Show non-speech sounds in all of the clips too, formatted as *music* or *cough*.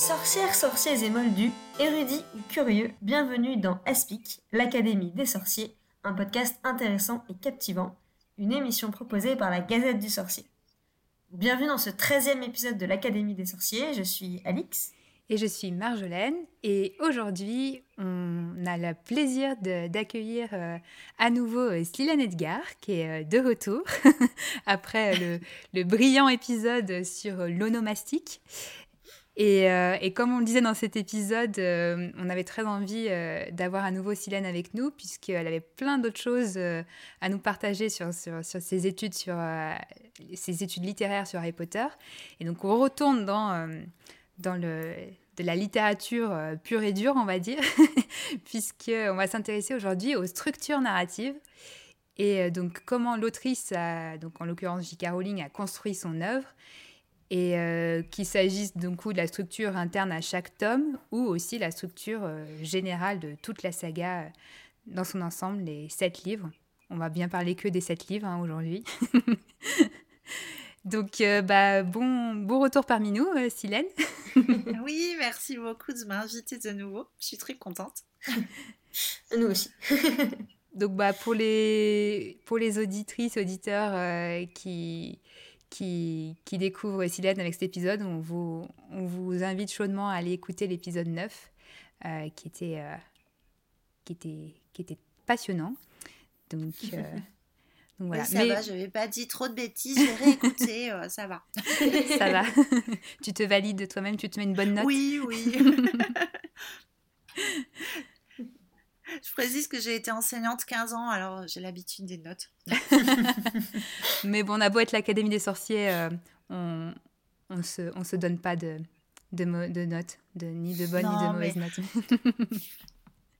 Sorcières, sorciers et moldus, érudits ou curieux, bienvenue dans Aspic, l'Académie des sorciers, un podcast intéressant et captivant, une émission proposée par la Gazette du Sorcier. Bienvenue dans ce 13e épisode de l'Académie des sorciers, je suis Alix. Et je suis Marjolaine et aujourd'hui on a le plaisir d'accueillir euh, à nouveau euh, Edgar qui est euh, de retour *laughs* après le, le, brillant épisode sur l'onomastique. Et, euh, et, comme on le disait dans cet épisode, on avait très envie d'avoir à nouveau Silène avec nous, puisqu'elle avait plein d'autres choses à nous partager sur, ses, études, sur ses études littéraires sur Harry Potter. Et donc on retourne dans, de la littérature euh, pure et dure, on va dire, *laughs* puisqu'on va s'intéresser aujourd'hui aux structures narratives et euh, donc comment l'autrice, en l'occurrence J.K. Rowling, a construit son œuvre et euh, qu'il s'agisse donc de la structure interne à chaque tome ou aussi la structure générale de toute la saga dans son ensemble, les sept livres. On va bien parler que des sept livres hein, aujourd'hui. *laughs* Donc, euh, bah, bon, bon retour parmi nous, euh, Silène. *laughs* oui, merci beaucoup de m'inviter de nouveau. Je suis très contente. *laughs* nous aussi. Donc, bah, pour, les, pour les auditrices, auditeurs euh, qui, qui, qui, découvrent Silène avec cet épisode, on vous, on vous invite chaudement à aller écouter l'épisode 9, qui, était, qui, était, qui était passionnant. Donc. *laughs* Voilà. ça va, je n'avais pas dit trop de bêtises, j'ai réécouté, euh, ça va. *laughs* ça va. *laughs* tu te valides de toi-même, tu te mets une bonne note Oui, oui. *laughs* je précise que j'ai été enseignante 15 ans, alors j'ai l'habitude des notes. *laughs* Mais bon, on a beau être l'Académie des sorciers, euh, on ne se, on se donne pas de, de, de notes, de, ni de bonnes ni de mauvaises notes. *laughs*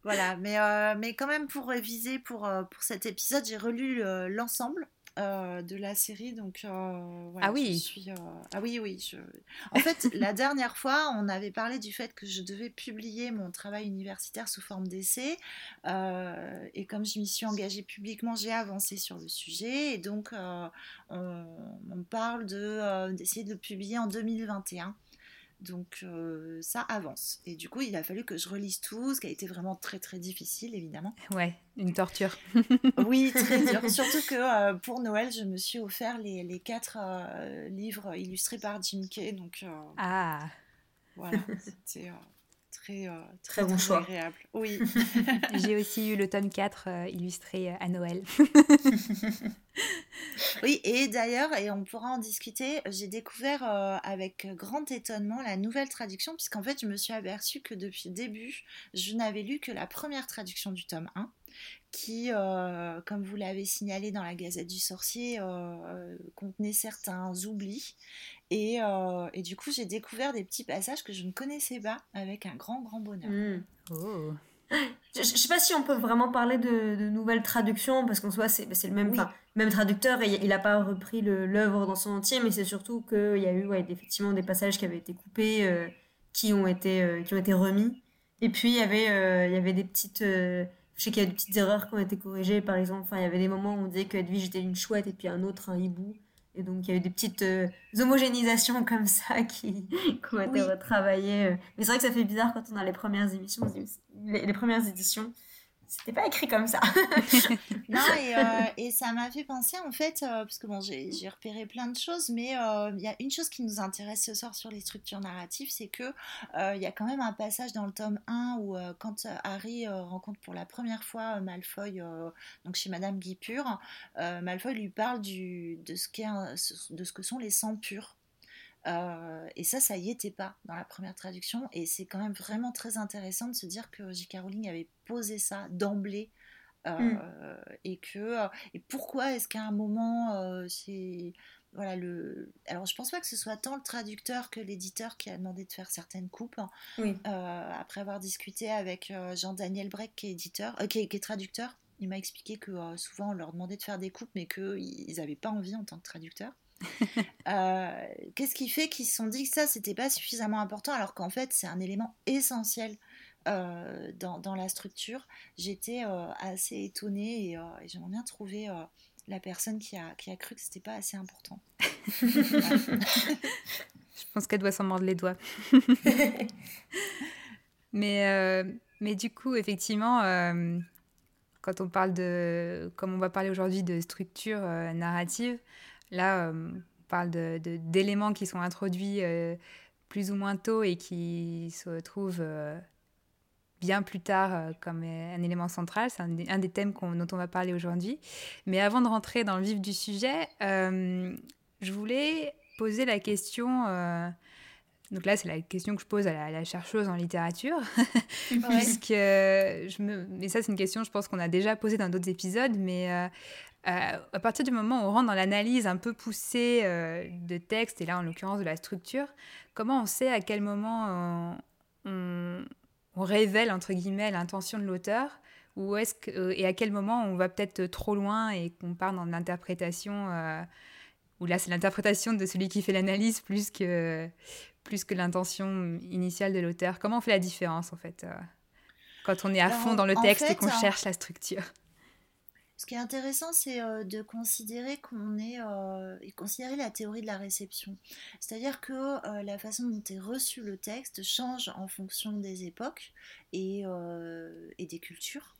Voilà, mais, euh, mais quand même pour réviser pour, euh, pour cet épisode, j'ai relu l'ensemble euh, de la série. Donc, ah oui suis, Ah oui, oui. Je... En fait, *laughs* la dernière fois, on avait parlé du fait que je devais publier mon travail universitaire sous forme d'essai. et comme je m'y suis engagée publiquement, j'ai avancé sur le sujet. Et donc, on, on, parle d'essayer de, de le publier en 2021. Donc euh, ça avance. Et du coup, il a fallu que je relise tout, ce qui a été vraiment très très difficile, évidemment. Ouais, une torture. *laughs* oui, très *laughs* dur. Surtout que euh, pour Noël, je me suis offert les, les quatre euh, livres illustrés par Jim Kay. Donc, ah Voilà, *laughs* c'était très, euh, très, bon choix. agréable. Oui. *laughs* J'ai *laughs* aussi eu le tome 4 euh, illustré euh, à Noël. *laughs* oui, et d'ailleurs, et on pourra en discuter, j'ai découvert avec grand étonnement la nouvelle traduction, puisqu'en fait, je me suis aperçue que depuis le début, je n'avais lu que la première traduction du tome 1 qui, comme vous l'avez signalé dans la Gazette du Sorcier, contenait certains oublis. Euh, et, du coup, j'ai découvert des petits passages que je ne connaissais pas avec un grand, grand bonheur. Hmm. Oh. Je, ne sais pas si on peut vraiment parler de, nouvelles traductions, parce qu'en soi, c'est bah, le même, même traducteur et il n'a pas repris l'œuvre dans son entier, mais c'est surtout qu'il y a eu ouais, effectivement des passages qui avaient été coupés, euh, qui, ont été, euh, qui ont été remis. Et puis, il y avait, il y avait des petites. Je sais qu'il y a des petites erreurs qui ont été corrigées, par exemple. Enfin, il y avait des moments où on disait que Edwige était une chouette et puis un autre un hibou. Et donc, il y a eu des petites euh, homogénisations comme ça *laughs* qui, ont été retravaillées. Euh. Mais c'est vrai que ça fait bizarre quand on a les premières émissions, les premières éditions c'était pas écrit comme ça. *laughs* non, et, euh, *laughs* et ça m'a fait penser en fait, euh, parce que bon, j'ai repéré plein de choses, mais euh, il y a une chose qui nous intéresse ce soir sur les structures narratives, c'est que il y a quand même un passage dans le tome 1 où quand Harry rencontre pour la première fois Malfoy, donc chez Madame Guipure, Malfoy lui parle du, de, ce de ce que sont les sangs purs. Euh, et ça, ça y était pas dans la première traduction. Et c'est quand même vraiment très intéressant de se dire que J.K. Rowling avait posé ça d'emblée. Euh, mm. Et que. Euh, et pourquoi est-ce qu'à un moment, c'est. Voilà, le... Alors, je pense pas que ce soit tant le traducteur que l'éditeur qui a demandé de faire certaines coupes. Hein. après avoir discuté avec Jean-Daniel Breck, qui est, éditeur, qui est, traducteur, il m'a expliqué que souvent on leur demandait de faire des coupes, mais qu'ils n'avaient pas envie en tant que traducteur. *laughs* Euh, qu'est-ce qui fait qu'ils se sont dit que ça, c'était pas suffisamment important, alors qu'en fait, c'est un élément essentiel euh, dans, la structure. J'étais euh, assez étonnée et, j'aimerais bien trouver la personne qui a, cru que c'était pas assez important. *laughs* Je pense qu'elle doit s'en mordre les doigts. *laughs* mais, du coup, effectivement, quand on parle de, comme on va parler aujourd'hui de structure narrative, là, on parle d'éléments de, qui sont introduits plus ou moins tôt et qui se trouvent bien plus tard comme un élément central. C'est un, des thèmes dont on va parler aujourd'hui. Mais avant de rentrer dans le vif du sujet, je voulais poser la question. Euh, donc là, c'est la question que je pose à la, chercheuse en littérature, *laughs* puisque je me, mais ça, c'est une question, je pense qu'on a déjà posée dans d'autres épisodes, mais euh, euh, à partir du moment où on rentre dans l'analyse un peu poussée de texte, et là, en l'occurrence, de la structure, comment on sait à quel moment on, on révèle entre guillemets l'intention de l'auteur ou est-ce que, et à quel moment on va peut-être trop loin et qu'on part dans l'interprétation où là c'est l'interprétation de celui qui fait l'analyse plus que, plus que l'intention initiale de l'auteur. Comment on fait la différence en fait euh, quand on est à fond dans le texte et qu'on hein, cherche la structure? Ce qui est intéressant, c'est euh, de considérer qu'on est euh, considérer la théorie de la réception. C'est-à-dire que la façon dont est reçu le texte change en fonction des époques et des cultures.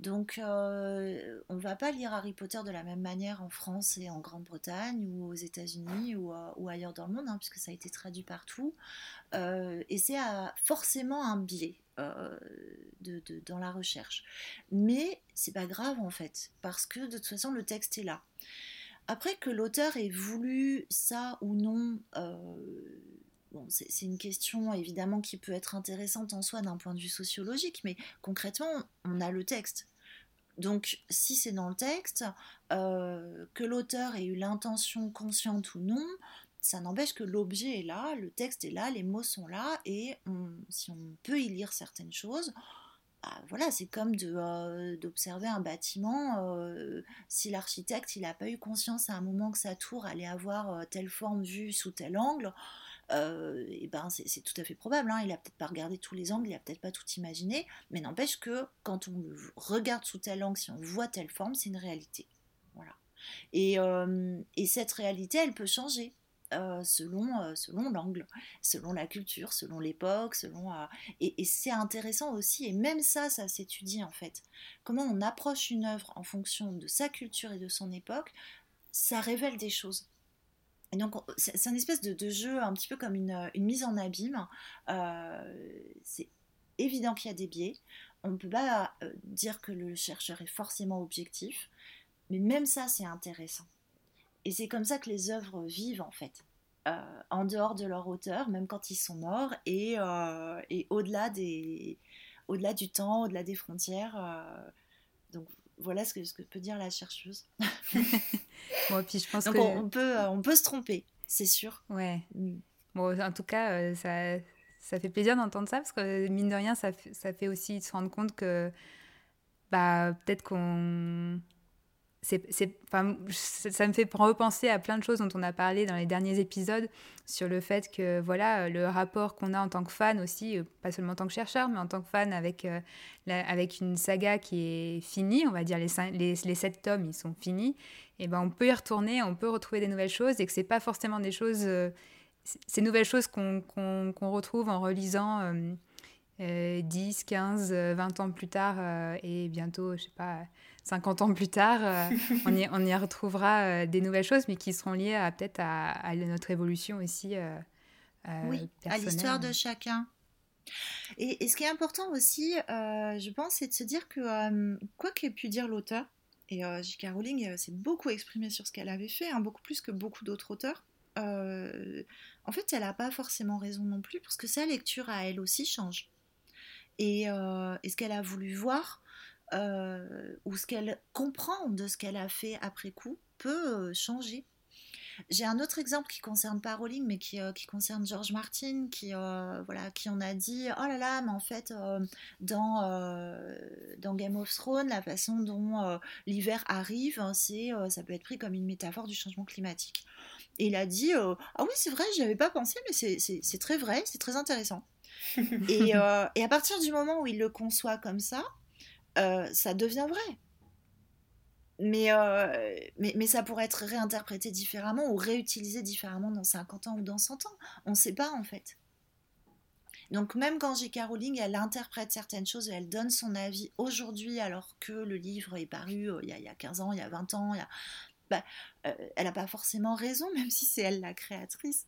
Donc, euh, on ne va pas lire Harry Potter de la même manière en France et en Grande-Bretagne ou aux États-Unis ou, euh, ailleurs dans le monde, hein, puisque ça a été traduit partout. Euh, et c'est forcément un biais dans la recherche. Mais c'est pas grave en fait, parce que de toute façon, le texte est là. Après que l'auteur ait voulu ça ou non, c'est une question évidemment qui peut être intéressante en soi d'un point de vue sociologique, mais concrètement, on a le texte. Donc, si c'est dans le texte, euh, que l'auteur ait eu l'intention consciente ou non, ça n'empêche que l'objet est là, le texte est là, les mots sont là, et si on peut y lire certaines choses, bah, voilà, c'est comme euh, d'observer un bâtiment. Euh, si l'architecte il n'a pas eu conscience à un moment que sa tour allait avoir telle forme vue sous tel angle, euh, et ben c'est tout à fait probable. Hein. Il a peut-être pas regardé tous les angles, il a peut-être pas tout imaginé, mais n'empêche que quand on le regarde sous tel angle, si on voit telle forme, c'est une réalité. Voilà. Et, euh, et, cette réalité, elle peut changer. Euh, selon, selon l'angle, selon la culture, selon l'époque, selon et, et c'est intéressant aussi et même ça, ça s'étudie en fait. Comment on approche une œuvre en fonction de sa culture et de son époque, ça révèle des choses. Donc, c'est un espèce de, jeu un petit peu comme une, mise en abîme. Euh, c'est évident qu'il y a des biais. On ne peut pas euh, dire que le chercheur est forcément objectif, mais même ça, c'est intéressant. Et c'est comme ça que les œuvres vivent, en fait. Euh, en dehors de leur auteur, même quand ils sont morts, et, et au-delà au-delà du temps, au-delà des frontières. donc voilà ce que, ce que peut dire la chercheuse. *laughs* bon, puis je pense Donc que... on, peut, euh, on peut se tromper, c'est sûr. Ouais. Mm. Bon, en tout cas, euh, ça, ça fait plaisir d'entendre ça parce que mine de rien, ça, ça fait aussi se rendre compte que bah, peut-être qu'on ça me fait repenser à plein de choses dont on a parlé dans les derniers épisodes sur le fait que voilà le rapport qu'on a en tant que fan aussi, euh, pas seulement en tant que chercheur, mais en tant que fan avec, euh, avec une saga qui est finie, on va dire les, sept tomes, ils sont finis, et ben on peut y retourner, on peut retrouver des nouvelles choses et que c'est pas forcément des choses, euh, ces nouvelles choses qu'on, retrouve en relisant 10, 15, 20 ans plus tard et bientôt, je sais pas 50 ans plus tard, euh, on, y, on, y, retrouvera euh, des nouvelles choses, mais qui seront liées à, peut-être à, notre évolution aussi. Euh, oui, à l'histoire de chacun. Et, ce qui est important aussi, je pense, c'est de se dire que, quoi qu'ait pu dire l'auteur, et J.K. Rowling s'est beaucoup exprimée sur ce qu'elle avait fait, hein, beaucoup plus que beaucoup d'autres auteurs, en fait, elle n'a pas forcément raison non plus, parce que sa lecture à elle aussi change. Et, et ce qu'elle a voulu voir, euh, ou ce qu'elle comprend de ce qu'elle a fait après coup peut euh, changer. J'ai un autre exemple qui concerne pas Rowling, mais qui, euh, qui concerne George Martin, qui, voilà, qui en a dit Oh là là, mais en fait, dans, Game of Thrones, la façon dont l'hiver arrive, hein, c'est, ça peut être pris comme une métaphore du changement climatique. Et il a dit Ah oui, c'est vrai, je n'y avais pas pensé, mais c'est très vrai, c'est très intéressant. et, à partir du moment où il le conçoit comme ça, euh, ça devient vrai. mais, mais, mais, ça pourrait être réinterprété différemment ou réutilisé différemment dans 50 ans ou dans 100 ans. On ne sait pas en fait. Donc même quand J.K. Rowling, elle interprète certaines choses et elle donne son avis aujourd'hui alors que le livre est paru il, y a, il, y a, 15 ans, il y a 20 ans. Bah, elle n'a pas forcément raison, *laughs* même si c'est elle la créatrice.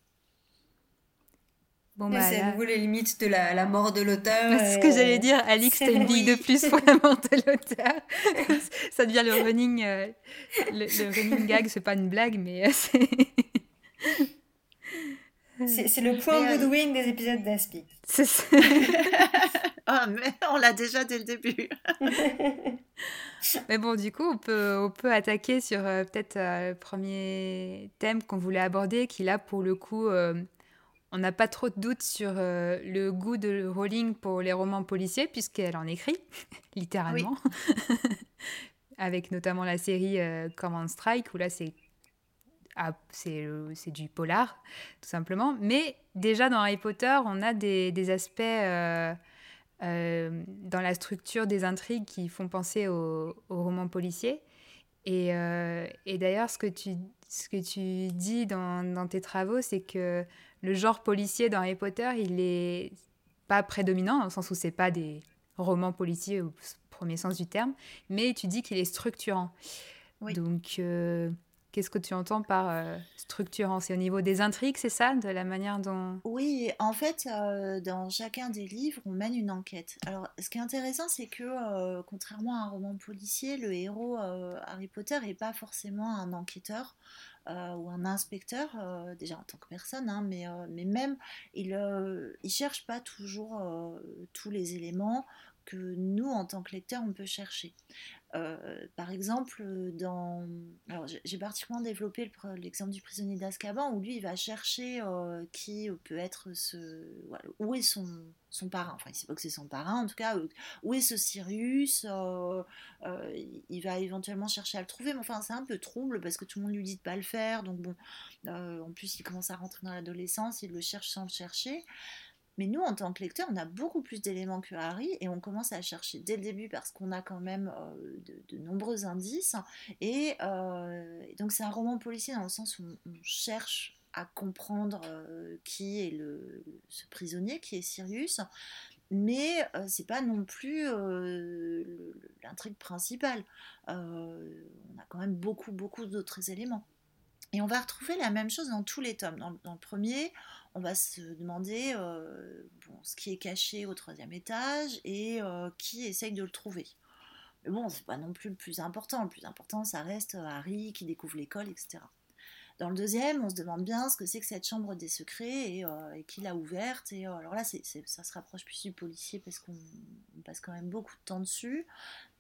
Bon, bah, c'est à nouveau les limites de la, la mort de l'auteur. C'est ce que j'allais dire, Alix, t'as une bille de plus pour la mort de l'auteur. *laughs* Ça devient le running, euh, le, running gag, c'est pas une blague, mais euh, c'est. *laughs* c'est le point euh, Goodwin des épisodes d'Aspic. C'est ça. *laughs* ah, mais on l'a déjà dès le début. mais bon, du coup, on peut, on peut attaquer sur peut-être le premier thème qu'on voulait aborder, qui là, pour le coup on n'a pas trop de doutes sur euh, le goût de Rowling pour les romans policiers, puisqu'elle en écrit, *laughs* littéralement. *laughs* Avec notamment la série euh, Command Strike, où là, c'est ah, c'est du polar, tout simplement. Mais déjà, dans Harry Potter, on a des, aspects euh, dans la structure des intrigues qui font penser aux au romans policiers. Et, et d'ailleurs, ce, que tu, ce que tu dis dans, dans tes travaux, c'est que le genre policier dans Harry Potter, il est pas prédominant, dans le sens où c'est pas des romans policiers au premier sens du terme, mais tu dis qu'il est structurant. Donc, euh, qu'est-ce que tu entends par euh, structurant? C'est au niveau des intrigues, c'est ça De la manière dont... Oui, en fait, euh, dans chacun des livres, on mène une enquête. Alors, ce qui est intéressant, c'est que, contrairement à un roman policier, le héros Harry Potter n'est pas forcément un enquêteur. Euh, ou un inspecteur, euh, déjà en tant que personne, hein, euh, mais même, il ne cherche pas toujours tous les éléments que nous, en tant que lecteurs, on peut chercher. Euh, par exemple, dans... Alors, j'ai particulièrement développé l'exemple du prisonnier d'Azkaban, où lui, il va chercher euh, qui peut être ce... où est son, son parrain. Enfin, il sait pas que c'est son parrain, en tout cas, où est ce Sirius euh, Il va éventuellement chercher à le trouver, mais enfin, c'est un peu trouble, parce que tout le monde lui dit de pas le faire, donc bon, en plus, il commence à rentrer dans l'adolescence, il le cherche sans le chercher. Mais nous, en tant que lecteur, on a beaucoup plus d'éléments que Harry et on commence à chercher dès le début parce qu'on a quand même euh, de, nombreux indices. Euh, et, donc c'est un roman policier dans le sens où on, cherche à comprendre euh, qui est le, ce prisonnier, qui est Sirius. Mais c'est pas non plus l'intrigue principale. on a quand même beaucoup, beaucoup d'autres éléments. Et on va retrouver la même chose dans tous les tomes. Dans, le premier, on va se demander euh, ce qui est caché au troisième étage et euh, qui essaye de le trouver. Mais bon, c'est pas non plus le plus important. Le plus important, ça reste euh, Harry qui découvre l'école, etc. Dans le deuxième, on se demande bien ce que c'est que cette chambre des secrets et, qui l'a ouverte. Et alors là, ça se rapproche plus du policier parce qu'on passe quand même beaucoup de temps dessus.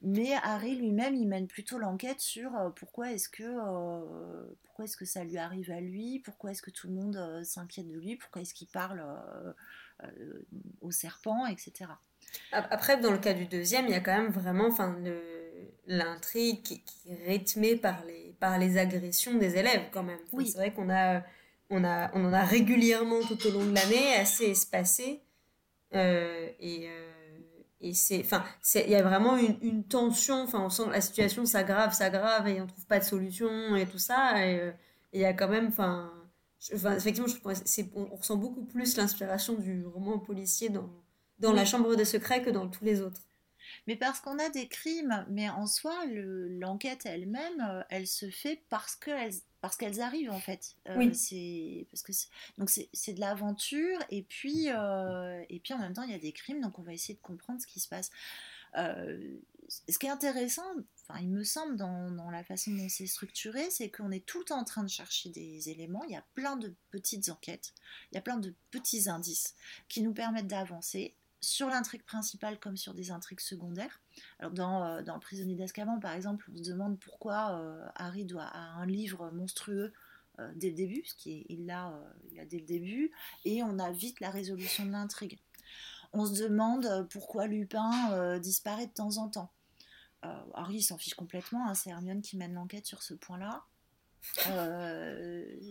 Mais Harry lui-même, il mène plutôt l'enquête sur euh, pourquoi est-ce que euh, pourquoi est-ce que ça lui arrive à lui, pourquoi est-ce que tout le monde euh, s'inquiète de lui, pourquoi est-ce qu'il parle au serpent, etc. Après, dans le cas du deuxième, il y a quand même vraiment, enfin, l'intrigue qui, est rythmée par les par les agressions des élèves quand même. oui. C'est vrai qu'on a on a on en a régulièrement tout au long de l'année, assez espacé, et et c'est enfin il y a vraiment une, une, tension. Enfin on sent que la situation s'aggrave s'aggrave et on trouve pas de solution et tout ça. Et euh, il y a quand même enfin effectivement je c'est on, ressent beaucoup plus l'inspiration du roman policier dans dans la chambre des secrets que dans tous les autres mais parce qu'on a des crimes mais en soi l'enquête elle-même euh, elle se fait parce qu'elle parce qu'elles arrivent en fait. Euh, oui. C'est parce que donc c'est de l'aventure et puis euh, et puis en même temps il y a des crimes donc on va essayer de comprendre ce qui se passe. Euh, ce qui est intéressant, enfin il me semble dans, dans la façon dont c'est structuré, c'est qu'on est tout le temps en train de chercher des éléments. Il y a plein de petites enquêtes, il y a plein de petits indices qui nous permettent d'avancer sur l'intrigue principale comme sur des intrigues secondaires. Alors dans, euh, dans Le prisonnier d'Azkaban, par exemple, on se demande pourquoi euh, Harry doit a un livre monstrueux euh, dès le début, ce qu'il l'a dès le début, et on a vite la résolution de l'intrigue. On se demande pourquoi Lupin disparaît de temps en temps. Harry s'en fiche complètement, hein, c'est Hermione qui mène l'enquête sur ce point-là.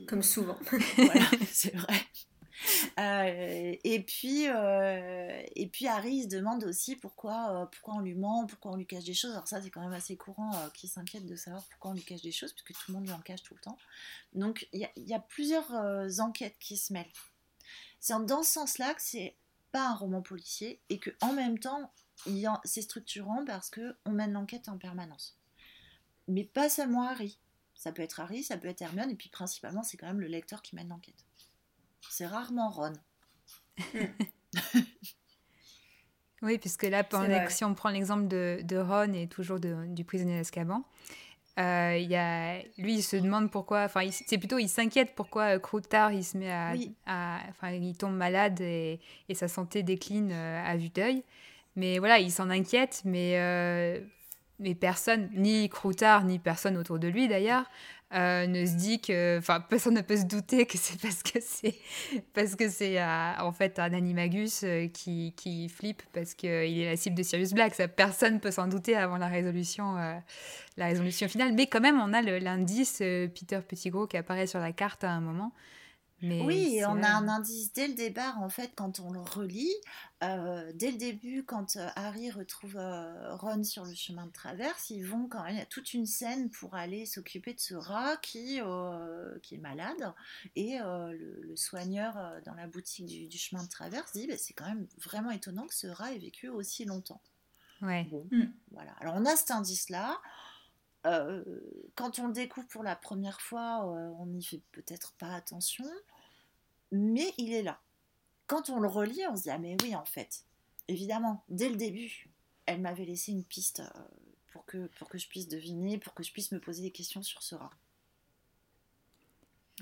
Comme souvent. voilà, c'est vrai. Euh, et, puis, euh, et puis Harry se demande aussi pourquoi, pourquoi on lui ment, pourquoi on lui cache des choses. Alors ça, c'est quand même assez courant qu'il s'inquiète de savoir pourquoi on lui cache des choses, puisque tout le monde lui en cache tout le temps. Donc il y, y, a plusieurs enquêtes qui se mêlent. C'est dans ce sens-là que c'est pas un roman policier et que en même temps, c'est structurant parce que on mène l'enquête en permanence. Mais pas seulement Harry. Ça peut être Harry, ça peut être Hermione, et puis principalement, c'est quand même le lecteur qui mène l'enquête. C'est rarement Ron. *laughs* oui, puisque là, si on prend l'exemple de, Ron et toujours du prisonnier d'Azkaban, euh, y a, lui, il se demande pourquoi, enfin, c'est plutôt, il s'inquiète pourquoi euh, il se met à, enfin, il tombe malade et, et sa santé décline euh, à vue d'œil. Mais voilà, il s'en inquiète, mais, euh, mais personne, ni Croutard, ni personne autour de lui d'ailleurs, euh, ne se dit que, enfin, *laughs* personne ne peut se douter que c'est parce que c'est, *laughs* parce que c'est euh, en fait un animagus qui, qui flippe parce qu'il est la cible de Sirius Black. Ça, personne peut s'en douter avant la résolution, la résolution finale. Mais quand même, on a l'indice Peter Pettigrew qui apparaît sur la carte à un moment oui, on a un indice dès le départ, en fait, quand on le relit. Euh, dès le début, quand euh, Harry retrouve euh, Ron sur le chemin de traverse, ils vont quand même, il y a toute une scène pour aller s'occuper de ce rat qui, qui est malade. Et le, soigneur dans la boutique du, chemin de traverse dit bah, c'est quand même vraiment étonnant que ce rat ait vécu aussi longtemps. Ouais. Mm. Voilà. Alors on a cet indice-là. quand on le découvre pour la première fois, on n'y fait peut-être pas attention mais il est là. Quand on le relit, on se dit Ah, mais oui, en fait, évidemment, dès le début, elle m'avait laissé une piste euh, pour que, pour que je puisse deviner, pour que je puisse me poser des questions sur ce rat.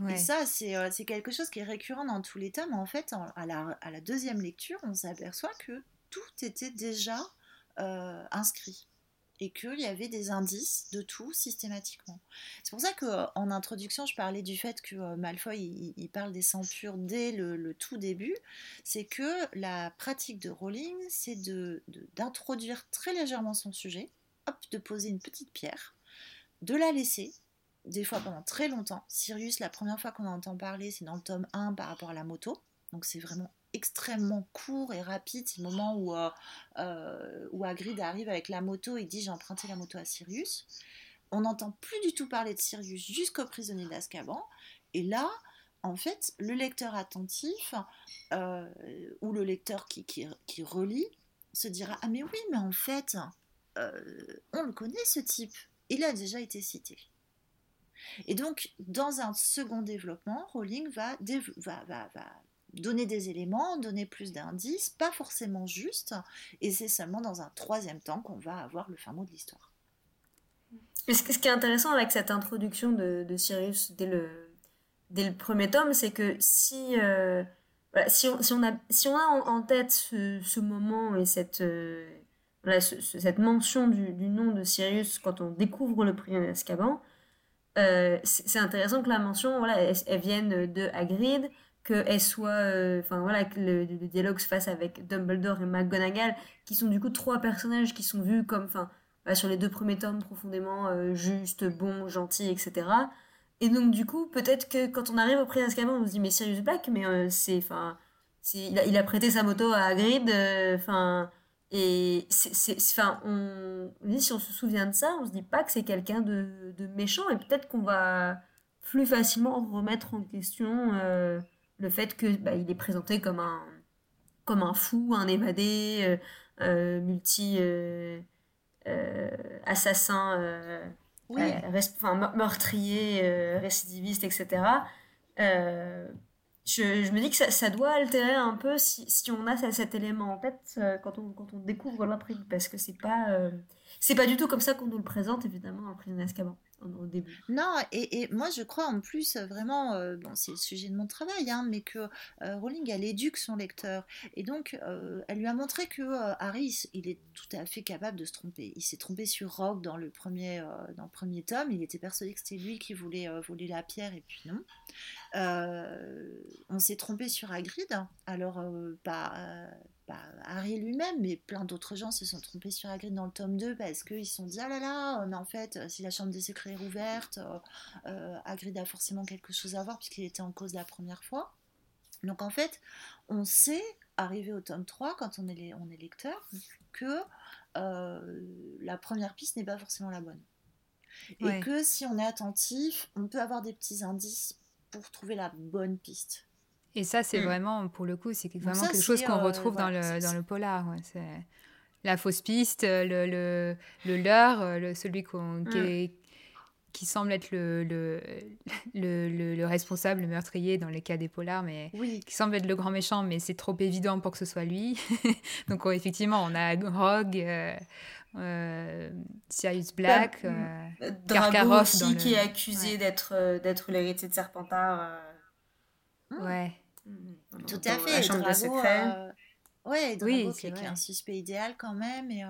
Et ça, euh, c'est quelque chose qui est récurrent dans tous les tomes. En fait, à, la, à, la, deuxième lecture, on s'aperçoit que tout était déjà euh, inscrit et qu'il y avait des indices de tout systématiquement. C'est pour ça qu'en introduction, je parlais du fait que euh, Malfoy il, parle des sangs dès le, tout début. C'est que la pratique de Rowling, c'est d'introduire de, très légèrement son sujet, hop, de poser une petite pierre, de la laisser, des fois pendant très longtemps. Sirius, la première fois qu'on entend parler, c'est dans le tome 1 par rapport à la moto. Donc c'est vraiment extrêmement court et rapide. C'est le moment où, euh, euh, où arrive avec la moto et dit j'ai emprunté la moto à Sirius. On n'entend plus du tout parler de Sirius jusqu'au prisonnier d'Azkaban. Et là, en fait, le lecteur attentif euh, ou le lecteur qui, qui, qui, relit se dira Ah, mais oui, mais en fait, on le connaît ce type. Il a déjà été cité. Et donc, dans un second développement, Rowling va, va donner des éléments, donner plus d'indices, pas forcément juste, et c'est seulement dans un troisième temps qu'on va avoir le fin mot de l'histoire. Ce qui est intéressant avec cette introduction de, Sirius dès le, dès le premier tome, c'est que si, euh, si, on, si, on, a, si on a en, tête ce, moment et cette, euh, cette mention du, nom de Sirius quand on découvre le prix d'Azkaban, euh, c'est intéressant que la mention, voilà, elle vienne de Hagrid, qu'elle soit, euh, enfin voilà, que le, dialogue se fasse avec Dumbledore et McGonagall, qui sont du coup trois personnages qui sont vus comme, enfin, bah, sur les deux premiers tomes, profondément euh, justes, bons, gentils, etc. Et donc du coup, peut-être que quand on arrive au Prix d'Azkaban, on se dit mais Sirius Black, mais euh, c'est, enfin, il il a, prêté sa moto à Hagrid, enfin. et c'est, enfin, on, si on se souvient de ça, on se dit pas que c'est quelqu'un de, de, méchant, et peut-être qu'on va plus facilement remettre en question le fait que bah, il est présenté comme un comme un fou, un évadé, euh, euh, multi euh, assassin, meurtrier, récidiviste, etc. Je, me dis que ça, doit altérer un peu si, on a cet, élément en tête quand, on, quand on découvre l'intrigue, parce que c'est pas, c'est pas du tout comme ça qu'on nous le présente, évidemment, prisonnier d'Azkaban au début. Non, et, moi je crois en plus euh, vraiment, euh, bon c'est le sujet de mon travail, hein, mais que euh, Rowling elle éduque son lecteur. Et donc elle lui a montré que Harry il est tout à fait capable de se tromper. Il s'est trompé sur Rogue dans le premier, dans premier tome, il était persuadé que c'était lui qui voulait voler la pierre et puis non. on s'est trompé sur Hagrid, alors pas Harry lui-même, mais plein d'autres gens se sont trompés sur Hagrid dans le tome 2 parce qu'ils se sont dit Ah là là, mais en fait, si la chambre des secrets est ouverte, euh, euh, Hagrid a forcément quelque chose à voir puisqu'il était en cause la première fois. Donc en fait, on sait, arrivé au tome 3, quand on est, on est lecteur, que euh, la première piste n'est pas forcément la bonne. Et que si on est attentif, on peut avoir des petits indices pour trouver la bonne piste. Et ça, c'est mm. vraiment, pour le coup, c'est vraiment quelque chose qu'on euh, retrouve dans, le, dans le polar. c'est la fausse piste, le, le, le leurre, le, celui qui, mm. qui, semble être le, le, le, responsable, le meurtrier dans les cas des polars, mais qui semble être le grand méchant, mais c'est trop évident pour que ce soit lui. *laughs* Donc effectivement, on a Rogue, euh, euh, Sirius Black, bah, euh, Drago aussi, qui est accusé d'être euh, d'être l'héritier de Serpentard. Ouais. Tout à fait. La chambre Drago, secret. Ouais, Drago qui, est un suspect idéal quand même. Et,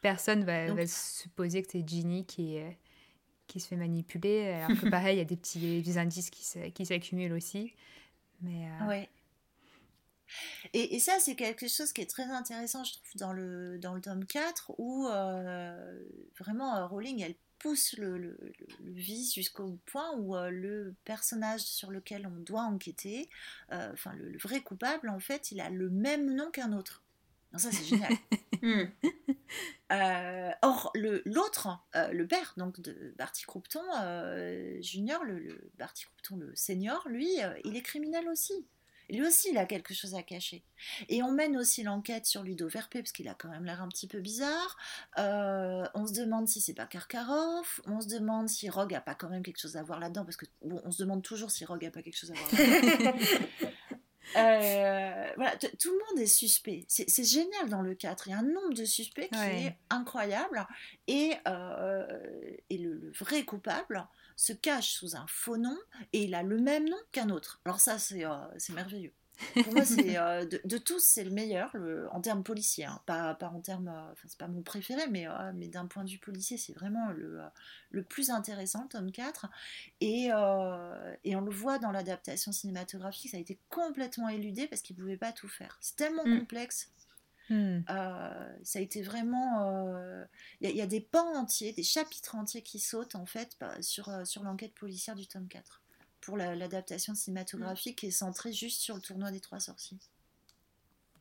Personne va, va, supposer que c'est Ginny qui, qui se fait manipuler, alors que *laughs* pareil, il y a des petits des indices qui s'accumulent aussi. Mais, ouais. Et, et, ça, c'est quelque chose qui est très intéressant, je trouve, dans le, dans le tome 4, où euh, vraiment euh, Rowling, elle pousse le, le, le vice jusqu'au point où euh, le personnage sur lequel on doit enquêter, enfin le, vrai coupable, en fait, il a le même nom qu'un autre. ça, c'est génial. *laughs* Hmm. or, l'autre, le, père donc de Barty Croupton Junior, le, Barty Croupton le senior, lui, il est criminel aussi. Lui aussi, il a quelque chose à cacher. Et on mène aussi l'enquête sur Ludo Verpé, parce qu'il a quand même l'air un petit peu bizarre. Euh, on se demande si c'est pas Karkaroff. On se demande si Rogue a pas quand même quelque chose à voir là-dedans, parce que bon, on se demande toujours si Rogue a pas quelque chose à voir là-dedans. *laughs* Euh, voilà, tout le monde est suspect. C'est génial dans le 4. Il y a un nombre de suspects qui est incroyable. Et, euh, et le, vrai coupable, se cache sous un faux nom et il a le même nom qu'un autre. Alors ça, c'est euh, merveilleux. Pour moi, *laughs* euh, de, tous, c'est le meilleur en termes policiers. Hein. Pas, pas, en termes, euh, enfin, c'est pas mon préféré, mais, mais d'un point de vue policier, c'est vraiment le, le plus intéressant, le tome 4. Et, et on le voit dans l'adaptation cinématographique, ça a été complètement éludé parce qu'il ne pouvait pas tout faire. C'est tellement mm. complexe Hmm. Euh, ça a été vraiment. Il euh, y, a des pans entiers, des chapitres entiers qui sautent en fait bah, sur, euh, sur l'enquête policière du tome 4 pour l'adaptation cinématographique qui est centrée juste sur le tournoi des trois sorciers.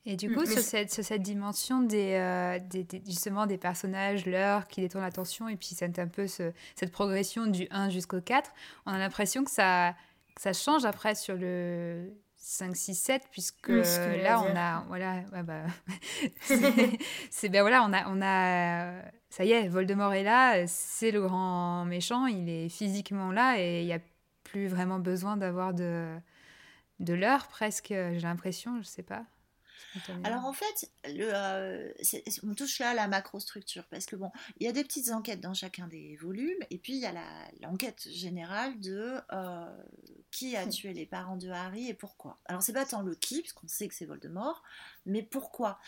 Et du hmm. coup, sur, cette, cette, dimension des, justement des personnages, l'heure qui détourne l'attention, et puis c'est un peu cette progression du 1 jusqu'au 4, on a l'impression que ça, que ça change après sur le, 5, 6, 7, puisque là, on a. Voilà, bah, *laughs* c'est ben voilà, on a, on a. Ça y est, Voldemort est là, c'est le grand méchant, il est physiquement là et il n'y a plus vraiment besoin d'avoir de, de l'heure presque, j'ai l'impression, je sais pas. Alors en fait, le, euh, on touche là à la macrostructure parce que bon, il y a des petites enquêtes dans chacun des volumes et puis il y a l'enquête générale de euh, qui a tué les parents de Harry et pourquoi. Alors c'est pas tant le qui, puisqu'on sait que c'est Voldemort, mais pourquoi.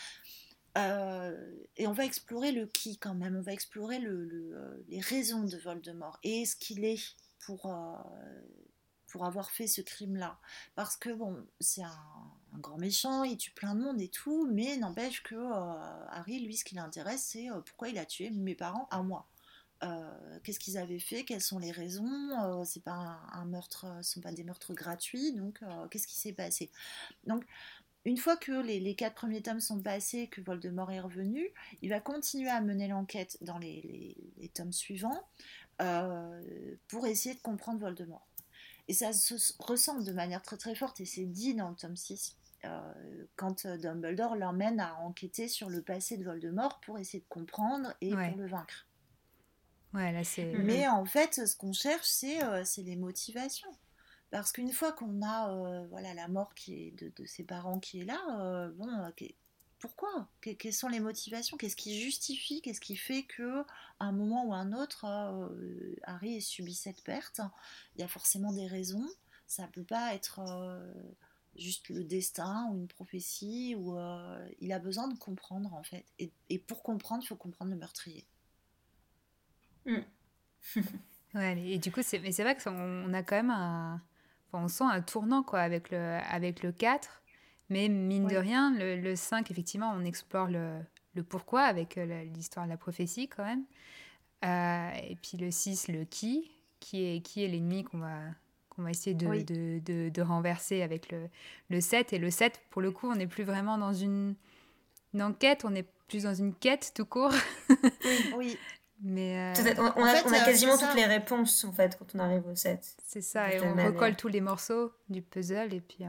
Euh, et on va explorer le qui quand même, on va explorer le, les raisons de Voldemort et ce qu'il est pour pour avoir fait ce crime-là. Parce que, bon, c'est un, grand méchant, il tue plein de monde et tout, mais n'empêche que euh, Harry, lui, ce qui l'intéresse, c'est euh, pourquoi il a tué mes parents à moi. Euh, qu'est-ce qu'ils avaient fait, quelles sont les raisons, c'est pas un, meurtre, ce sont pas des meurtres gratuits, donc qu'est-ce qui s'est passé Donc, une fois que les, quatre premiers tomes sont passés, que Voldemort est revenu, il va continuer à mener l'enquête dans les, les, tomes suivants pour essayer de comprendre Voldemort. Et ça se ressent de manière très très forte, et c'est dit dans le tome 6, euh, quand euh, Dumbledore l'emmène à enquêter sur le passé de Voldemort pour essayer de comprendre et pour le vaincre. Ouais, là, c'est... Mais en fait, ce qu'on cherche, c'est, euh, c'est les motivations. Parce qu'une fois qu'on a voilà, la mort qui est de, de, ses parents qui est là, bon, pourquoi? Quelles sont les motivations? Qu'est-ce qui justifie? Qu'est-ce qui fait que à un moment ou un autre, euh, Harry ait subi cette perte? Il y a forcément des raisons. Ça ne peut pas être euh, juste le destin ou une prophétie. Ou euh, il a besoin de comprendre en fait. Et, pour comprendre, il faut comprendre le meurtrier. Hmm. *laughs* ouais, et du coup, c'est, mais c'est vrai qu'on a quand même un, on sent un tournant quoi avec le avec le 4 mais mine de rien, le, 5, effectivement, on explore le, le pourquoi avec euh, l'histoire de la prophétie quand même. Euh, et puis le 6, le qui, qui est, qui est l'ennemi qu'on va, qu'on va essayer de, de, de, renverser avec le, le 7. Et le 7, pour le coup, on n'est plus vraiment dans une, une, enquête, on est plus dans une quête tout court. *laughs* oui, oui. Mais euh, on, a, on, a, quasiment toutes les réponses en fait quand on arrive au 7. C'est ça, et on recolle tous les morceaux du puzzle et puis.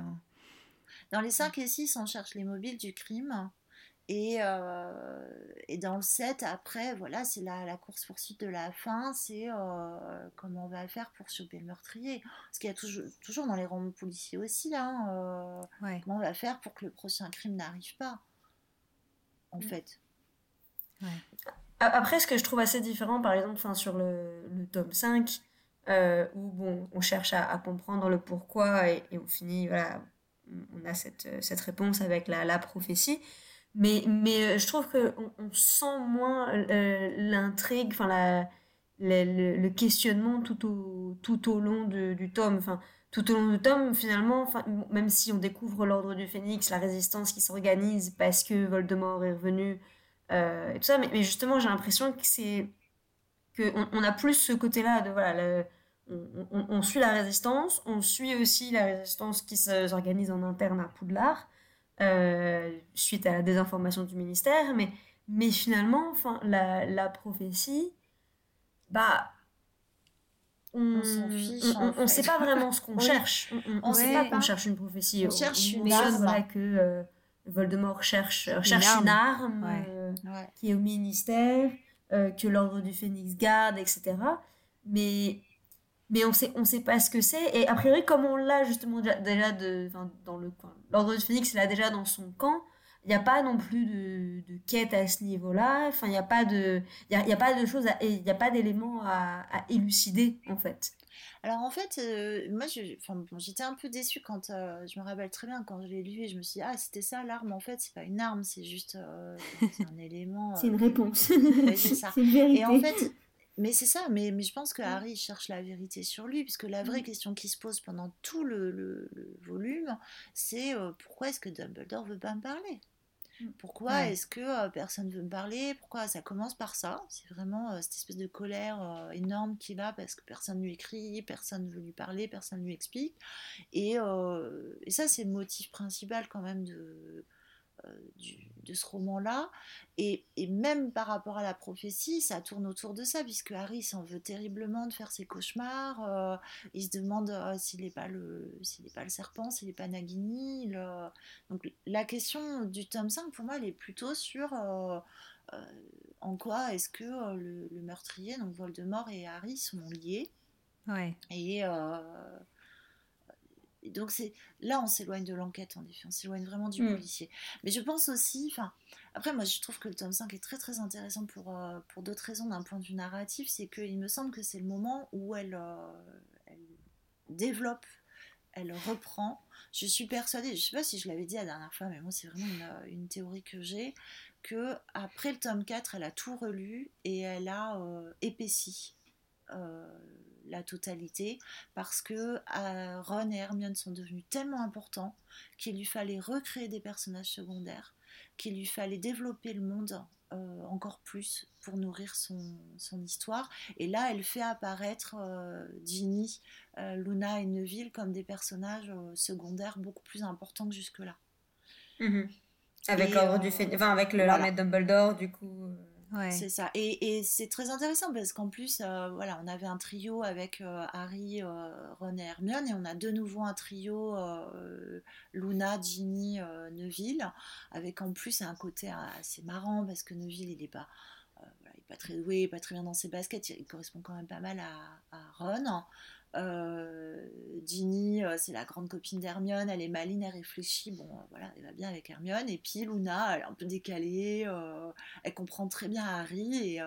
Dans les 5 et 6, on cherche les mobiles du crime. Et, euh, et, dans le 7, après, voilà, c'est la, la course-poursuite de la fin, c'est euh, comment on va faire pour choper le meurtrier. Parce qu'il y a toujours, toujours dans les romans policiers aussi, hein, euh, comment on va faire pour que le prochain crime n'arrive pas, en mm. fait. Après, ce que je trouve assez différent, par exemple, sur le, le tome 5, où bon, on cherche à, comprendre le pourquoi et, on finit, voilà, on a cette, cette réponse avec la, la prophétie. Mais, mais euh, je trouve qu'on on sent moins euh, l'intrigue, enfin la, le, questionnement tout au, tout au long du tome. Enfin, tout au long du tome, finalement, même si on découvre l'ordre du phénix, la résistance qui s'organise parce que Voldemort est revenu, euh, et tout ça, mais, mais justement, j'ai l'impression que c'est. qu'on on a plus ce côté-là de. Voilà, on, on, on, suit la résistance, on suit aussi la résistance qui s'organise en interne à Poudlard. Euh, suite à la désinformation du ministère, mais, mais finalement, enfin, la, la prophétie, bah, on s'en fiche. On ne sait pas vraiment ce qu'on *laughs* cherche. On ne sait pas qu'on cherche une prophétie. On, cherche une arme. Voilà, que euh, Voldemort cherche, cherche une arme, euh, qui est au ministère, que l'ordre du Phénix garde, etc. Mais mais on sait on sait pas ce que c'est et a priori comme on l'a justement déjà, de dans le coin l'ordre du phénix là déjà dans son camp il n'y a pas non plus de, de quête à ce niveau-là enfin il n'y a pas de il y a, y a, pas de choses il n'y a pas d'éléments à, à, élucider en fait alors en fait, euh, moi j'étais un peu déçue quand euh, je me rappelle très bien quand je l'ai lu et je me suis dit ah c'était ça l'arme en fait c'est pas une arme c'est juste euh, un *laughs* élément. c'est une réponse. c'est ça. *laughs* Et en fait mais c'est ça, mais, mais je pense que Harry cherche la vérité sur lui, puisque la vraie question qui se pose pendant tout le, le, volume, c'est euh, pourquoi est-ce que Dumbledore veut pas me parler? Mmh. pourquoi est-ce que euh, personne veut me parler? Pourquoi ça commence par ça? C'est vraiment euh, cette espèce de colère énorme qu'il a parce que personne ne lui écrit, personne ne veut lui parler, personne ne lui explique. Et, et ça, c'est le motif principal quand même de, euh, de ce roman-là. Et, même par rapport à la prophétie, ça tourne autour de ça, puisque Harry s'en veut terriblement de faire ses cauchemars. Euh, il se demande euh, s'il n'est pas, le, pas le serpent, s'il n'est pas Nagini. Donc la question du tome 5, pour moi, elle est plutôt sur en quoi est-ce que le, meurtrier, donc Voldemort et Harry, sont liés. Ouais. Et donc c'est là on s'éloigne de l'enquête en effet, on s'éloigne vraiment du mm. policier. Mais je pense aussi, enfin après moi je trouve que le tome 5 est très très intéressant pour, euh, pour d'autres raisons d'un point de vue narratif, c'est qu'il me semble que c'est le moment où elle, euh, elle développe, elle reprend. Je suis persuadée, je sais pas si je l'avais dit la dernière fois, mais moi c'est vraiment une, euh, une, théorie que j'ai, que après le tome 4 elle a tout relu et elle a épaissi la totalité parce que euh, Ron et Hermione sont devenus tellement importants qu'il lui fallait recréer des personnages secondaires, qu'il lui fallait développer le monde euh, encore plus pour nourrir son, histoire. Et là, elle fait apparaître euh, Ginny, Luna et Neville comme des personnages secondaires beaucoup plus importants que jusque-là. Mhm. Avec l'ordre du enfin, avec le voilà. Dumbledore, du coup. C'est ça. Et, c'est très intéressant parce qu'en plus, euh, voilà, on avait un trio avec euh, Harry, euh, Ron et Hermione, et on a de nouveau un trio Luna, Ginny, Neville, avec en plus un côté assez marrant parce que Neville, il n'est pas, pas très doué, pas très bien dans ses baskets, il correspond quand même pas mal à Ron. Euh, Ginny, euh, c'est la grande copine d'Hermione, elle est maline, elle réfléchit, bon euh, voilà, elle va bien avec Hermione. Et puis Luna, elle est un peu décalée, elle comprend très bien Harry et,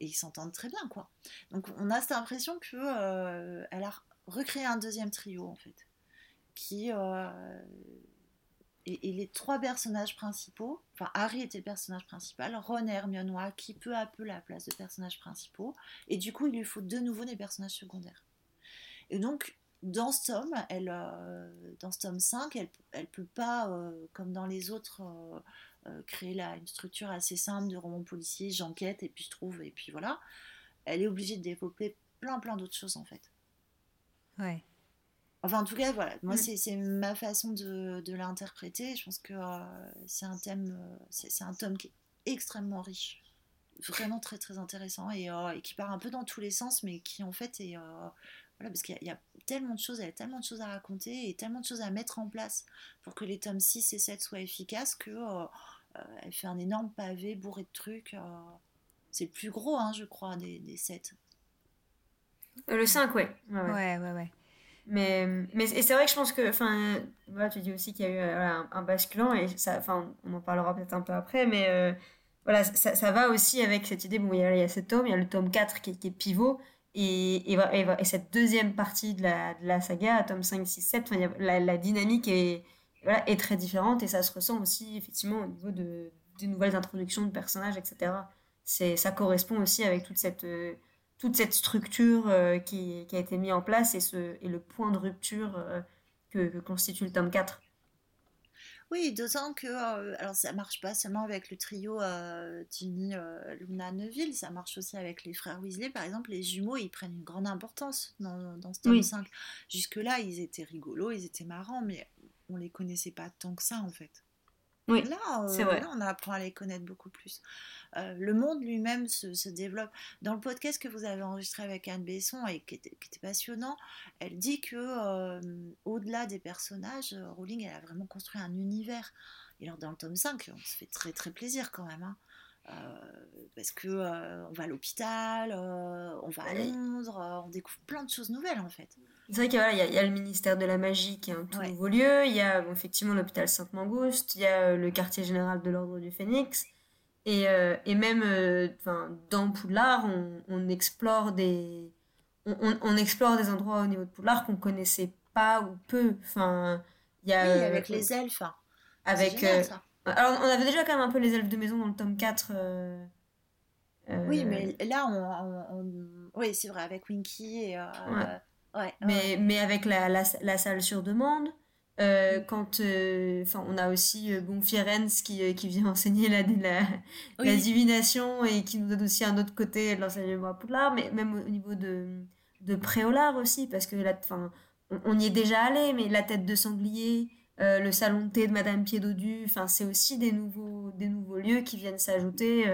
ils s'entendent très bien quoi. Donc on a cette impression que elle a recréé un deuxième trio en fait, qui et, les trois personnages principaux, enfin Harry était le personnage principal, Ron et Hermione acquis peu à peu la place de personnages principaux, et du coup il lui faut de nouveau des personnages secondaires. Et donc, dans ce tome, elle, euh, dans ce tome 5, elle ne peut pas, euh, comme dans les autres, euh, créer là, une structure assez simple de roman policier, j'enquête et puis je trouve, et puis voilà. Elle est obligée de développer plein plein d'autres choses en fait. Ouais. Enfin, en tout cas, voilà, moi, mm. c'est ma façon de, de l'interpréter. Je pense que c'est un thème, c'est un tome qui est extrêmement riche, vraiment très, très intéressant et, et, qui part un peu dans tous les sens, mais qui en fait est. voilà, parce qu'il y, a tellement de choses, il y a tellement de choses à raconter et tellement de choses à mettre en place pour que les tomes 6 et 7 soient efficaces que elle fait un énorme pavé bourré de trucs. c'est le plus gros, hein, je crois, des, des 7. le 5, ouais. Ouais, ouais, ouais. ouais. Mais, mais c'est vrai que je pense que, enfin, voilà, tu dis aussi qu'il y a eu euh, un, basculant et ça, enfin, on en parlera peut-être un peu après, mais euh, voilà, ça, ça, va aussi avec cette idée, bon, il y a, il y a ce tome, il y a le tome 4 qui, qui est pivot, et, et, et, cette deuxième partie de la, saga, tome 5, 6, 7, la, dynamique est, très différente et ça se ressent aussi effectivement au niveau de, des nouvelles introductions de personnages, etc. Ça correspond aussi avec toute cette, euh, structure euh, qui, a été mise en place et, ce, et le point de rupture euh, que, constitue le tome 4. Oui, d'autant que euh, alors ça marche pas seulement avec le trio Timmy, Luna, Neville, ça marche aussi avec les frères Weasley, par exemple. Les jumeaux, ils prennent une grande importance dans, dans ce tome 5. Jusque-là, ils étaient rigolos, ils étaient marrants, mais on les connaissait pas tant que ça en fait. Oui, là, vrai. là, on apprend à les connaître beaucoup plus. Euh, le monde lui-même se, développe. Dans le podcast que vous avez enregistré avec Anne Besson et qui était, passionnant, elle dit que euh, au-delà des personnages, euh, Rowling elle a vraiment construit un univers. Et alors dans le tome 5, on se fait très très plaisir quand même. Hein. Parce que on va à l'hôpital, on va à Londres, on découvre plein de choses nouvelles en fait. C'est vrai qu'il y, y, a le ministère de la magie qui est un tout nouveau lieu, il y a effectivement l'hôpital Sainte-Mangouste, il y a le quartier général de l'ordre du Phénix, et, euh, et même euh, dans Poudlard, on, on, explore des, on, on, explore des endroits au niveau de Poudlard qu'on connaissait pas ou peu. Enfin, il y a, oui, avec les elfes. Avec, euh, alors, on avait déjà quand même un peu les elfes de maison dans le tome 4. oui, mais là, on, oui, c'est vrai, avec Winky et. Ouais. mais, mais avec la, la, la, salle sur demande. Euh, quand euh, on a aussi euh, bon qui, qui vient *laughs* enseigner la, la, la, divination et qui nous donne aussi un autre côté de l'enseignement à Poudlard mais même au niveau de, de Préolard aussi parce que là on, on, y est déjà allé mais la tête de sanglier le salon de thé de Madame Pied-Dodu enfin c'est aussi des nouveaux des nouveaux lieux qui viennent s'ajouter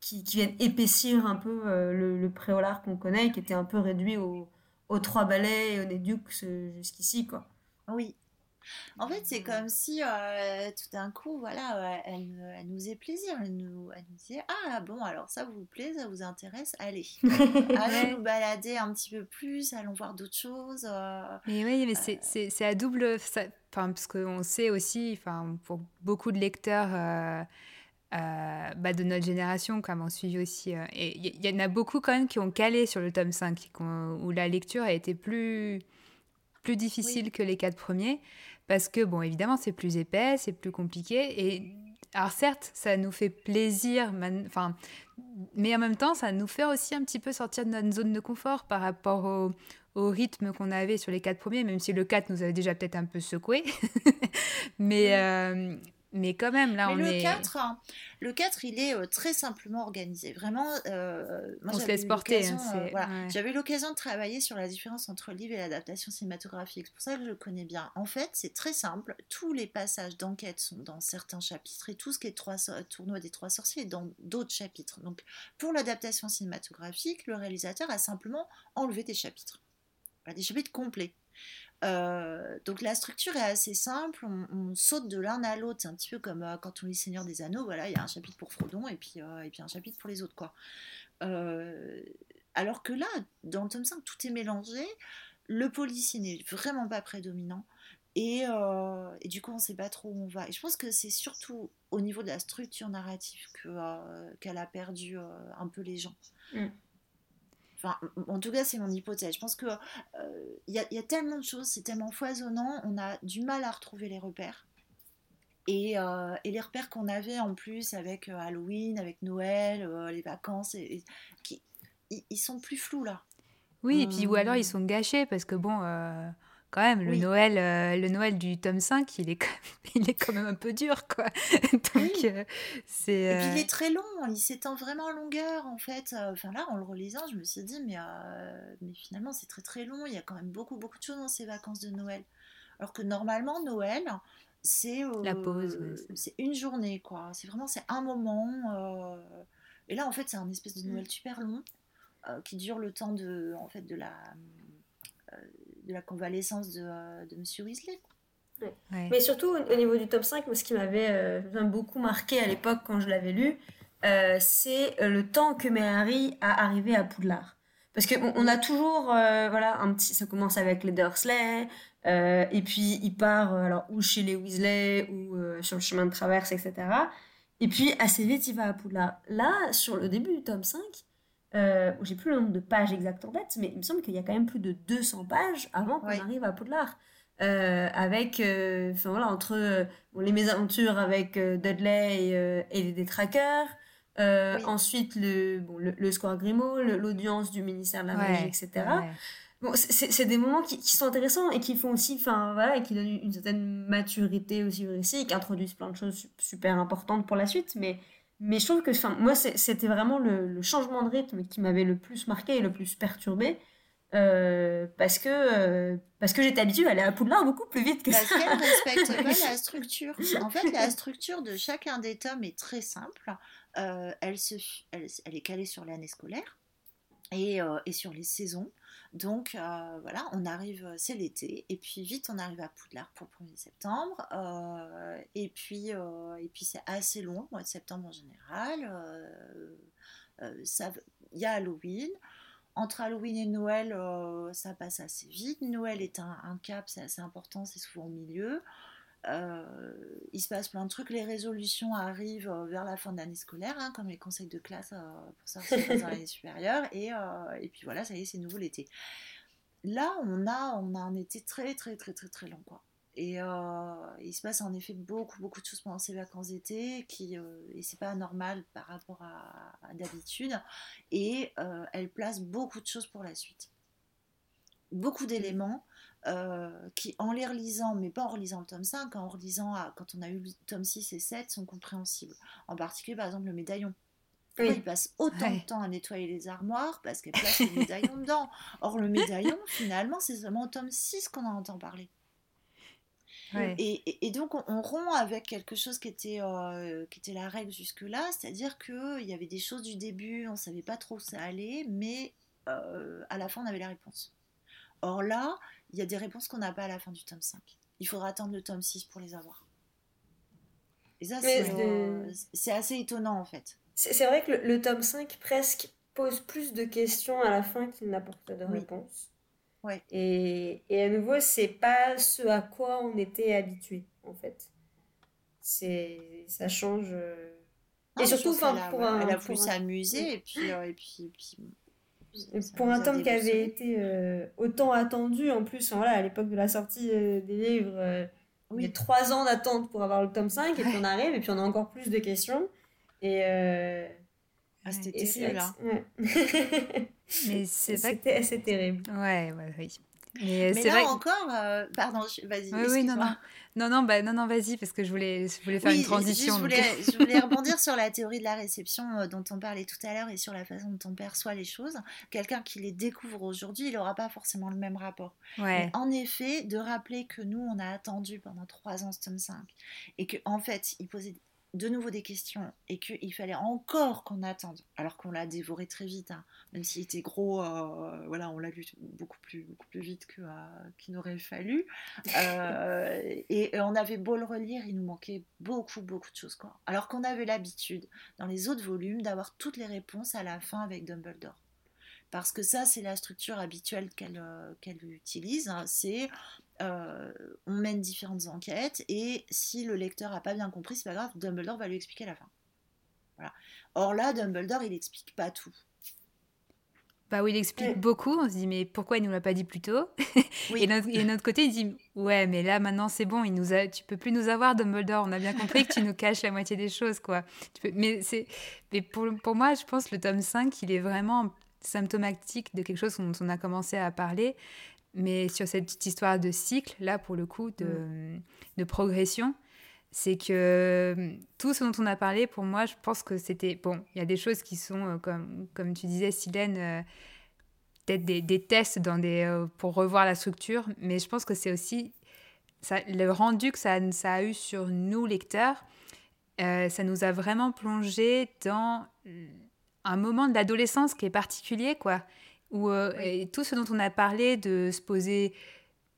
qui, qui, viennent épaissir un peu le, le Préolard qu'on connaît qui était un peu réduit aux, aux trois ballets et aux Nédux jusqu'ici quoi oui, en fait, c'est comme si euh, tout d'un coup, voilà, euh, elle, elle, nous faisait plaisir. Elle nous, elle nous disait Ah, bon, alors ça vous plaît, ça vous intéresse Allez, *laughs* allez nous balader un petit peu plus, allons voir d'autres choses. Euh, mais oui, mais c'est à double. Enfin, parce qu'on sait aussi, enfin, pour beaucoup de lecteurs. bah, de notre génération, comme on suit aussi. et il y, en a beaucoup quand même qui ont calé sur le tome 5, où la lecture a été plus, plus difficile que les quatre premiers parce que, bon, évidemment, c'est plus épais, c'est plus compliqué. Et alors, certes, ça nous fait plaisir, enfin, mais en même temps, ça nous fait aussi un petit peu sortir de notre zone de confort par rapport au, au rythme qu'on avait sur les quatre premiers, même si le 4 nous avait déjà peut-être un peu secoué. *laughs* mais, euh, mais quand même, là, on le est. 4, hein, le 4, il est euh, très simplement organisé. Vraiment, euh, moi, on se laisse porter. Hein, euh, J'avais l'occasion de travailler sur la différence entre le livre et l'adaptation cinématographique. C'est pour ça que je le connais bien. En fait, c'est très simple. Tous les passages d'enquête sont dans certains chapitres et tout ce qui est trois, tournoi des trois sorciers est dans d'autres chapitres. Donc, pour l'adaptation cinématographique, le réalisateur a simplement enlevé des chapitres. Chapitres complets. Euh, donc la structure est assez simple, on, saute de l'un à l'autre, c'est un petit peu comme euh, quand on lit Seigneur des Anneaux, voilà, il y a un chapitre pour Frodon et puis, euh, et puis un chapitre pour les autres. quoi. alors que là, dans le tome 5, tout est mélangé, le policier n'est vraiment pas prédominant, et, et, du coup on ne sait pas trop où on va. Et je pense que c'est surtout au niveau de la structure narrative qu'elle a perdu un peu les gens. Mm. Enfin, en tout cas, c'est mon hypothèse. Je pense qu'il euh, y, a, tellement de choses, c'est tellement foisonnant, on a du mal à retrouver les repères. Et, euh, les repères qu'on avait en plus avec euh, Halloween, avec Noël, les vacances, et, qui, ils, sont plus flous là. Oui, et puis ou alors ils sont gâchés parce que bon, quand même, le, Noël, euh, le Noël du tome 5, il est quand même, *laughs* il est quand même un peu dur, quoi. *laughs* Donc, euh, c'est... Et puis, il est très long, il s'étend vraiment en longueur, en fait. Enfin, là, en le relisant, je me suis dit, mais, mais finalement, c'est très très long. Il y a quand même beaucoup, beaucoup de choses dans ces vacances de Noël. Alors que normalement, Noël, c'est... La pause, C'est une journée, quoi. C'est vraiment, c'est un moment. Et là, en fait, c'est un espèce de Noël super long. qui dure le temps de, en fait, de la, de la convalescence de, euh, de Monsieur Weasley. Mais surtout au niveau du top 5, ce qui m'avait euh, beaucoup marqué à l'époque quand je l'avais lu, euh, c'est le temps que met Harry à arriver à Poudlard. Parce qu'on on a toujours, voilà, un petit, ça commence avec les Dursley, et puis il part alors ou chez les Weasley ou sur le chemin de traverse, etc. Et puis assez vite il va à Poudlard. Là, sur le début du tome 5, euh, j'ai plus le nombre de pages exactes en tête, mais il me semble qu'il y a quand même plus de 200 pages avant qu'on arrive à Poudlard. Euh, avec, euh, enfin voilà, entre les mésaventures avec Dudley et, les détraqueurs, ensuite le, bon, le, Square Grimaud, l'audience du ministère de la Magie, etc. Bon, c'est des moments qui, qui, sont intéressants et qui font aussi, enfin voilà, et qui donnent une, certaine maturité aussi au récit, qui introduisent plein de choses super importantes pour la suite, mais mais je trouve que enfin, moi, c'était vraiment le, changement de rythme qui m'avait le plus marqué et le plus perturbé. Euh, parce que, euh, parce que j'étais habituée à aller à Poudlard beaucoup plus vite que parce ça. Parce qu'elle respecte pas *laughs* la structure. En fait, la structure de chacun des tomes est très simple. Euh, elle, se, elle, elle, est calée sur l'année scolaire et, et, sur les saisons. Donc euh, voilà, on arrive, euh, c'est l'été, et puis vite on arrive à Poudlard pour le 1er septembre, euh, et puis, et puis c'est assez long, le mois de septembre en général. Il y a Halloween. Entre Halloween et Noël, ça passe assez vite. Noël est un cap, c'est assez important, c'est souvent au milieu. Euh, il se passe plein de trucs. Les résolutions arrivent euh, vers la fin de l'année scolaire, hein, comme les conseils de classe euh, pour sortir *laughs* dans l'année supérieure. Et, et, puis voilà, ça y est, c'est nouveau l'été. Là, on a, on a un été très, très, très, très, très long. Quoi. Et il se passe en effet beaucoup, beaucoup de choses pendant ces vacances d'été, qui, et c'est pas normal par rapport à, à d'habitude. Et elle place beaucoup de choses pour la suite. Beaucoup d'éléments euh, qui, en les relisant, mais pas en relisant le tome 5, en relisant quand on a eu le tome 6 et 7, sont compréhensibles. En particulier, par exemple, le médaillon. il passe autant de temps à nettoyer les armoires? Parce qu'elle place le médaillon *laughs* dedans. Or, le médaillon, finalement, c'est seulement au tome 6 qu'on en entend parler. Et, donc, on, rompt avec quelque chose qui était, euh, qui était la règle jusque-là, c'est-à-dire qu'il y avait des choses du début, on ne savait pas trop où ça allait, mais euh, à la fin, on avait la réponse. Or là, il y a des réponses qu'on n'a pas à la fin du tome 5. Il faudra attendre le tome 6 pour les avoir. Et ça, euh, c'est assez étonnant en fait. C'est vrai que le, tome 5 presque pose plus de questions à la fin qu'il n'apporte de réponses. Ouais. Et, et, à nouveau, c'est pas ce à quoi on était habitué en fait. C'est ça change. Euh, et surtout, pour un, elle a pu s'amuser et puis, euh, et puis, et puis pour un tome qui avait été euh, autant attendu, en plus, voilà, à l'époque de la sortie euh, des livres, euh, il y a trois ans d'attente pour avoir le tome 5, et puis on arrive, et puis on a encore plus de questions. Et. Ah, c'était terrible, là. Mais c'est assez terrible. Ouais, ouais, oui. Mais, c'est là encore, euh, pardon, vas-y. Oui, oui, non, non, non, non, bah, non, non vas-y, parce que je voulais, je voulais faire une transition. Je voulais, je voulais *laughs* rebondir sur la théorie de la réception euh, dont on parlait tout à l'heure et sur la façon dont on perçoit les choses. Quelqu'un qui les découvre aujourd'hui, il n'aura pas forcément le même rapport. Ouais. en effet, de rappeler que nous, on a attendu pendant trois ans ce tome 5 et qu'en en fait, il posait de nouveau des questions et qu'il fallait encore qu'on attende, alors qu'on l'a dévoré très vite, hein. même s'il était gros, euh, voilà, on l'a lu beaucoup plus, beaucoup plus vite euh, qu'il n'aurait fallu. Euh, *laughs* et, on avait beau le relire, il nous manquait beaucoup, beaucoup de choses. Quoi. Alors qu'on avait l'habitude, dans les autres volumes, d'avoir toutes les réponses à la fin avec Dumbledore. Parce que ça, c'est la structure habituelle qu'elle, qu'elle utilise. Hein. C'est euh, on mène différentes enquêtes et si le lecteur n'a pas bien compris, c'est pas grave, Dumbledore va lui expliquer à la fin. Voilà. Or là, Dumbledore, il n'explique pas tout. Bah oui, il explique beaucoup. On se dit, mais pourquoi il nous l'a pas dit plus tôt? Et, d'un autre côté, il dit, ouais, mais là, maintenant, c'est bon, il nous a... tu peux plus nous avoir, Dumbledore. On a bien compris que tu nous caches la moitié des choses, quoi. Mais, c'est... mais pour, pour moi, je pense le tome 5, il est vraiment symptomatique de quelque chose dont on a commencé à parler Mais sur cette histoire de cycle, là, pour le coup, de, mm. de progression, c'est que hum, tout ce dont on a parlé, pour moi, je pense que c'était... Bon, il y a des choses qui sont, euh, comme, comme tu disais, Silène, euh, peut-être des, des, tests dans des, euh, pour revoir la structure, mais je pense que c'est aussi ça, le rendu que ça, ça, a eu sur nous, lecteurs. ça nous a vraiment plongé dans un moment de l'adolescence qui est particulier, quoi. Où tout ce dont on a parlé, de se poser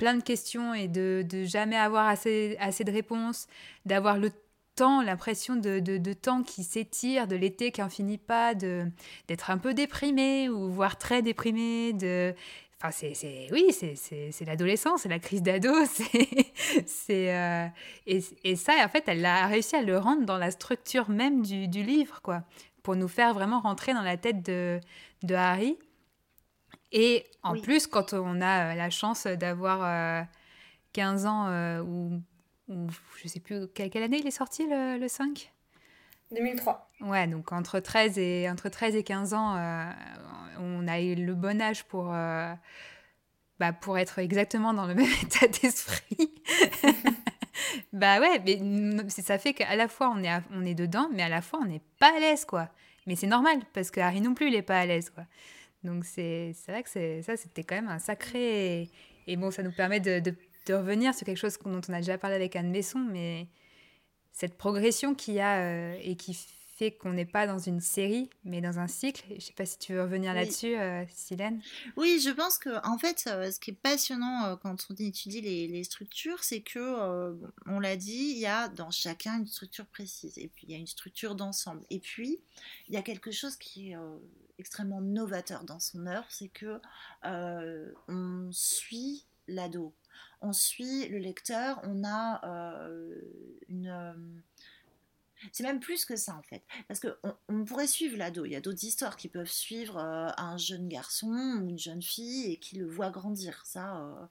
plein de questions et de, de jamais avoir assez, assez de réponses, d'avoir le temps, l'impression de, de, temps qui s'étire, de l'été qui n'en finit pas, d'être un peu déprimé ou voire très déprimé, de... Enfin, c'est, oui, c'est, l'adolescence, c'est la crise d'ado, *laughs* c'est, euh, et, et, ça, en fait, elle a réussi à le rendre dans la structure même du, du livre, quoi, pour nous faire vraiment rentrer dans la tête de, de Harry. Et en plus, quand on a euh, la chance d'avoir 15 euh, ans euh, ou, ou, je sais plus quelle, année il est sorti le, le 5 2003. Ouais, donc entre 13 et, entre 13 et 15 ans, on a eu le bon âge pour, bah, pour être exactement dans le *laughs* même état d'esprit. *laughs* bah ouais, mais ça fait qu'à la fois on est, on est dedans, mais à la fois on n'est pas à l'aise, quoi. Mais c'est normal, parce que Harry non plus, il n'est pas à l'aise, quoi. Donc c'est vrai que ça, c'était quand même un sacré... Et bon, ça nous permet de, de, revenir sur quelque chose dont on a déjà parlé avec Anne Besson, mais cette progression qu'il y a euh, et qui fait qu'on n'est pas dans une série, mais dans un cycle. Je ne sais pas si tu veux revenir là-dessus, euh, Silène. Oui, je pense que en fait, euh, ce qui est passionnant quand on étudie les, les structures, c'est que, on l'a dit, il y a dans chacun une structure précise, et puis il y a une structure d'ensemble. Et puis, il y a quelque chose qui est extrêmement novateur dans son œuvre, c'est que euh, on suit l'ado, on suit le lecteur, on a euh, une euh, c'est même plus que ça en fait, parce qu'on on pourrait suivre l'ado. Il y a d'autres histoires qui peuvent suivre un jeune garçon ou une jeune fille et qui le voit grandir. Ça,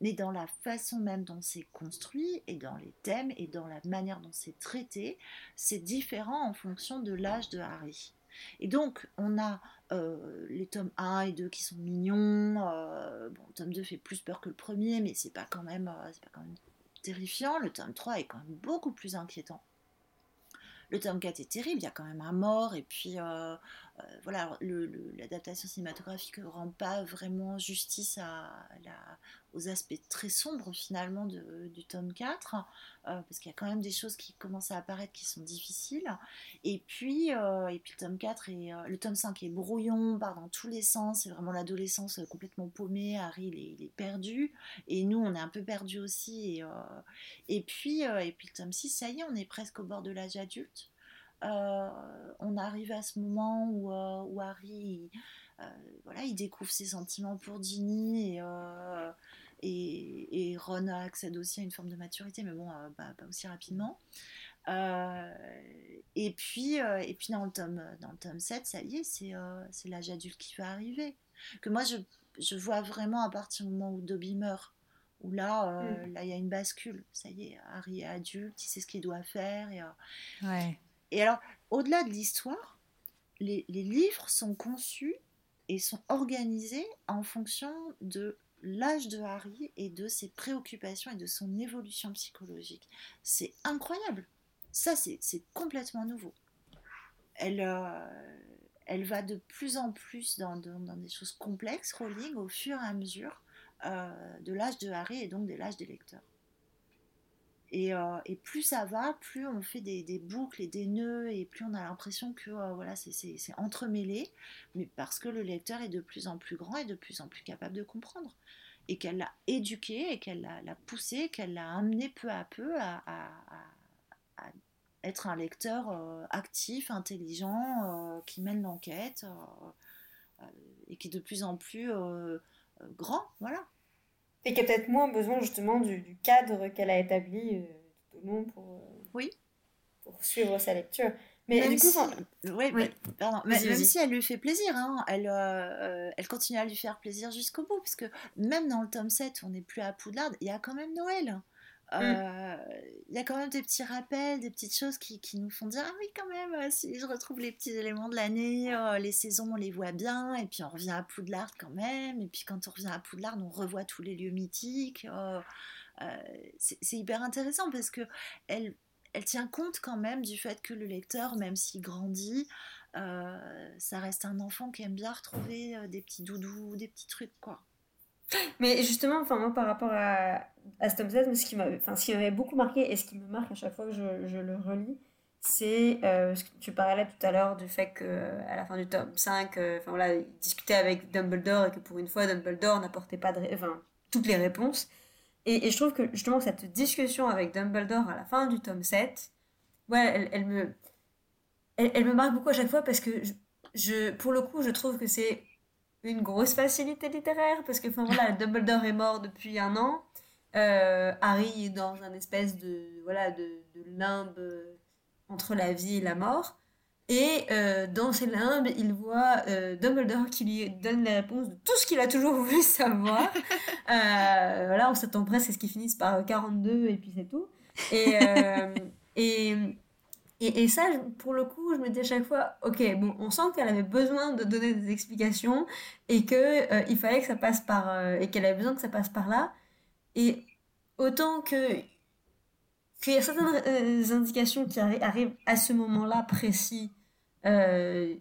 mais dans la façon même dont c'est construit et dans les thèmes et dans la manière dont c'est traité, c'est différent en fonction de l'âge de Harry. Et donc, on a euh, les tomes 1 et 2 qui sont mignons. Euh, bon, le tome 2 fait plus peur que le premier, mais c'est pas quand même, euh, pas quand même terrifiant. Le tome 3 est quand même beaucoup plus inquiétant. Le tome 4 est terrible, il y a quand même un mort, et puis voilà, l'adaptation cinématographique ne rend pas vraiment justice à aux aspects très sombres finalement du tome 4, euh, parce qu'il y a quand même des choses qui commencent à apparaître qui sont difficiles. Et puis, euh, et puis le tome 4 et euh, le tome 5 est brouillon, part dans tous les sens, c'est vraiment l'adolescence complètement paumée, Harry il est, perdu, et nous on est un peu perdu aussi. Et, et, puis, et puis le tome 6, ça y est, on est presque au bord de l'âge adulte. On arrive à ce moment où, où Harry... voilà, il découvre ses sentiments pour Ginny et, et, Ron accède aussi à une forme de maturité, mais bon, euh, pas aussi rapidement. Euh, et, puis, euh, et puis dans le tome, dans le tome 7, ça y est, c'est c'est l'âge adulte qui va arriver. Que moi, je, je, vois vraiment à partir du moment où Dobby meurt, où là, mm. là, il y a une bascule. Ça y est, Harry est adulte, il sait ce qu'il doit faire. Et, ouais. Et alors, au-delà de l'histoire, les, livres sont conçus et sont organisés en fonction de l'âge de Harry et de ses préoccupations et de son évolution psychologique. C'est incroyable. Ça, c'est complètement nouveau. Elle, euh, elle va de plus en plus dans, dans, des choses complexes, Rowling, au fur et à mesure euh, de l'âge de Harry et donc de l'âge des lecteurs. Et, euh, et, plus ça va, plus on fait des, boucles et des nœuds, et plus on a l'impression que voilà, c'est entremêlé, mais parce que le lecteur est de plus en plus grand et de plus en plus capable de comprendre et qu'elle l'a éduqué et qu'elle l'a poussé, qu'elle l'a amené peu à peu à, être un lecteur euh, actif, intelligent, euh, qui mène l'enquête euh, et qui est de plus en plus grand, voilà. Et qui a peut-être moins besoin justement du, cadre qu'elle a établi tout au long pour, oui. pour suivre sa lecture. Mais du coup, oui, pardon. même si elle lui fait plaisir, hein, elle, euh, euh, elle continue à lui faire plaisir jusqu'au bout, parce que même dans le tome 7, on n'est plus à Poudlard, il y a quand même Noël. Euh, il y a quand même des petits rappels, des petites choses qui, nous font dire ah oui quand même euh, si je retrouve les petits éléments de l'année, euh, les saisons on les voit bien et puis on revient à Poudlard quand même et puis quand on revient à Poudlard on revoit tous les lieux mythiques. c'est hyper intéressant parce que elle, elle tient compte quand même du fait que le lecteur même s'il grandit ça reste un enfant qui aime bien retrouver des petits doudous, des petits trucs quoi. Mais justement, enfin, moi, par rapport à, à ce tome 7, ce qui m'avait beaucoup marqué et ce qui me marque à chaque fois que je, je le relis, c'est euh, ce que tu parlais tout à l'heure du fait qu'à la fin du tome 5, euh, voilà, il discutait avec Dumbledore et que pour une fois, Dumbledore n'apportait pas de, enfin, toutes les réponses. Et, et, je trouve que justement, cette discussion avec Dumbledore à la fin du tome 7, ouais, elle, elle me, elle, me marque beaucoup à chaque fois parce que je pour le coup, je trouve que c'est une grosse facilité littéraire parce que enfin voilà *laughs* Dumbledore est mort depuis un an. Euh, Harry est dans un espèce de voilà de, de, limbe euh, entre la vie et la mort. Et euh, dans ces limbes il voit Dumbledore qui lui donne les réponses de tout ce qu'il a toujours voulu *laughs* savoir. Voilà on s'attend presque à ce qu'ils finissent par 42 et puis c'est tout. Et et et, et, ça, pour le coup, je me dis à chaque fois, ok, bon, on sent qu'elle avait besoin de donner des explications et que euh, il fallait que ça passe par euh, et qu'elle avait besoin que ça passe par là. Et autant que qu'il y a certaines euh, indications qui arrivent à ce moment-là précis, il,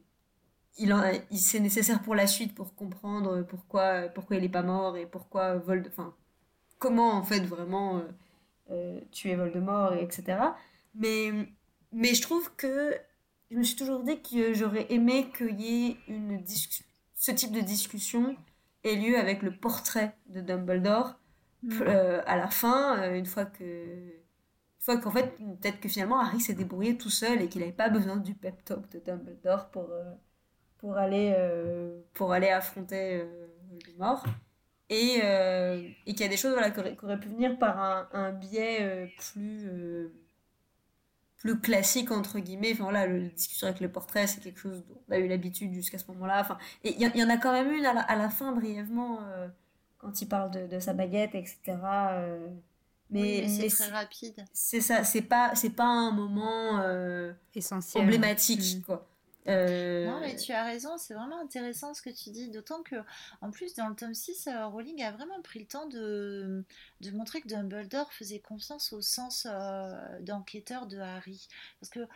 c'est nécessaire pour la suite pour comprendre pourquoi pourquoi il est pas mort et pourquoi Voldemort, enfin comment en fait vraiment tuer Voldemort, et etc. Mais mais je trouve que je me suis toujours dit que j'aurais aimé qu'il y ait une ce type de discussion ait lieu avec le portrait de Dumbledore mm. euh, à la fin, euh, une fois que. Une fois qu'en fait, peut-être que finalement Harry s'est débrouillé tout seul et qu'il n'avait pas besoin du pep talk de Dumbledore pour, euh, pour, aller, pour aller affronter le mort. Et, et qu'il y a des choses voilà, qui, auraient, pu venir par un, un biais plus plus classique entre guillemets. Enfin voilà le discussion avec le portrait c'est quelque chose dont on a eu l'habitude jusqu'à ce moment-là. Enfin et il y, en a quand même une à la, fin brièvement euh, quand il parle de, de sa baguette etc euh, mais, c'est très rapide. c'est ça c'est pas c'est pas un moment euh, essentiel. emblématique mm. quoi euh, non, mais tu as raison, c'est vraiment intéressant ce que tu dis. D'autant que, en plus, dans le tome 6, euh, Rowling a vraiment pris le temps de, de montrer que Dumbledore faisait confiance au sens euh, d'enquêteur de Harry. Parce que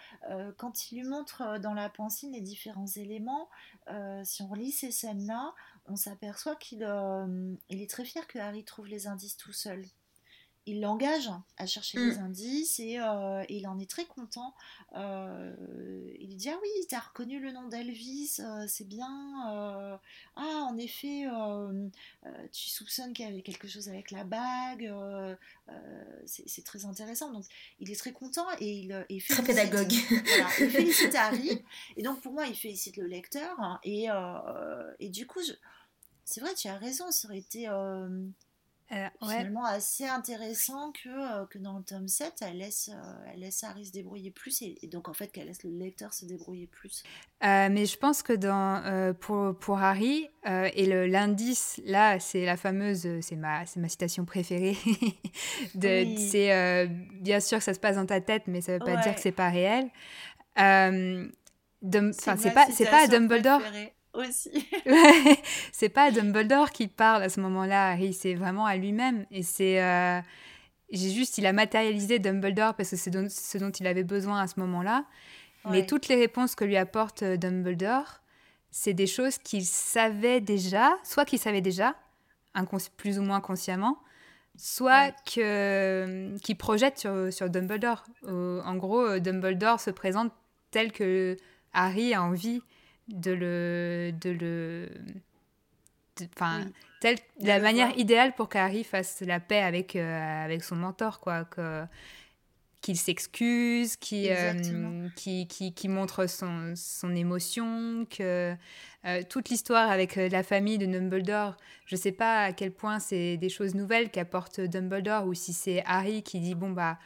quand il lui montre dans la pensée les différents éléments, si on lit ces scènes-là, on s'aperçoit qu'il il est très fier que Harry trouve les indices tout seul il l'engage à chercher les mm. indices euh, et, il en est très content. Euh, il dit Ah oui, tu as reconnu le nom d'Elvis, euh, c'est bien. ah, en effet, tu soupçonnes qu'il y avait quelque chose avec la bague. c'est très intéressant. Donc, il est très content et il, il félicite, Très pédagogue. il *laughs* félicite Harry. Et donc, pour moi, il félicite le lecteur. Hein, et, et du coup, c'est vrai, tu as raison, ça aurait été euh, finalement assez intéressant que, euh, que dans le tome 7, elle laisse, euh, elle laisse Harry se débrouiller plus et, donc en fait qu'elle laisse le lecteur se débrouiller plus. mais je pense que dans, pour, pour Harry, et l'indice là, c'est la fameuse, c'est ma, ma citation préférée, *laughs* de, c'est bien sûr que ça se passe dans ta tête, mais ça veut pas dire que c'est pas réel. c'est pas, c'est pas Dumbledore aussi. *laughs* c'est pas Dumbledore qui parle à ce moment-là, Harry, c'est vraiment à lui-même. Et c'est. Euh, j'ai juste, il a matérialisé Dumbledore parce que c'est ce dont il avait besoin à ce moment-là. Mais toutes les réponses que lui apporte euh, Dumbledore, c'est des choses qu'il savait déjà, soit qu'il savait déjà, plus ou moins consciemment, soit que qu'il projette sur, sur Dumbledore. en gros, euh, Dumbledore se présente tel que Harry a envie de le. De le Enfin, la manière idéale pour qu'Harry fasse la paix avec, euh, avec son mentor, quoi. Que, qu'il s'excuse, qui, euh, qui, qui, qui, montre son, son émotion, que euh, toute l'histoire avec la famille de Dumbledore, je sais pas à quel point c'est des choses nouvelles qu'apporte Dumbledore ou si c'est Harry qui dit bon bah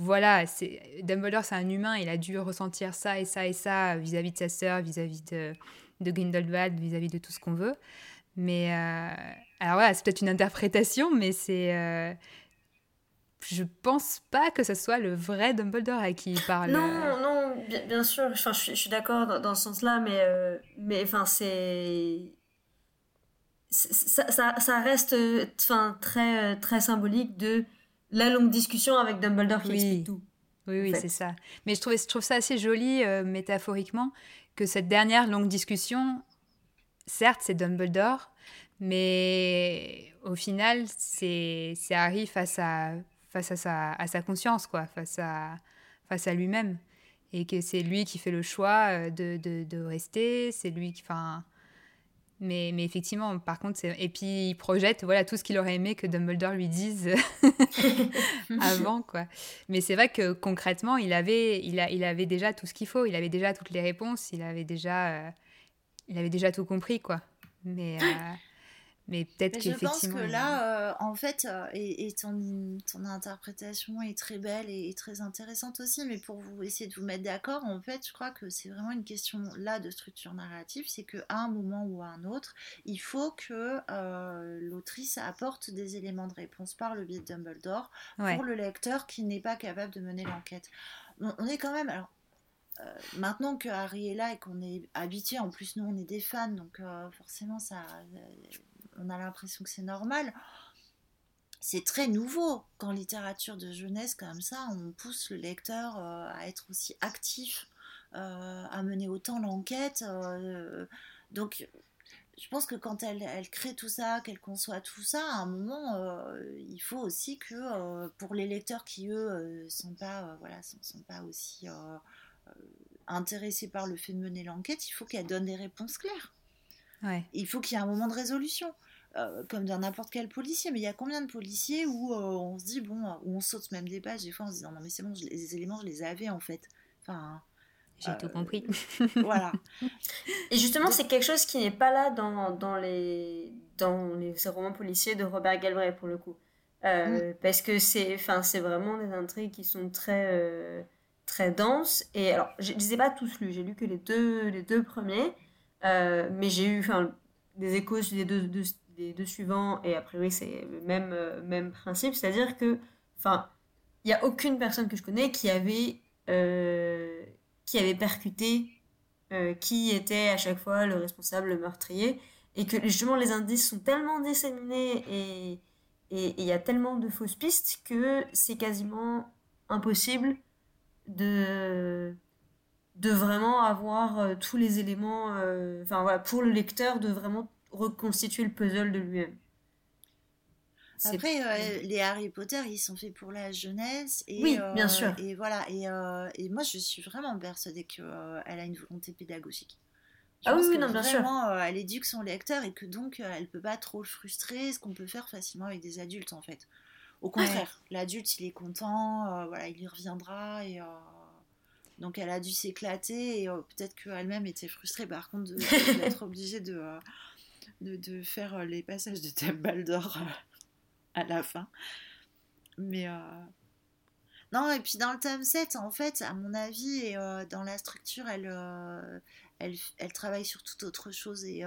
voilà, c'est Dumbledore, c'est un humain, il a dû ressentir ça et ça et ça vis-à-vis de sa sœur, vis-à-vis de, de Grindelwald, vis-à-vis de tout ce qu'on veut. Mais euh, alors voilà, c'est peut-être une interprétation, mais c'est euh, je pense pas que ce soit le vrai Dumbledore à qui il parle. Non, non, bien, sûr, enfin, je, suis d'accord dans, ce sens-là, mais, mais enfin, c'est ça, ça, ça, reste enfin, très, très symbolique de la longue discussion avec Dumbledore qui explique tout. Oui, oui, c'est ça. Mais je trouve, je trouve ça assez joli, euh, métaphoriquement, que cette dernière longue discussion, certes, c'est Dumbledore, mais au final, c'est Harry face à, face à, sa, à sa conscience, quoi, face à, face à lui-même. Et que c'est lui qui fait le choix euh, de, de, de rester, c'est lui qui. Enfin, mais, mais effectivement, par contre, et puis il projette voilà, tout ce qu'il aurait aimé que Dumbledore lui dise *laughs* avant. quoi. Mais c'est vrai que concrètement, il avait, il, a, il avait déjà tout ce qu'il faut, il avait déjà toutes les réponses, il avait déjà, euh, il avait déjà tout compris. quoi. Mais, euh, mais peut-être Je pense que là, euh, en fait, euh, et, ton, ton, interprétation est très belle et, très intéressante aussi, mais pour vous essayer de vous mettre d'accord, en fait, je crois que c'est vraiment une question là de structure narrative, c'est qu'à un moment ou à un autre, il faut que euh, l'autrice apporte des éléments de réponse par le biais de Dumbledore pour le lecteur qui n'est pas capable de mener l'enquête. On, est quand même, alors, maintenant que Harry est là et qu'on est habitué, en plus nous on est des fans, donc forcément ça, on a l'impression que c'est normal. C'est très nouveau qu'en littérature de jeunesse comme ça, on pousse le lecteur euh, à être aussi actif, euh, à mener autant l'enquête. Euh, donc, je pense que quand elle, elle crée tout ça, qu'elle conçoit tout ça, à un moment, il faut aussi que pour les lecteurs qui eux sont pas, voilà, sont, sont, pas aussi intéressés par le fait de mener l'enquête, il faut qu'elle donne des réponses claires. Il faut qu'il y ait un moment de résolution. Euh, comme dans n'importe quel policier. Mais il y a combien de policiers où euh, on se dit, bon, où on saute même des pages, des fois en se disant, non mais c'est bon, les éléments, je les avais en fait. Enfin. J'ai tout compris. *laughs* voilà. Et justement, c'est quelque chose qui n'est pas là dans, dans, les, dans les romans policiers de Robert Galbraith, pour le coup. Euh, mm. Parce que c'est vraiment des intrigues qui sont très, très denses. Et alors, je ne les ai pas tous lus, j'ai lu que les deux, les deux premiers. mais j'ai eu des échos des deux, deux, des deux suivants, et a priori c'est le même, euh, même principe, c'est-à-dire que, enfin, il n'y a aucune personne que je connais qui avait, euh, qui avait percuté euh, qui était à chaque fois le responsable, le meurtrier, et que justement les indices sont tellement disséminés et il y a tellement de fausses pistes que c'est quasiment impossible de de vraiment avoir tous les éléments enfin voilà pour le lecteur de vraiment reconstituer le puzzle de lui-même. Après, euh, les Harry Potter, ils sont faits pour la jeunesse. Et, oui, bien euh, sûr. Et voilà. Et, euh, et, moi, je suis vraiment persuadée qu'elle a une volonté pédagogique. ah oui, oui non, bien sûr. elle éduque son lecteur et que donc elle peut pas trop le frustrer, ce qu'on peut faire facilement avec des adultes en fait. Au contraire, l'adulte il est content, voilà, il y reviendra et donc elle a dû s'éclater et peut-être qu'elle-même était frustrée par contre *laughs* d'être obligée de, de, faire euh, les passages de Dumbledore euh, à la fin. Mais. Euh, non, et puis dans le tome 7, en fait, à mon avis, et dans la structure, elle, elle, travaille sur toute autre chose. Et,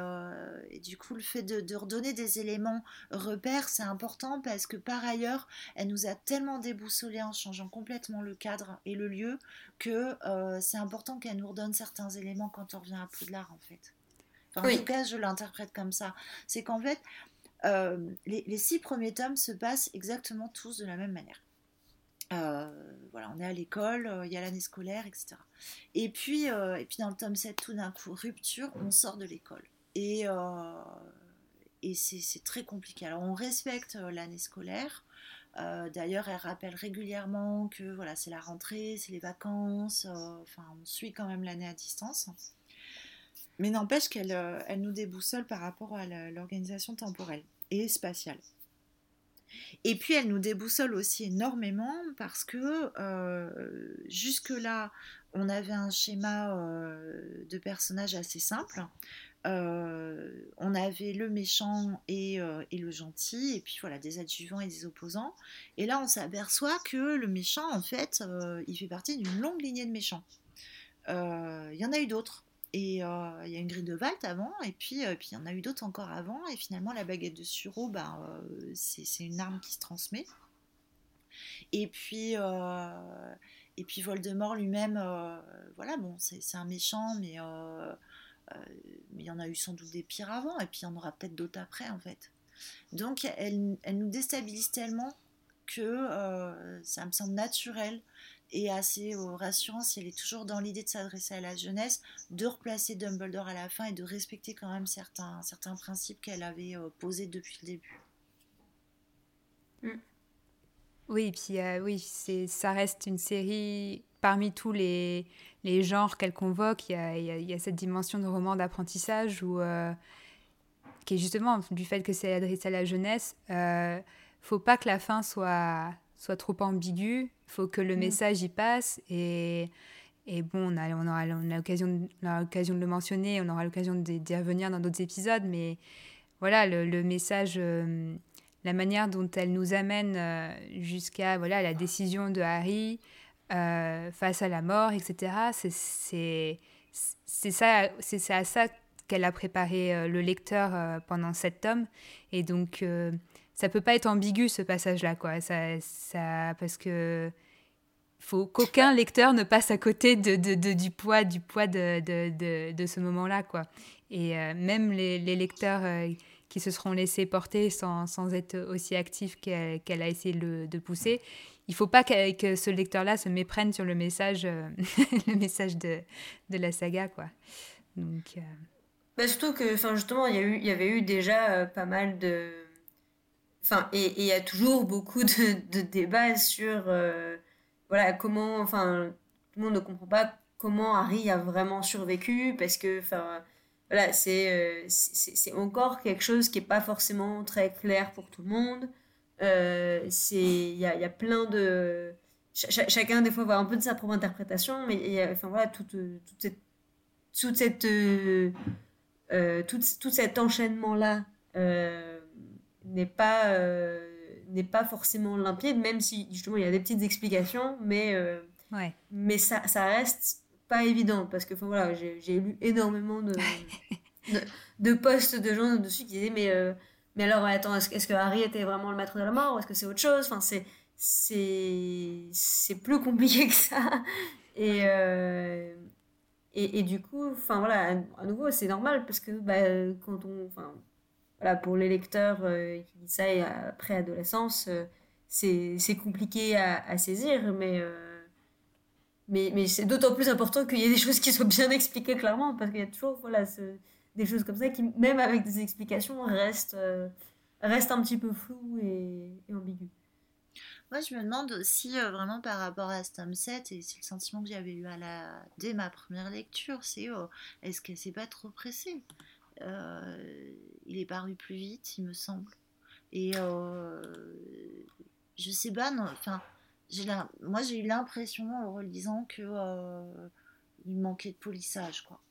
du coup, le fait de, de, redonner des éléments repères, c'est important parce que par ailleurs, elle nous a tellement déboussolé en changeant complètement le cadre et le lieu que c'est important qu'elle nous redonne certains éléments quand on revient à Poudlard, en fait. En tout cas, je l'interprète comme ça. C'est qu'en fait, euh, les, six premiers tomes se passent exactement tous de la même manière. Euh, voilà, on est à l'école, euh, il y a l'année scolaire, etc. Et puis, et puis dans le tome 7, tout d'un coup, rupture, on sort de l'école. Et, et c'est très compliqué. Alors on respecte l'année scolaire. D'ailleurs, elle rappelle régulièrement que voilà, c'est la rentrée, c'est les vacances. enfin, on suit quand même l'année à distance. Mais n'empêche qu'elle euh, elle nous déboussole par rapport à l'organisation temporelle et spatiale. Et puis elle nous déboussole aussi énormément parce que euh, jusque-là, on avait un schéma euh, de personnages assez simple. on avait le méchant et, et, le gentil, et puis voilà, des adjuvants et des opposants. Et là, on s'aperçoit que le méchant, en fait, il fait partie d'une longue lignée de méchants. Il y en a eu d'autres. Et euh, il y a une grille de Valt avant, et puis euh, il y en a eu d'autres encore avant, et finalement la baguette de Suro, ben, euh, c'est une arme qui se transmet. Et puis, et puis Voldemort lui-même, voilà, bon, c'est un méchant, mais il y en a eu sans doute des pires avant, et puis il y en aura peut-être d'autres après, en fait. Donc, elle, elle, nous déstabilise tellement que ça me semble naturel et assez rassurant si elle est toujours dans l'idée de s'adresser à la jeunesse, de replacer Dumbledore à la fin et de respecter quand même certains, certains principes qu'elle avait euh, posés depuis le début. Mm. Oui, et puis euh, oui, ça reste une série parmi tous les, les genres qu'elle convoque. Il y, a, cette dimension de roman d'apprentissage où, euh, qui est justement du fait que c'est adressé à la jeunesse. Euh, faut pas que la fin soit soit trop ambigu. Il faut que le mm. message y passe. Et, et bon, on, a, on aura, on a l'occasion de le mentionner, on aura l'occasion d'y revenir dans d'autres épisodes. Mais voilà, le, le message, euh, la manière dont elle nous amène euh, jusqu'à voilà, la décision de Harry euh, face à la mort, etc. C'est ça, c'est à ça qu'elle a préparé le lecteur pendant sept tomes. Et donc, ça peut pas être ambigu ce passage-là, quoi. Ça, ça, parce que faut qu'aucun lecteur ne passe à côté de, du poids, du poids de, ce moment-là, quoi. Et euh, même les, lecteurs euh, qui se seront laissés porter sans, sans être aussi actifs qu'elle a essayé de pousser, il faut pas que, que ce lecteur-là se méprenne sur le message, euh, *laughs* le message de, la saga, quoi. Donc. Bah, surtout que, enfin, justement, il y, y avait eu déjà pas mal de Enfin, et il y a toujours beaucoup de, de débats sur euh, voilà, comment. Enfin, tout le monde ne comprend pas comment Harry a vraiment survécu parce que enfin, voilà, c'est euh, c'est encore quelque chose qui n'est pas forcément très clair pour tout le monde. Euh, il y a, y a, plein de. chacun, des fois, va un peu de sa propre interprétation, mais y a, enfin, voilà, toute, toute cette. Toute cette tout, tout, cet enchaînement-là n'est pas, euh, n'est pas forcément limpide, même si justement il y a des petites explications, mais, euh, ouais. mais ça, ça reste pas évident parce que voilà, j'ai lu énormément *laughs* de, de, posts de gens dessus qui disaient mais, euh, mais alors attends, est-ce que Harry était vraiment le maître de la mort ou est-ce que c'est autre chose? Enfin, c'est, c'est, c'est plus compliqué *laughs* que ça. Et, et, et, du coup, enfin voilà, à nouveau, c'est normal parce que bah, quand on, enfin, voilà, pour les lecteurs euh, qui disent ça et après adolescence, euh, c'est compliqué à, saisir, mais, euh, mais, mais c'est d'autant plus important qu'il y ait des choses qui soient bien expliquées clairement, parce qu'il y a toujours voilà, des choses comme ça qui, même avec des explications, restent, restent un petit peu floues et, ambiguës. Moi, je me demande aussi, vraiment par rapport à ce tome 7, et c'est le sentiment que j'avais eu à la... dès ma première lecture, c'est oh, est-ce qu'elle s'est pas trop pressée euh, il est paru plus vite, il me semble. Et euh, je sais pas, enfin, moi j'ai eu l'impression en relisant que euh, il manquait de polissage, quoi.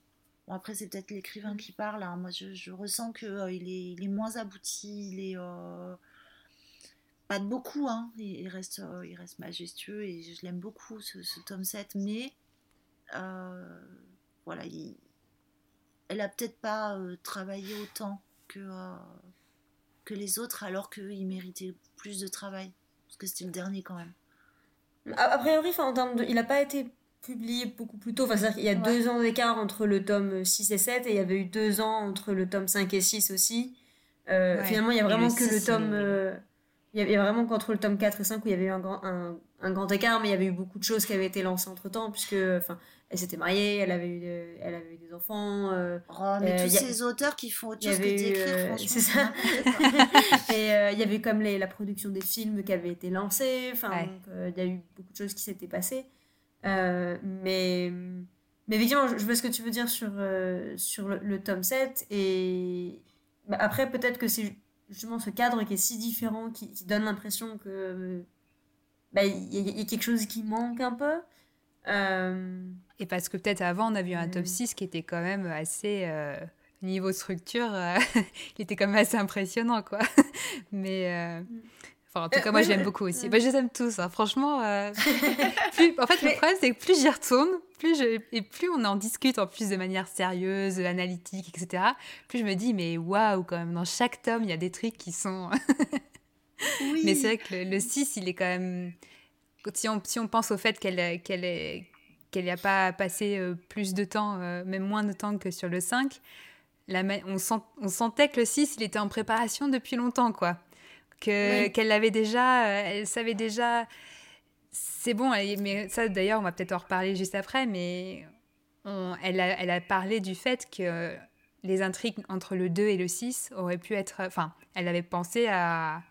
Bon, après, c'est peut-être l'écrivain qui parle. Hein. Moi, je, ressens qu'il il, est, moins abouti. Il est pas de beaucoup. Hein. Il, reste, il reste majestueux et je, l'aime beaucoup, ce, ce, tome 7. Mais voilà, il, elle a peut-être pas euh, travaillé autant que, euh, que les autres, alors qu'il méritait plus de travail. Parce que c'était le dernier quand même. A, priori, en termes il n'a pas été publié beaucoup plus tôt. Enfin, il y a deux ans d'écart entre le tome 6 et 7, et il y avait eu deux ans entre le tome 5 et 6 aussi. Euh, finalement, il y a vraiment que le tome. Il y a vraiment qu'entre le tome 4 et 5 où il y avait eu un grand, un, un, grand écart, mais il y avait eu beaucoup de choses qui avaient été lancées entre temps, puisque enfin, elle s'était mariée, elle avait eu, elle avait eu des enfants. Euh, oh, mais euh, tous ces auteurs qui font autre chose que d'écrire, euh, franchement. C'est ça. *laughs* et il y avait comme les, la production des films qui avait été lancée. Enfin, il y a eu beaucoup de choses qui s'étaient passées. mais, mais évidemment, je, vois ce que tu veux dire sur, sur le, tome 7. Et bah, après, peut-être que c'est justement ce cadre qui est si différent qui, donne l'impression que bah, il y, a quelque chose qui manque un peu. Et parce que peut-être avant, on a vu un top 6 qui était quand même assez... Euh, niveau structure, euh, *laughs* il était quand même assez impressionnant, quoi. *laughs* Mais... Euh, mm. Enfin, en tout cas, moi, je l'aime beaucoup aussi. Bah, je les aime tous, hein. franchement. *laughs* plus... En fait, le problème, c'est que plus j'y retourne, plus je... et plus on en discute en plus de manière sérieuse, analytique, etc., plus je me dis, mais waouh, quand même, dans chaque tome, il y a des trucs qui sont... *laughs* Mais c'est vrai que le, 6, il est quand même. Si on, si on pense au fait qu'elle qu'elle qu'elle n'a pas passé euh, plus de temps, euh, même moins de temps que sur le 5, la, on, sent, on sentait que le 6, il était en préparation depuis longtemps, quoi. Que, Qu'elle avait déjà, euh, elle savait déjà. C'est bon, mais ça d'ailleurs, on va peut-être en reparler juste après, mais on, elle, a, elle a parlé du fait que les intrigues entre le 2 et le 6 auraient pu être. Enfin, elle avait pensé à.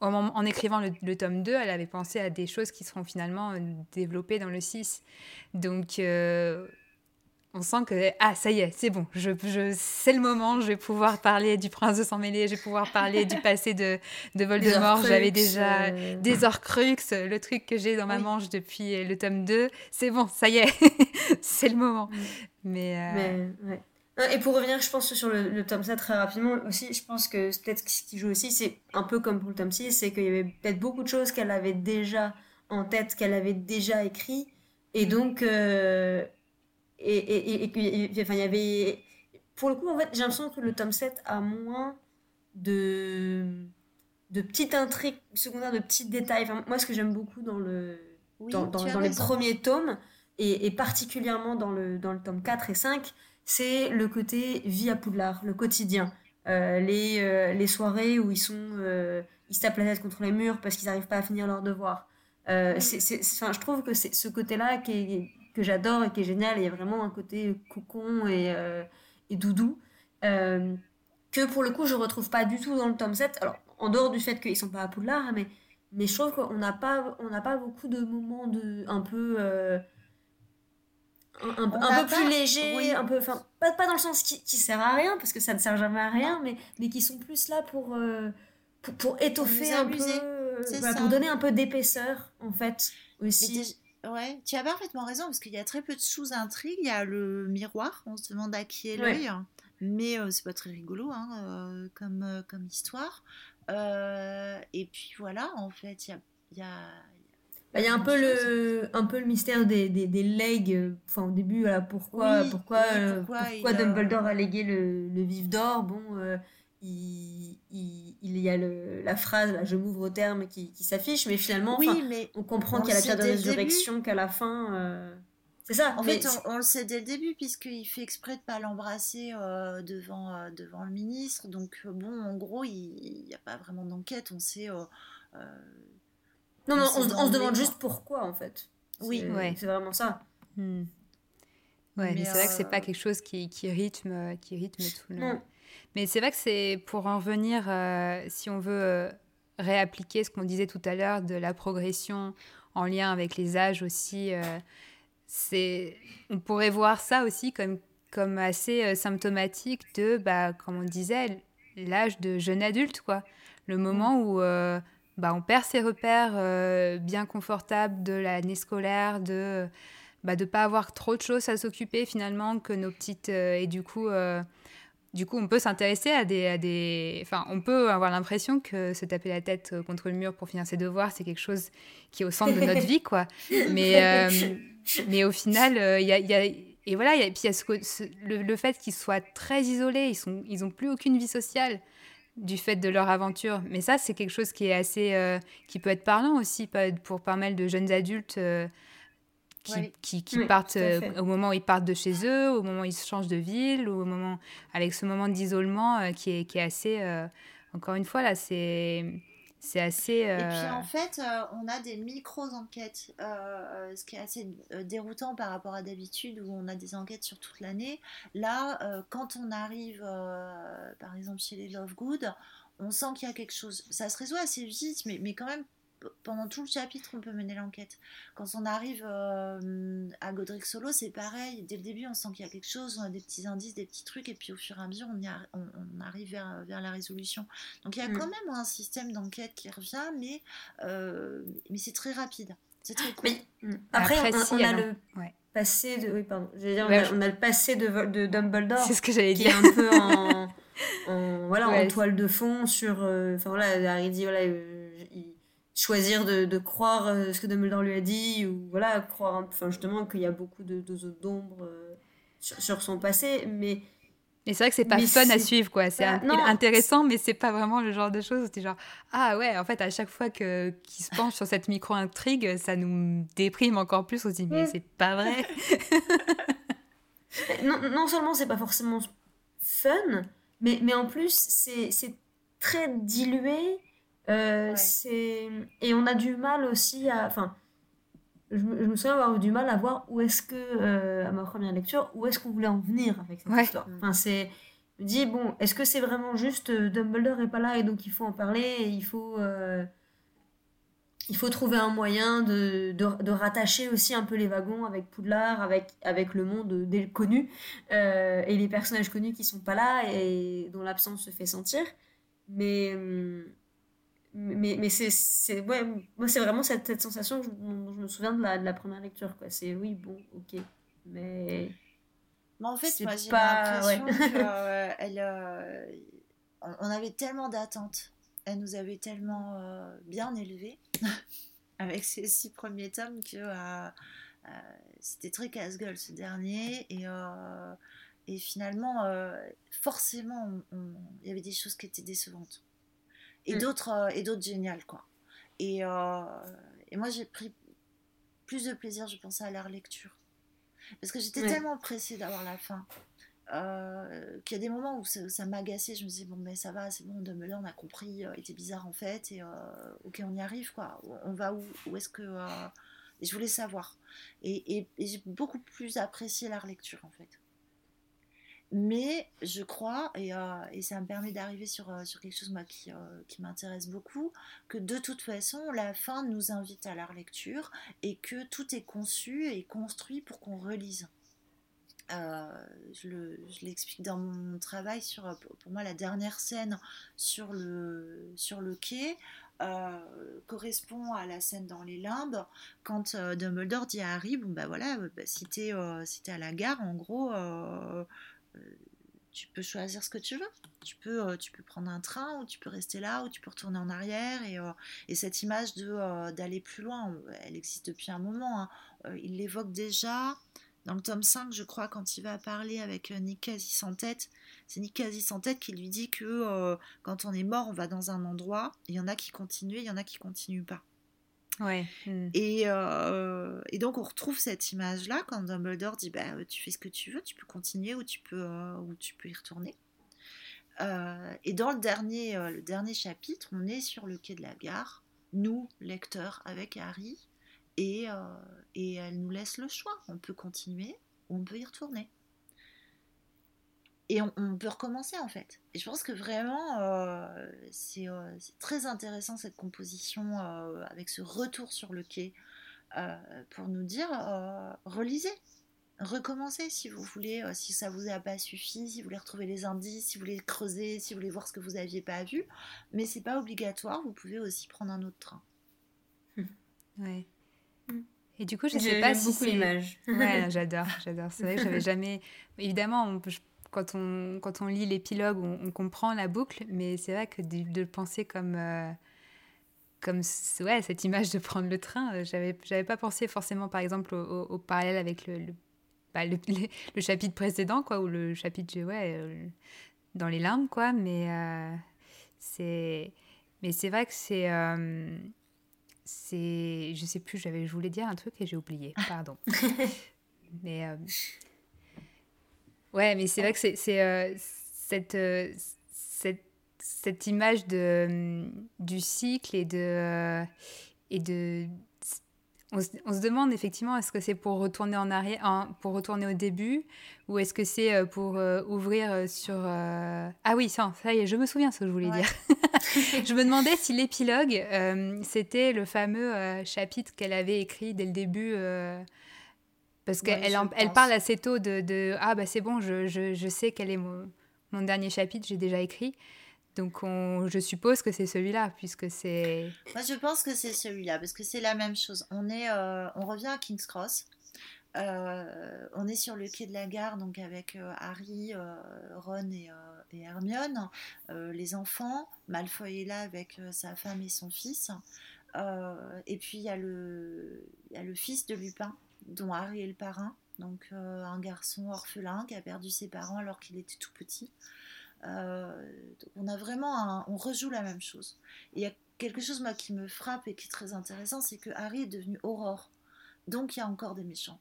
En, écrivant le, tome 2, elle avait pensé à des choses qui seront finalement développées dans le 6. Donc, euh, on sent que, ah, ça y est, c'est bon, je, je, c'est le moment, je vais pouvoir parler du prince de sang-mêlé, je vais pouvoir parler du passé de, de Voldemort. J'avais déjà euh. des Horcrux, le truc que j'ai dans ma manche depuis le tome 2. C'est bon, ça y est, *laughs* c'est le moment. Mm. Mais, euh, Mais ouais. Et pour revenir, je pense, sur le, tome 7 très rapidement, aussi, je pense que peut-être ce qui joue aussi, c'est un peu comme pour le tome 6, c'est qu'il y avait peut-être beaucoup de choses qu'elle avait déjà en tête, qu'elle avait déjà écrit, et donc, euh, et, et, et, enfin, il y avait, pour le coup, en fait, j'ai l'impression que le tome 7 a moins de, de petites intrigues secondaires, de petits détails. Enfin, moi, ce que j'aime beaucoup dans, le, dans, dans, les premiers tomes, et, particulièrement dans le, dans le tome 4 et 5, c'est le côté vie à Poudlard, le quotidien. Euh, les, euh, les, soirées où ils sont euh, ils se tapent la tête contre les murs parce qu'ils n'arrivent pas à finir leur devoir. c'est, je trouve que c'est ce côté-là qui que j'adore et qui est génial. Il y a vraiment un côté cocon et, et doudou que pour le coup je retrouve pas du tout dans le tome 7. Alors en dehors du fait qu'ils sont pas à Poudlard, mais, mais je trouve qu'on n'a pas, on pas beaucoup de moments de, un peu un, peu plus léger, un peu, enfin, pas, pas dans le sens qui, qui sert à rien, parce que ça ne sert jamais à rien, mais, mais qui sont plus là pour, euh, pour, étoffer un peu, pour donner un peu d'épaisseur, en fait, aussi. Ouais, tu as parfaitement raison, parce qu'il y a très peu de sous-intrigues. Il y a le miroir, on se demande à qui est l'œil, mais euh, c'est pas très rigolo hein, euh, comme, comme histoire. et puis voilà, en fait, il y a, y a bah, il y a un peu, le, un peu le mystère des, des, des legs. Enfin, au début, voilà, pourquoi, pourquoi, pourquoi, Dumbledore a légué le, le vif d'or Bon, euh, il, il, il, y a le, la phrase, là, je m'ouvre au terme, qui, qui s'affiche, mais finalement, mais on comprend qu'il y a la pierre de résurrection qu'à la fin. Euh, c'est ça. En fait, on, le sait dès le début, puisqu'il fait exprès de pas l'embrasser euh, devant, devant le ministre. Donc, bon, en gros, il n'y a pas vraiment d'enquête. On sait non, non, on, se demande juste pourquoi en fait. Oui, c'est vraiment ça. Hmm. Ouais, mais, c'est vrai que c'est pas euh, quelque chose qui, qui, rythme, qui rythme tout le. Mais c'est vrai que c'est pour en revenir, euh, si on veut euh, réappliquer ce qu'on disait tout à l'heure de la progression en lien avec les âges aussi, c'est on pourrait voir ça aussi comme, comme assez symptomatique de, bah, comme on disait, l'âge de jeune adulte, quoi. Le moment où bah, on perd ses repères euh, bien confortables de l'année scolaire, de bah, de pas avoir trop de choses à s'occuper finalement que nos petites euh, et du coup euh, du coup on peut s'intéresser à des, à des enfin on peut avoir l'impression que se taper la tête contre le mur pour finir ses devoirs c'est quelque chose qui est au centre de notre *laughs* vie quoi mais *laughs* mais au final il y a, y a et voilà, et puis il y a ce, le, le, fait qu'ils soient très isolés, ils n'ont ils ont plus aucune vie sociale du fait de leur aventure. Mais ça, c'est quelque chose qui est assez, euh, qui peut être parlant aussi pour pas mal de jeunes adultes euh, qui, qui, partent euh, au moment où ils partent de chez eux, au moment où ils changent de ville, ou au moment avec ce moment d'isolement qui est, qui est assez, encore une fois là, c'est c'est assez. Et puis euh, en fait, euh, on a des micro-enquêtes, euh, ce qui est assez déroutant par rapport à d'habitude où on a des enquêtes sur toute l'année. Là, quand on arrive, par exemple, chez les Lovegood, on sent qu'il y a quelque chose. Ça se résout assez vite, mais, mais quand même pendant tout le chapitre, on peut mener l'enquête. Quand on arrive euh, à Godric Solo, c'est pareil. Dès le début, on sent qu'il y a quelque chose, on a des petits indices, des petits trucs, et puis au fur et à mesure, on, on, arrive vers, vers, la résolution. Donc il y a mm. quand même un système d'enquête qui revient, mais, euh, mais c'est très rapide. C'est très cool. Mm. Après, on, a le passé de. Oui, pardon. Dire, on, a, le passé de, de Dumbledore. C'est ce que j'allais dire. Qui est un peu en, voilà, en toile de fond sur. euh, Enfin voilà, Harry dit voilà, euh, il, choisir de, de croire euh, ce que Dumbledore lui a dit ou voilà croire enfin justement qu'il y a beaucoup de, de d'ombre euh, sur, sur, son passé mais Et c'est vrai que c'est pas fun à suivre, quoi. C'est intéressant, mais c'est pas vraiment le genre de choses où tu genre, ah ouais, en fait, à chaque fois que qu'il se penche sur cette micro-intrigue, ça nous déprime encore plus. On se dit, mais c'est pas vrai. *laughs* non, non seulement c'est pas forcément fun, mais, mais en plus, c'est très dilué. Euh, c'est Et on a du mal aussi à. Enfin, je me, souviens avoir eu du mal à voir où est-ce que, euh, à ma première lecture, où est-ce qu'on voulait en venir avec cette histoire. Enfin, c'est. Je me dis, bon, est-ce que c'est vraiment juste euh, Dumbledore est pas là et donc il faut en parler et il faut. Il faut trouver un moyen de, de, rattacher aussi un peu les wagons avec Poudlard, avec, avec le monde des connus et les personnages connus qui sont pas là et dont l'absence se fait sentir. Mais. Hum, mais, mais c'est ouais, moi c'est vraiment cette, cette sensation dont je me souviens de la, de la première lecture quoi. C'est oui bon ok. Mais mais en fait moi j'ai l'impression *laughs* euh, elle euh, on avait tellement d'attentes. Elle nous avait tellement euh, bien élevés *laughs* avec ces six premiers tomes que c'était très casse-gueule ce dernier. Et et finalement forcément il y avait des choses qui étaient décevantes et mm. d'autres euh, et d'autres géniales quoi. Et, euh, et moi j'ai pris plus de plaisir, je pensais à la lecture parce que j'étais tellement pressée d'avoir la fin. Euh, qu'il y a des moments où ça, m'agaçait, je me disais bon mais ça va, c'est bon, Dumbledore on a compris, euh, était bizarre en fait, et ok on y arrive quoi, on va où, où est-ce que... et je voulais savoir. Et, et, et j'ai beaucoup plus apprécié la lecture en fait. Mais je crois, et, euh, et ça me permet d'arriver sur, euh, sur quelque chose moi, qui, euh, qui m'intéresse beaucoup, que de toute façon, la fin nous invite à la relecture et que tout est conçu et construit pour qu'on relise. je l'explique dans mon travail sur, pour moi, la dernière scène sur le, sur le quai. correspond à la scène dans les limbes quand Dumbledore dit à Harry bon bah voilà bah, si t'es à la gare en gros euh, tu peux choisir ce que tu veux. Tu peux, euh, tu peux prendre un train ou tu peux rester là ou tu peux retourner en arrière. Et, euh, et cette image de d'aller plus loin, elle existe depuis un moment. Hein. il l'évoque déjà dans le tome 5, je crois, quand il va parler avec Nick Quasi sans tête. C'est Nick Quasi sans tête qui lui dit que quand on est mort, on va dans un endroit. Il y en a qui continuent, il y en a qui continuent pas. Ouais. Hmm. Et, euh, et, donc on retrouve cette image-là quand Dumbledore dit bah, tu fais ce que tu veux, tu peux continuer ou tu peux, euh, ou tu peux y retourner. Euh, et dans le dernier, le dernier chapitre, on est sur le quai de la gare, nous, lecteurs, avec Harry, et, et elle nous laisse le choix. On peut continuer ou on peut y retourner et on, peut recommencer en fait. Et je pense que vraiment, euh, euh, c'est très intéressant cette composition euh, avec ce retour sur le quai pour nous dire relisez, recommencez si vous voulez, si ça vous a pas suffi, si vous voulez retrouver les indices, si vous voulez creuser, si vous voulez voir ce que vous n'aviez pas vu. Mais c'est pas obligatoire, vous pouvez aussi prendre un autre train. *laughs* Ouais. Et du coup, je sais pas si beaucoup l'image. Ouais, *laughs* j'adore, j'adore. C'est vrai que j'avais jamais. Évidemment, on, quand on, quand on lit l'épilogue, on, comprend la boucle, mais c'est vrai que de, le penser comme, euh, comme ouais, cette image de prendre le train, euh, j'avais, j'avais pas pensé forcément, par exemple, au, parallèle avec le, le, bah, le, *laughs* le, chapitre précédent, quoi, ou le chapitre, ouais, euh, dans les larmes, quoi, mais c'est, mais c'est vrai que c'est, c'est, je sais plus, j'avais, je voulais dire un truc et j'ai oublié, pardon. *laughs* mais Ouais, mais c'est vrai que c'est euh, cette, euh, cette, cette, image de, hum, du cycle et de. Euh, et de on se, on se, demande effectivement est-ce que c'est pour retourner en arrière, pour retourner au début, ou est-ce que c'est pour ouvrir sur. Ah oui, ça, ça y est, je me souviens ce que je voulais dire. *laughs* je me demandais si l'épilogue, c'était le fameux chapitre qu'elle avait écrit dès le début parce qu'elle elle parle assez tôt de, de Ah, bah c'est bon, je, je, je, sais quel est mon, mon dernier chapitre, j'ai déjà écrit. Donc on, je suppose que c'est celui-là, puisque c'est... Moi je pense que c'est celui-là, parce que c'est la même chose. On, est, euh, on revient à King's Cross. Euh, on est sur le quai de la gare, donc avec euh, Harry, Ron et, et Hermione, les enfants. Malfoy est là avec sa femme et son fils. et puis il y a le fils de Lupin, dont Harry est le parrain. donc un garçon orphelin qui a perdu ses parents alors qu'il était tout petit. on a vraiment on rejoue la même chose. Il y a quelque chose moi qui me frappe et qui est très intéressant, c'est que Harry est devenu Aurore. Donc il y a encore des méchants.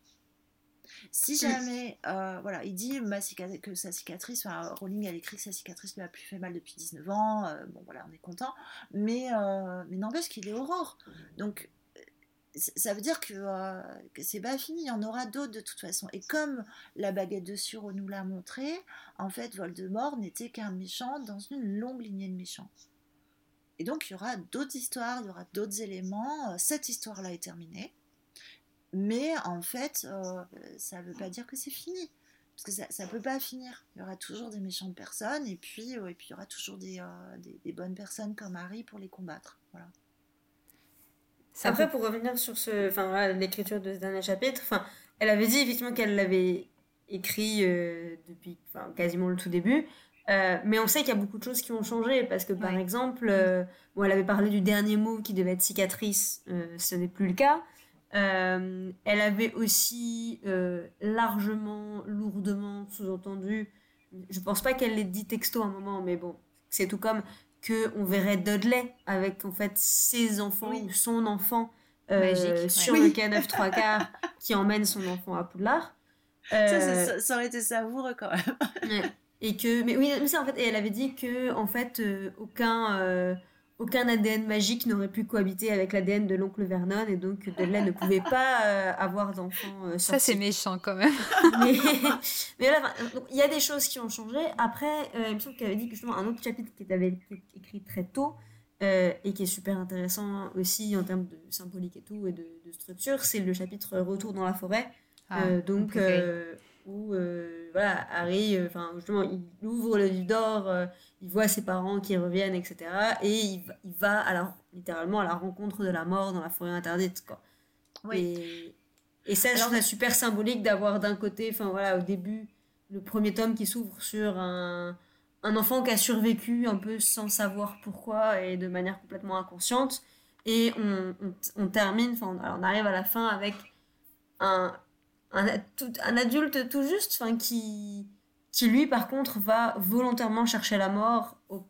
Si jamais, euh, voilà, il dit ma que sa cicatrice, enfin, Rowling, elle écrit que sa cicatrice lui a plus fait mal depuis 19 ans, euh, bon voilà, on est content, mais, euh, mais n'empêche qu'il est aurore. Donc, ça veut dire que, que c'est pas fini, il y en aura d'autres de toute façon. Et comme la baguette de Suro nous l'a montré, en fait, Voldemort n'était qu'un méchant dans une longue lignée de méchants. Et donc, il y aura d'autres histoires, il y aura d'autres éléments. Cette histoire-là est terminée. Mais en fait, euh, ça ne veut pas dire que c'est fini. Parce que ça ne peut pas finir. Il y aura toujours des méchantes personnes et puis, et puis il y aura toujours des, euh, des, bonnes personnes comme Harry pour les combattre. Voilà. Après, pour revenir sur ce, enfin, l'écriture de ce dernier chapitre, enfin, elle avait dit effectivement qu'elle l'avait écrit euh, depuis quasiment le tout début. mais on sait qu'il y a beaucoup de choses qui ont changé parce que par exemple, bon, elle avait parlé du dernier mot qui devait être cicatrice, ce n'est plus le cas. Euh, elle avait aussi euh, largement, lourdement sous-entendu, je pense pas qu'elle l'ait dit texto à un moment, mais bon, c'est tout comme que on verrait Dudley avec en fait ses enfants ou son enfant euh, sur le K9 3 quarts *laughs* qui emmène son enfant à Poudlard. Ça, ça, aurait été savoureux quand même. et que, mais oui, mais en fait, et elle avait dit que en fait aucun aucun ADN magique n'aurait pu cohabiter avec l'ADN de l'oncle Vernon et donc Dudley ne pouvait pas euh, avoir d'enfant. Euh, ça c'est méchant quand même. *laughs* mais, il y a des choses qui ont changé. Après, euh, il me semble qu'elle avait dit que justement un autre chapitre qui avait été écrit très tôt et qui est super intéressant aussi en termes de symbolique et tout et de, structure, c'est le chapitre Retour dans la forêt. Ah, donc où voilà, Harry, enfin justement, il ouvre le livre d'or il voit ses parents qui reviennent, etc. Et il, il va à littéralement à la rencontre de la mort dans la forêt interdite. Quoi. Oui. Et, ça, je trouve ça super symbolique d'avoir d'un côté, enfin voilà, au début, le premier tome qui s'ouvre sur un, un, enfant qui a survécu un peu sans savoir pourquoi et de manière complètement inconsciente. Et on, on, termine, enfin on, arrive à la fin avec un, un, un adulte tout juste, enfin qui qui lui par contre va volontairement chercher la mort au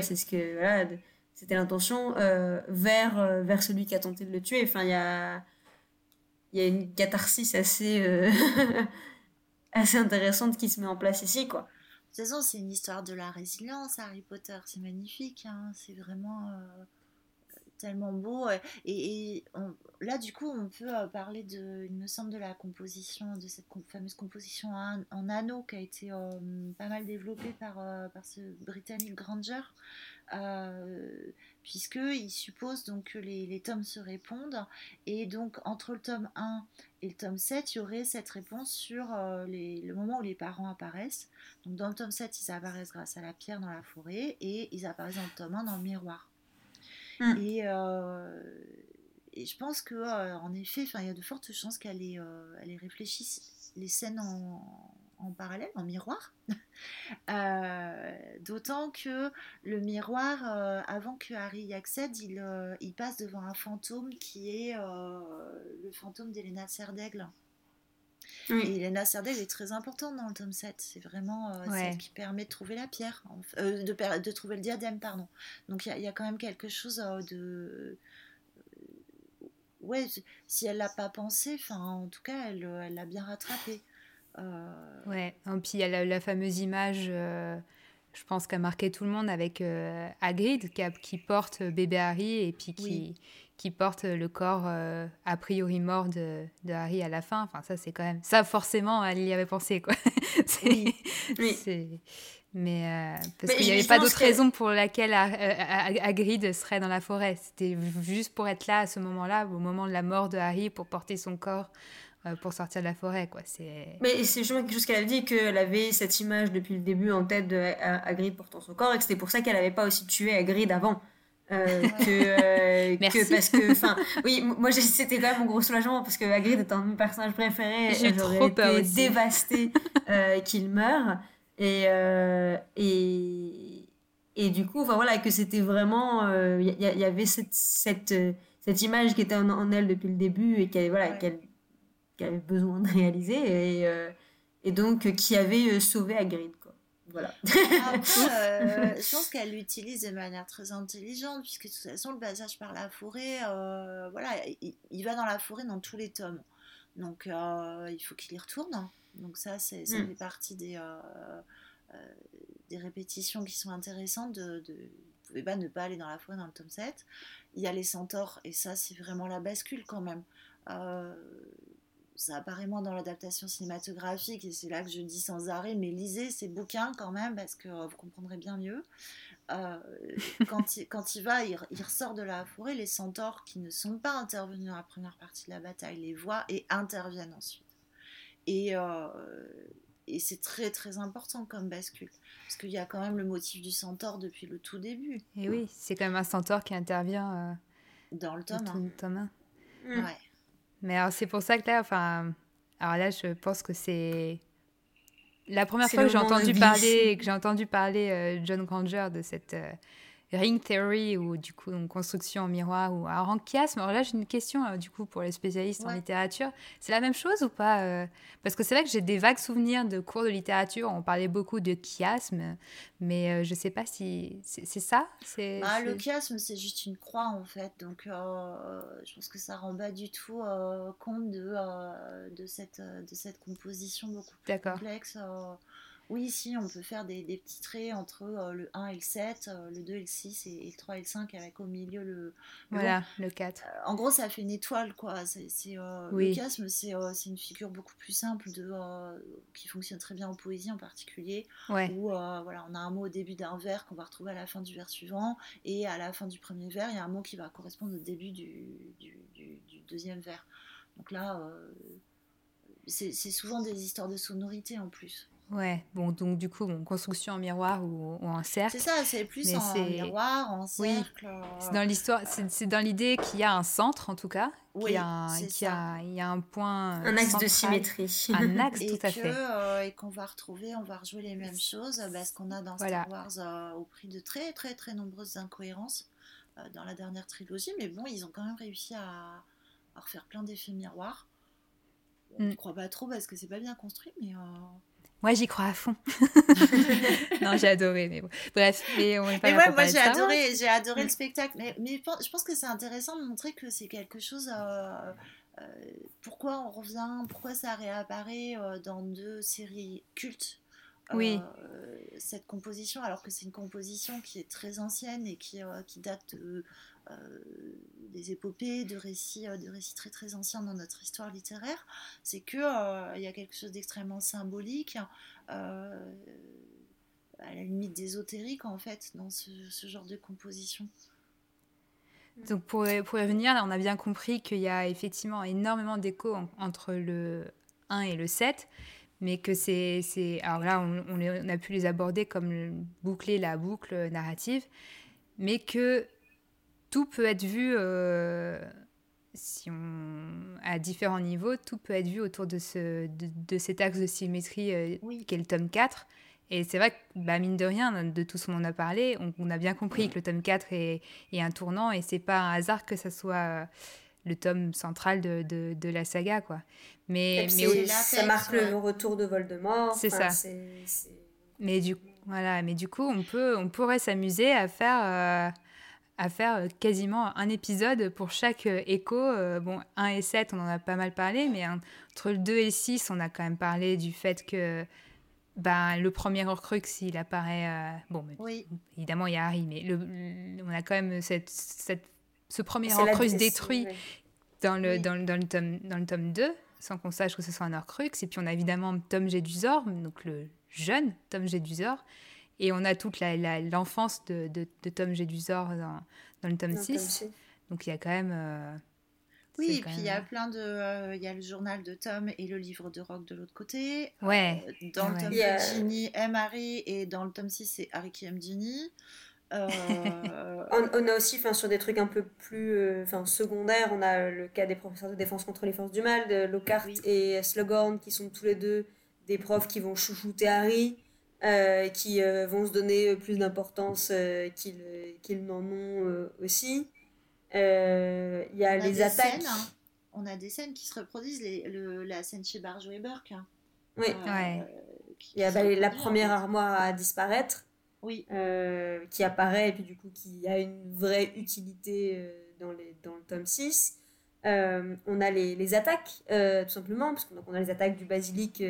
c'est ce que voilà c'était l'intention euh, vers euh, vers celui qui a tenté de le tuer. Enfin il y a il y a une catharsis assez euh, *laughs* assez intéressante qui se met en place ici quoi. De toute façon c'est une histoire de la résilience Harry Potter. C'est magnifique hein. c'est vraiment tellement beau. Et, là, du coup, on peut euh, parler de, il me semble, de la composition, de cette fameuse composition en, anneau qui a été euh, pas mal développée par, euh, par ce Britannique Granger. puisqu'il suppose donc que les, les, tomes se répondent et donc entre le tome 1 et le tome 7 il y aurait cette réponse sur le moment où les parents apparaissent donc dans le tome 7 ils apparaissent grâce à la pierre dans la forêt et ils apparaissent dans le tome 1 dans le miroir Mm. Et, je pense que en effet, il y a de fortes chances qu'elle ait, réfléchisse les scènes en, parallèle, en miroir. *laughs* D'autant que le miroir, avant que Harry y accède, il, il, passe devant un fantôme qui est le fantôme d'Elena Serdaigle. Et Elena Serdaigle est très importante dans le tome 7. C'est vraiment euh, celle qui permet de trouver la pierre, euh, de, de, trouver le diadème, pardon. Donc il y, a quand même quelque chose euh, de. Ouais, si elle l'a pas pensé, enfin, en tout cas, elle l'a bien rattrapé. Ouais, et puis il y a la, fameuse image je pense qu'a marqué tout le monde avec Hagrid qui, qui, porte bébé Harry et puis qui, qui porte le corps euh, a priori mort de, de, Harry à la fin. Enfin, ça, c'est quand même. Ça, forcément, elle y avait pensé, quoi. *laughs* oui. Mais euh, parce qu'il n'y avait pas d'autre raison pour laquelle Hagrid serait dans la forêt. C'était juste pour être là à ce moment-là, au moment de la mort de Harry, pour porter son corps euh, pour sortir de la forêt. Quoi. Mais c'est justement quelque chose qu'elle avait dit, qu'elle avait cette image depuis le début en tête de Hagrid portant son corps, et que c'était pour ça qu'elle n'avait pas aussi tué Hagrid avant. Euh, que, euh, que, parce que enfin *laughs* oui moi c'était quand même mon gros soulagement parce que Hagrid est un de mes personnages préférés. J'aurais été dévastée euh, *laughs* qu'il meure. Et, et et du coup enfin voilà que c'était vraiment il y, y, avait cette, cette, cette image qui était en, elle depuis le début et qu'elle voilà qu'elle avait besoin de réaliser. Et, et donc qui avait sauvé Hagrid. Voilà. *laughs* Euh, je pense qu'elle l'utilise de manière très intelligente, puisque de toute façon, le passage par la forêt, euh, voilà, il, va dans la forêt dans tous les tomes. Donc, euh, il faut qu'il y retourne. Donc, ça, c'est, ça hmm. fait partie des, des répétitions qui sont intéressantes. De, de, vous pouvez pas ne pas aller dans la forêt dans le tome 7. Il y a les centaures, et ça, c'est vraiment la bascule quand même ça apparaît moins dans l'adaptation cinématographique et c'est là que je dis sans arrêt, mais lisez ces bouquins quand même parce que euh, vous comprendrez bien mieux. Euh, *laughs* quand, il, quand il va, il, ressort de la forêt, les centaures qui ne sont pas intervenus dans la première partie de la bataille les voient et interviennent ensuite. Et, euh, et c'est très très important comme bascule, parce qu'il y a quand même le motif du centaure depuis le tout début. Et oui, c'est quand même un centaure qui intervient dans le tome 1. Ouais. Mais alors, c'est pour ça que là, enfin. Alors là, je pense que c'est. La première fois que j'ai entendu, parler, que j'ai entendu parler euh, John Granger de cette euh, ring theory ou du coup une construction en miroir ou en chiasme. Alors là, j'ai une question euh, du coup pour les spécialistes en littérature. C'est la même chose ou pas euh, Parce que c'est vrai que j'ai des vagues souvenirs de cours de littérature. On parlait beaucoup de chiasme, mais euh, je sais pas si c'est ça? C'est bah, le chiasme, c'est juste une croix en fait. Donc je pense que ça rend pas du tout compte de de cette de cette composition beaucoup plus complexe. Oui, si, on peut faire des, petits traits entre euh, le 1 et le 7, euh, le 2 et le 6 et, le 3 et le 5 avec au milieu le. voilà, le 4. Euh, en gros, ça fait une étoile, quoi. C'est, Le chiasme, c'est, une figure beaucoup plus simple de, qui fonctionne très bien en poésie en particulier. Où voilà, on a un mot au début d'un vers qu'on va retrouver à la fin du vers suivant et à la fin du premier vers, il y a un mot qui va correspondre au début du, du, du deuxième vers. Donc là, c'est souvent des histoires de sonorité en plus. Ouais, bon, donc du coup, construction en miroir ou, en cercle. C'est ça, c'est plus en miroir, en cercle. Oui. C'est dans l'histoire, c'est dans l'idée qu'il y a un centre en tout cas, oui, qu'il y, a, il y a un point. Un axe de symétrie. Un *laughs* axe, tout à fait. Euh, et qu'on va retrouver, on va rejouer les mêmes choses, parce bah, qu'on a dans Star Wars euh, au prix de très, très, très nombreuses incohérences euh, dans la dernière trilogie. Mais bon, ils ont quand même réussi à, à refaire plein d'effets miroirs. On ne mm. croit pas trop parce que c'est pas bien construit, mais. Moi, j'y crois à fond. *laughs* non, j'ai adoré, mais bon. Bref, mais on est pas ouais, moi, j'ai adoré, j'ai adoré le spectacle. Mais, mais je pense que c'est intéressant de montrer que c'est quelque chose. Euh, euh, pourquoi on revient, pourquoi ça réapparaît euh, dans deux séries cultes oui. cette composition, alors que c'est une composition qui est très ancienne et qui, qui date de, des épopées, de récits, euh, de récits très très anciens dans notre histoire littéraire, c'est que euh, il y a quelque chose d'extrêmement symbolique, à la limite d'ésotérique en fait, dans ce, genre de composition. Donc pour, pour y revenir, on a bien compris qu'il y a effectivement énormément d'échos entre le 1 et le 7, mais que c'est... Alors là, on, on, a pu les aborder comme boucler la boucle narrative, mais que tout peut être vu, euh, si on, à différents niveaux, tout peut être vu autour de, ce, de, cet axe de symétrie euh, qu'est le tome 4. Et c'est vrai que, bah, mine de rien, de tout ce qu'on a parlé, on, a bien compris que le tome 4 est, est un tournant et c'est pas un hasard que ça soit euh, le tome central de, de, de la saga. Quoi. Mais, mais ça marque le retour de Voldemort. C'est ça. Mais du, voilà, mais du coup, on, peut, on pourrait s'amuser à faire à faire euh, quasiment un épisode pour chaque euh, écho. Euh, bon, 1 et 7, on en a pas mal parlé, mais entre le 2 et le 6, on a quand même parlé du fait que ben, le premier Horcrux, il apparaît... bon, évidemment, il y a Harry, mais le, on a quand même cette, cette ce premier Horcrux détruit dans, le, dans, dans, le tome, dans le tome 2, sans qu'on sache que ce soit un Horcrux. Et puis on a évidemment Tom Jedusor, donc le jeune Tom Jedusor, et on a toute l'enfance de, de, de, Tom Jedusor dans, dans le tome 6. Donc il y a quand même. Euh, oui, et puis il y a plein de. Euh, il y a le journal de Tom et le livre de Rock de l'autre côté. Ouais. Euh, dans le tome yeah. Ginny aime Harry et dans le tome 6, c'est Harry qui aime Ginny. *laughs* on, on, a aussi, sur des trucs un peu plus enfin secondaires, on a le cas des professeurs de défense contre les forces du mal, de Lockhart et Slughorn, qui sont tous les deux des profs qui vont chouchouter Harry. Euh, qui euh, vont se donner plus d'importance euh, qu'ils n'en ont aussi. Il y a les attaques. on a des scènes qui se reproduisent, les, le, la scène chez Barjo et Burke. Hein. Oui, ouais. Il y a bah, la première armoire à disparaître. Oui. qui apparaît et puis du coup qui a une vraie utilité dans, les, dans le tome 6. on a les, les attaques, tout simplement, parce qu'on on a les attaques du basilic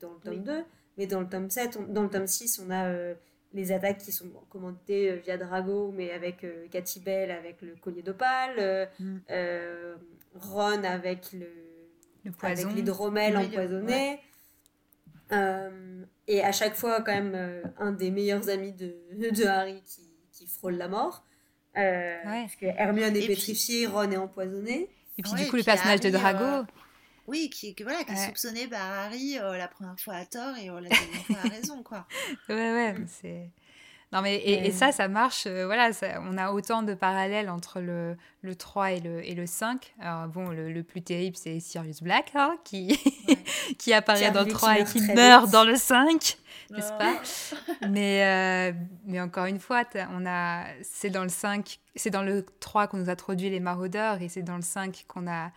dans le tome 2, mais dans le tome 7, dans le tome 6, on a les attaques qui sont commandées euh, via Drago, mais avec euh, Cathy Bell avec le collier d'opale, euh, mm. Ron avec le, l'hydromel empoisonné. et à chaque fois, quand même, un des meilleurs amis de, de Harry qui, qui, frôle la mort. Parce que Hermione est pétrifiée, Ron est empoisonné. Et puis du coup, le personnage de Drago. Oui, qui, voilà, qui est soupçonné par Harry euh, la première fois à tort et euh, la deuxième fois à raison, quoi. *laughs* Ouais, ouais, mm. c'est... Non, mais et, ça, ça marche. Euh, voilà, on a autant de parallèles entre le, le 3 et le, et le 5. Alors, bon, le, plus terrible, c'est Sirius Black, hein, qui, *laughs* qui apparaît dans le 3 et qui meurt dans le 5, n'est-ce pas? Mais, mais encore une fois, on a, c'est dans le 5, c'est dans le 3 qu'on nous a introduit les maraudeurs et c'est dans le 5 qu'on a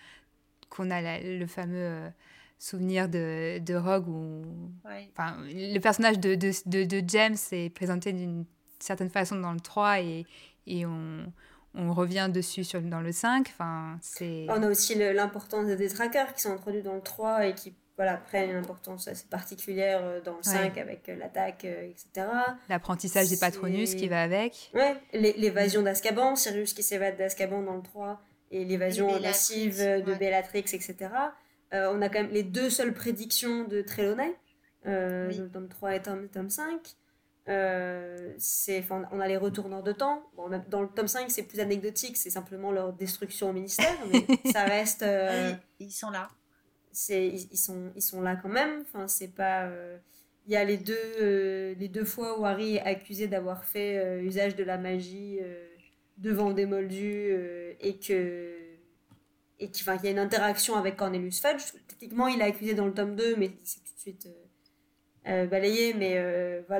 qu'on a le fameux euh, souvenir de, de Rogue où enfin, le personnage de, de, de, James est présenté d'une certaine façon dans le 3 et, et on, on revient dessus sur, dans le 5. Enfin, on a aussi l'importance des détraqueurs qui sont introduits dans le 3 et qui voilà, prennent une importance assez particulière euh, dans le 5 avec euh, l'attaque, etc. L'apprentissage des patronus qui va avec. Ouais, l'évasion d'Azkaban, Sirius qui s'évade d'Azkaban dans le 3 et l'évasion massive de Bellatrix, etc. Euh, on a quand même les deux seules prédictions de Trelawney, euh, le tome 3 et tome, tome 5. Euh, on a les retourneurs de temps. Bon, dans le tome 5, c'est plus anecdotique, c'est simplement leur destruction au ministère, mais *laughs* ça reste. Euh, ils sont là. Ils, ils, sont, ils sont là quand même. Enfin, c'est pas. Il y a les deux, les deux fois où Harry est accusé d'avoir fait usage de la magie devant des moldus euh, et que et qu'il y a une interaction avec Cornelius Fudge. Techniquement, il est accusé dans le tome 2, mais c'est tout de suite euh, euh, balayé. Mais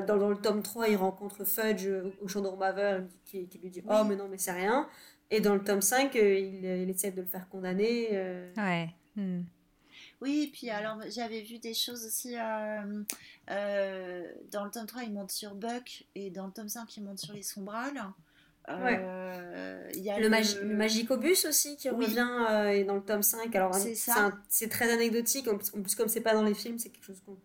dans, dans, le tome 3, il rencontre Fudge au, champ de qui, qui, lui dit Oh, mais non, mais c'est rien. Et dans le tome 5, il, il, essaie de le faire condamner. Ouais. Hmm. Oui, puis alors j'avais vu des choses aussi. dans le tome 3, il monte sur Buck, et dans le tome 5, il monte sur les sombrales. Euh, y a le, le... Magicobus aussi qui revient euh, dans le tome 5. Alors, c'est très anecdotique. En plus, comme c'est pas dans les films, c'est quelque chose qu'on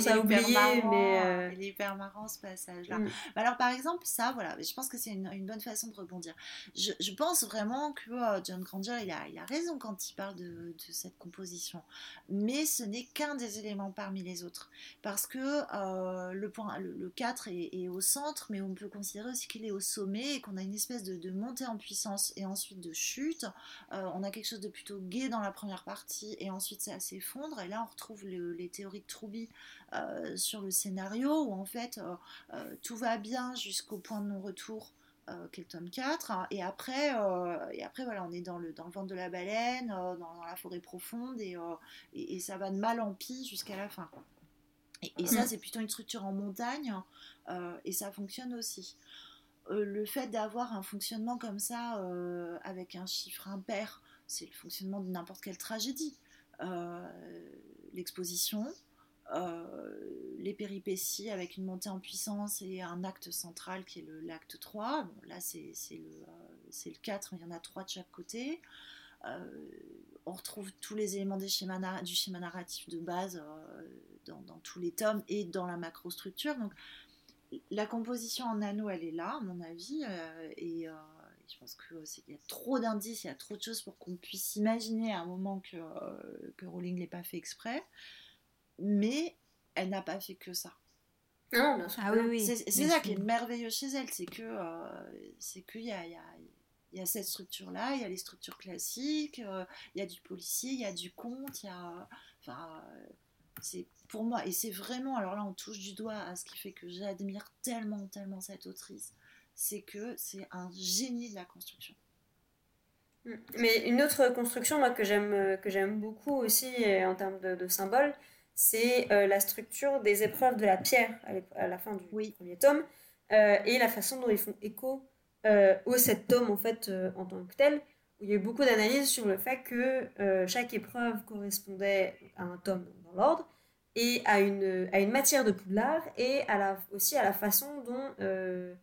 ça oublié, mais euh, il est hyper marrant ce passage-là. Mm. Alors par exemple, ça, voilà, je pense que c'est une, une, bonne façon de rebondir. Je, je pense vraiment que euh, John Granger, il a, il a raison quand il parle de, de cette composition, mais ce n'est qu'un des éléments parmi les autres, parce que euh, le point, le, 4 est, est, au centre, mais on peut considérer aussi qu'il est au sommet et qu'on a une espèce de, de, montée en puissance et ensuite de chute. on a quelque chose de plutôt gai dans la première partie et ensuite ça s'effondre. Et là, on retrouve les théories de Trouby euh, sur le scénario où en fait euh, euh, tout va bien jusqu'au point de non-retour qui est le tome 4 et après et après voilà on est dans le dans le ventre de la baleine dans, la forêt profonde et, et, ça va de mal en pis jusqu'à la fin. Et, ça mm. c'est plutôt une structure en montagne et ça fonctionne aussi. Le fait d'avoir un fonctionnement comme ça avec un chiffre impair c'est le fonctionnement de n'importe quelle tragédie. L'exposition euh, les péripéties avec une montée en puissance et un acte central qui est l'acte 3. là, c'est le, euh, le 4, il y en a 3 de chaque côté. Euh, on retrouve tous les éléments du schéma narratif de base dans, tous les tomes et dans la macrostructure. Donc, la composition en anneaux, elle est là, à mon avis, et je pense qu'il y a trop d'indices, il y a trop de choses pour qu'on puisse imaginer à un moment que, que Rowling l'ait pas fait exprès mais elle n'a pas fait que ça. Non, bien sûr. Ah c'est ça qui est merveilleux chez elle, c'est que euh, c'est qu'il y a, y, a, y a, cette structure-là, il y a les structures classiques, euh, il y a du policier, il y a du conte, il y a. Enfin, c'est pour moi, et c'est vraiment, alors là on touche du doigt à ce qui fait que j'admire tellement, tellement cette autrice, c'est que c'est un génie de la construction. Mm. Mais une autre construction moi, que j'aime beaucoup aussi en termes de, de symboles, c'est euh, la structure des épreuves de la pierre à, la fin du premier tome euh, et la façon dont ils font écho euh, au sept tomes en fait en tant que tel il y a eu beaucoup d'analyses sur le fait que chaque épreuve correspondait à un tome dans l'ordre et à une, à une matière de Poudlard et à la, aussi à la façon dont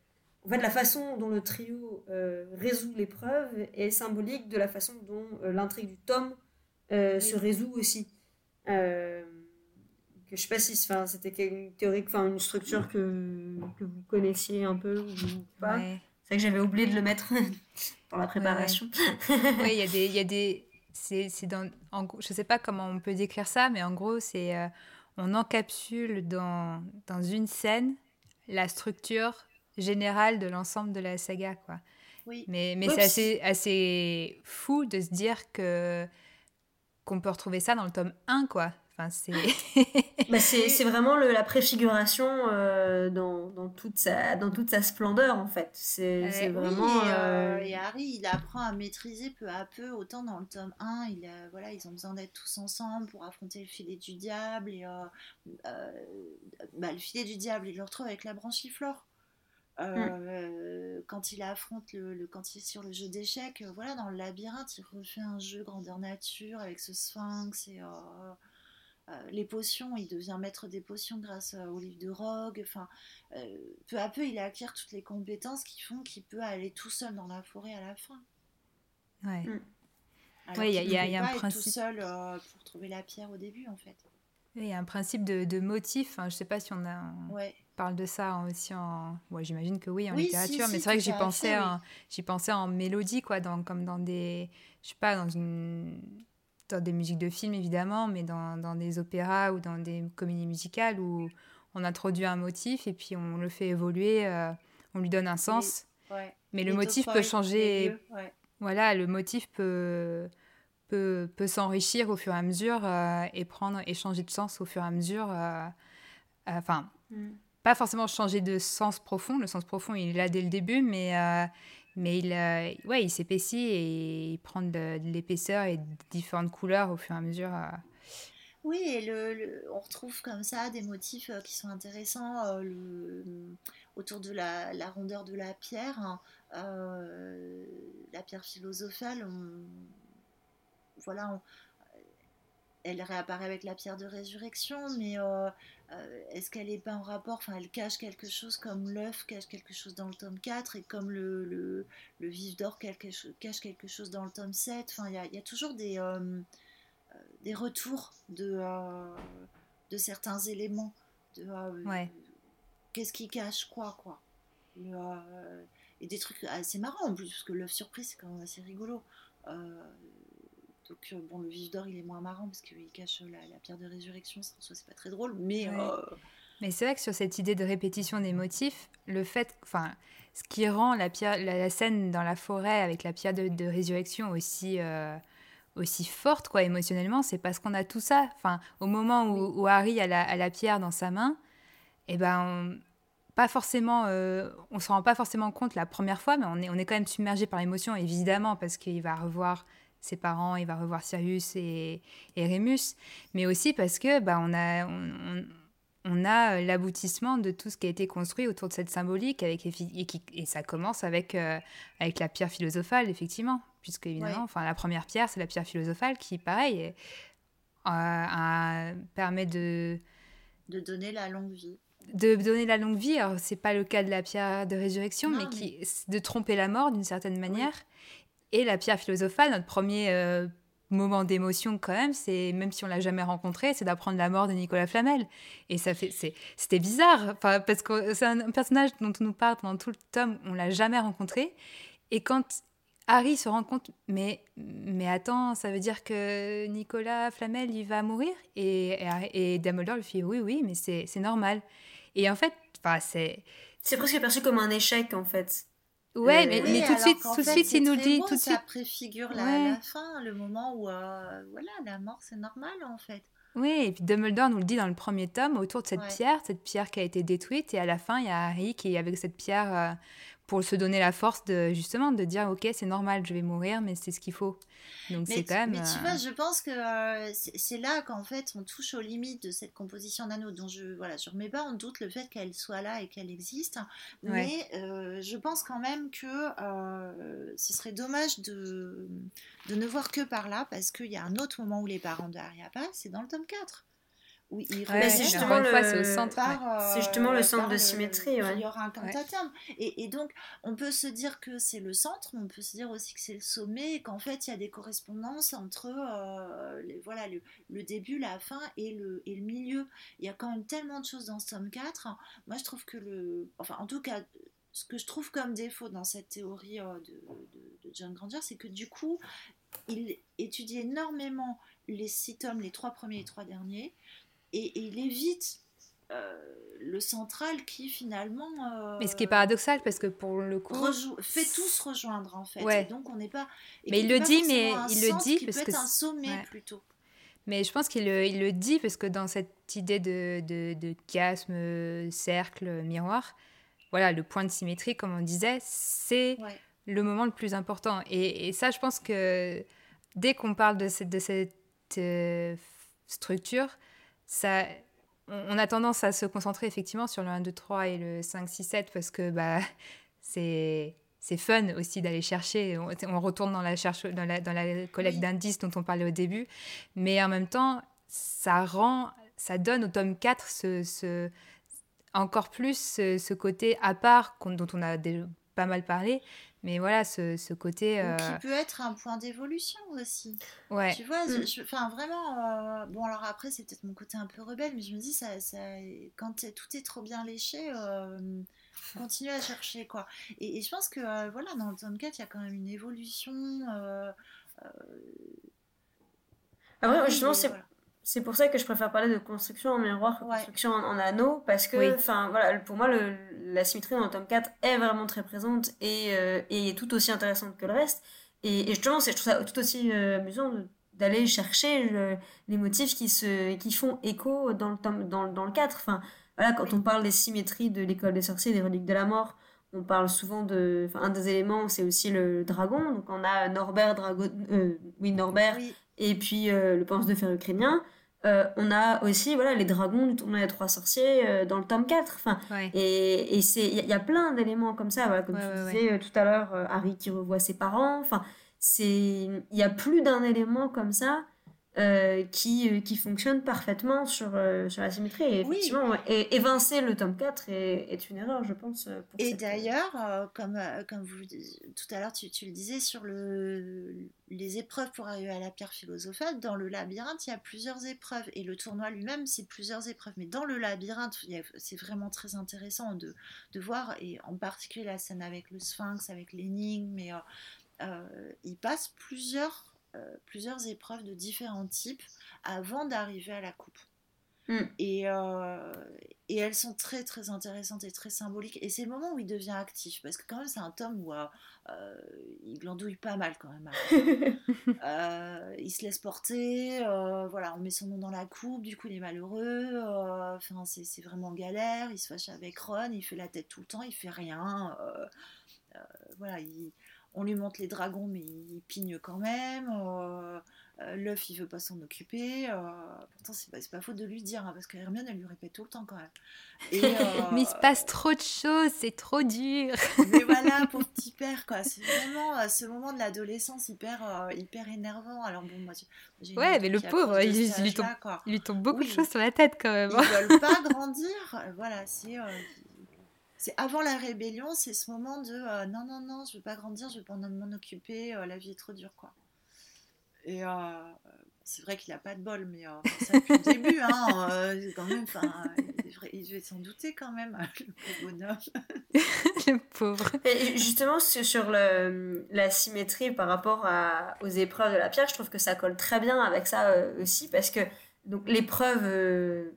en fait, la façon dont le trio résout l'épreuve est symbolique de la façon dont l'intrigue du tome se résout aussi. Euh, que je sais pas si c'était une théorie, enfin une structure que, que vous connaissiez un peu ou pas. C'est vrai que j'avais oublié de le mettre *laughs* dans la préparation. *laughs* oui, il y a des, il y a des, c'est, c'est dans, en, je sais pas comment on peut décrire ça, mais en gros c'est, euh, on encapsule dans, dans une scène la structure générale de l'ensemble de la saga, quoi. Oui. Mais, mais c'est assez, assez fou de se dire que qu'on peut retrouver ça dans le tome 1, quoi. Enfin, c'est... bah, *laughs* c'est, vraiment le, la préfiguration euh, dans, dans, toute sa, dans toute sa splendeur, en fait. C'est, c'est vraiment... Euh, et, Harry, il apprend à maîtriser peu à peu, autant dans le tome 1, il voilà, ils ont besoin d'être tous ensemble pour affronter le filet du diable. Et euh, bah, le filet du diable, il le retrouve avec la branche flore Mm. Quand il affronte le, quand il est sur le jeu d'échecs, voilà, dans le labyrinthe, il refait un jeu grandeur nature avec ce sphinx et euh, les potions, il devient maître des potions grâce euh, au livre de Rogue. Enfin, euh, peu à peu, il acquiert toutes les compétences qui font qu'il peut aller tout seul dans la forêt à la fin. Ouais. Mm. il y a, y a un principe. tout seul pour trouver la pierre au début, en fait. Il y a un principe de, de motif. Hein, je ne sais pas si on a. parle de ça aussi en. Moi, j'imagine que oui, en littérature, mais c'est vrai que j'y pensais, j'y pensais en mélodie, quoi, dans, comme dans des. Je sais pas, dans une dans des musiques de films évidemment, mais dans, dans, des opéras ou dans des comédies musicales où on introduit un motif et puis on le fait évoluer, euh, on lui donne un sens. Mais le motif peut changer. Voilà, le motif peut, peut, peut s'enrichir au fur et à mesure euh, et prendre et changer de sens au fur et à mesure. Euh, enfin, mm. pas forcément changer de sens profond. Le sens profond, il est là dès le début, mais mais il, euh, ouais, il s'épaissit et il prend de, l'épaisseur et de différentes couleurs au fur et à mesure. Euh. Oui, on retrouve comme ça des motifs euh, qui sont intéressants autour de la, rondeur de la pierre. Hein. la pierre philosophale, voilà, elle réapparaît avec la pierre de résurrection, mais est-ce qu'elle n'est pas en rapport, enfin elle cache quelque chose comme l'œuf cache quelque chose dans le tome 4 et comme le, le, le vif d'or cache quelque chose dans le tome 7. Enfin, il y, y a, toujours des, euh, euh, des retours de, de certains éléments. De, Qu'est-ce qui cache quoi, quoi. et des trucs assez marrants en plus, parce que l'œuf surprise, c'est quand même assez rigolo. Donc, euh, bon, le vif d'or, il est moins marrant parce qu'il cache la, pierre de résurrection. Ça, c'est pas très drôle, mais. Euh, mais c'est vrai que sur cette idée de répétition des motifs, le fait. Enfin, ce qui rend la, pierre, la, scène dans la forêt avec la pierre de, résurrection aussi. Euh, aussi forte quoi émotionnellement c'est parce qu'on a tout ça enfin au moment où, Harry a la, pierre dans sa main et eh ben on, pas forcément on se rend pas forcément compte la première fois mais on est on est quand même submergé par l'émotion évidemment parce qu'il va revoir ses parents, il va revoir Sirius et, et Remus, mais aussi parce que bah, on a, on, on a euh, l'aboutissement de tout ce qui a été construit autour de cette symbolique, avec, et, et ça commence avec, euh, avec la pierre philosophale, effectivement, puisque évidemment, enfin, la première pierre, c'est la pierre philosophale qui, pareil, euh, permet de... De donner la longue vie. De donner la longue vie. Alors, c'est pas le cas de la pierre de résurrection, mais, qui de tromper la mort d'une certaine manière. Et la pierre philosophale, notre premier euh, moment d'émotion quand même, c'est même si on l'a jamais rencontré, c'est d'apprendre la mort de Nicolas Flamel. Et ça fait, c'était bizarre, parce que c'est un, personnage dont on nous parle pendant tout le tome, on l'a jamais rencontré. Et quand Harry se rend compte, mais, mais attends, ça veut dire que Nicolas Flamel, il va mourir? Et, et, et Dumbledore lui fait oui, oui, mais c'est normal. Et en fait, c'est... C'est presque perçu comme un échec, en fait. Ouais, mais, mais tout de suite, tout de suite, il nous dit, tout de suite. Ça préfigure la, la, fin, le moment où, euh, voilà, la mort, c'est normal en fait. Oui, et puis Dumbledore nous le dit dans le premier tome, autour de cette pierre, cette pierre qui a été détruite, et à la fin, il y a Harry qui, avec cette pierre, euh, pour se donner la force de justement de dire ok c'est normal je vais mourir mais c'est ce qu'il faut. Donc c'est quand même mais tu vois je pense que c'est là qu'en fait on touche aux limites de cette composition d'anneaux dont je voilà je remets pas en doute le fait qu'elle soit là et qu'elle existe. Mais je pense quand même que ce serait dommage de, de ne voir que par là parce qu'il y a un autre moment où les parents de Harry apparaissent c'est dans le tome 4 oui, c'est justement, le... centre, c'est justement le centre de symétrie. Il y aura un cantatum. Et, et, donc, on peut se dire que c'est le centre, mais on peut se dire aussi que c'est le sommet, et qu'en fait, il y a des correspondances entre euh, les, voilà, le, le, début, la fin et le, et le milieu. Il y a quand même tellement de choses dans ce tome 4. Moi, je trouve que le. Enfin, en tout cas, ce que je trouve comme défaut dans cette théorie euh, de, de, de John Granger, c'est que du coup, il étudie énormément les six tomes, les trois premiers et les trois derniers et, il évite euh, le central qui finalement. Euh, mais ce qui est paradoxal parce que pour le coup. fait tous rejoindre en fait. donc on n'est pas. mais il le dit, mais il le dit parce que. un sommet plutôt. Mais je pense qu'il le, il le dit parce que dans cette idée de, de, de chiasme, cercle, miroir, voilà, le point de symétrie, comme on disait, c'est le moment le plus important. Et, et, ça, je pense que dès qu'on parle de cette, de cette euh, structure, ça, on a tendance à se concentrer effectivement sur le 1, 2, 3 et le 5, 6, 7 parce que bah, *laughs* c'est c'est fun aussi d'aller chercher. On, retourne dans la, cherche, dans la, dans la collecte d'indices dont on parlait au début. Mais en même temps, ça rend, ça donne au tome 4 ce, ce encore plus ce, côté à part dont on a pas mal parlé, mais voilà, ce, ce côté. Qui euh, peut être un point d'évolution aussi. Ouais. Tu vois, mm. enfin vraiment. Euh, bon, alors après, c'est peut-être mon côté un peu rebelle, mais je me dis, ça, ça, quand tout est trop bien léché, euh, continue à chercher, quoi. Et, je pense que, voilà, dans le tome 4, il y a quand même une évolution. Ah ouais, justement, c'est. C'est pour ça que je préfère parler de construction en miroir que construction en, anneau, parce que, enfin, voilà, pour moi, le, la symétrie dans le tome 4 est vraiment très présente et, euh, et tout aussi intéressante que le reste. Et, et justement, je trouve ça tout aussi euh, amusant d'aller chercher les motifs qui, se, qui font écho dans le, tome, dans, dans le 4. Enfin, voilà, quand on parle des symétries de l'école des sorciers, des reliques de la mort, on parle souvent de. Enfin, un des éléments, c'est aussi le dragon. Donc, on a Norbert, Dragon, euh, oui, Norbert, et puis le pense de fer ukrainien. Euh, on a aussi voilà les dragons du tournoi des trois sorciers euh, dans le tome 4 enfin et et c'est il y, a plein d'éléments comme ça voilà comme tu disais euh, tout à l'heure Harry qui revoit ses parents enfin c'est il y a plus d'un élément comme ça euh, qui, euh, qui fonctionne parfaitement sur, euh, sur la symétrie. Et effectivement, et, évincer le tome 4 est, est, une erreur, je pense. Pour et d'ailleurs, comme, comme vous, tout à l'heure, tu, tu, le disais sur le, les épreuves pour arriver à la pierre philosophale, dans le labyrinthe, il y a plusieurs épreuves. Et le tournoi lui-même, c'est plusieurs épreuves. Mais dans le labyrinthe, c'est vraiment très intéressant de, de voir, et en particulier la scène avec le sphinx, avec l'énigme, mais il passe plusieurs plusieurs épreuves de différents types avant d'arriver à la coupe. Hmm. Et, euh, et, elles sont très très intéressantes et très symboliques. Et c'est le moment où il devient actif, parce que quand même c'est un tome où euh, il glandouille pas mal quand même. *laughs* il se laisse porter, voilà, on met son nom dans la coupe, du coup il est malheureux, enfin c'est vraiment galère, il se fâche avec Ron, il fait la tête tout le temps, il fait rien. voilà, il, on lui montre les dragons, mais il pigne quand même. Euh, euh, l'œuf, il veut pas s'en occuper. Euh, pourtant, c'est pas, pas faute de lui dire, hein, parce que Hermione, elle lui répète tout le temps quand même. *laughs* mais il se passe trop de choses, c'est trop dur. *laughs* mais voilà, *laughs* pour petit père, quoi. C'est vraiment ce moment de l'adolescence hyper, hyper énervant. Alors bon, moi, ouais, mais le pauvre, il, lui tombe, il, lui tombe, beaucoup de choses sur la tête quand même. Ils veulent pas grandir. Voilà, c'est c'est avant la rébellion, c'est ce moment de euh, non, non, non, je veux pas grandir, je veux pas m'en occuper, euh, la vie est trop dure, quoi. Et euh, c'est vrai qu'il a pas de bol, mais ça depuis le début, hein, *laughs* quand même, il devait s'en douter quand même, *laughs* le pauvre bonhomme. *laughs* le pauvre. Et justement, sur le, la symétrie par rapport à, aux épreuves de la pierre, je trouve que ça colle très bien avec ça aussi, parce que donc l'épreuve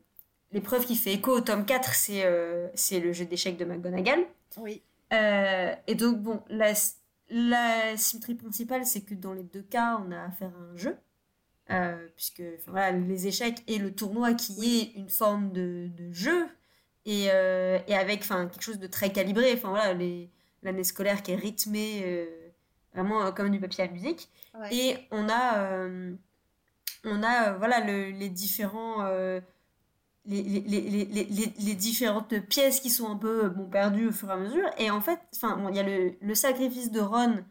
l'épreuve qui fait écho au tome 4, c'est euh, le jeu d'échecs de McGonagall. Oui. Euh, et donc, bon, la, la symétrie principale, c'est que dans les deux cas, on a affaire à un jeu. Euh, puisque voilà, les échecs et le tournoi qui est une forme de, de jeu et, et avec quelque chose de très calibré. Enfin, voilà, l'année scolaire qui est rythmée vraiment comme du papier à musique. Et on a, on a voilà, les différents les, les, les, les, différentes pièces qui sont un peu bon, perdues au fur et à mesure. Et en fait, il y a le, le, sacrifice de Ron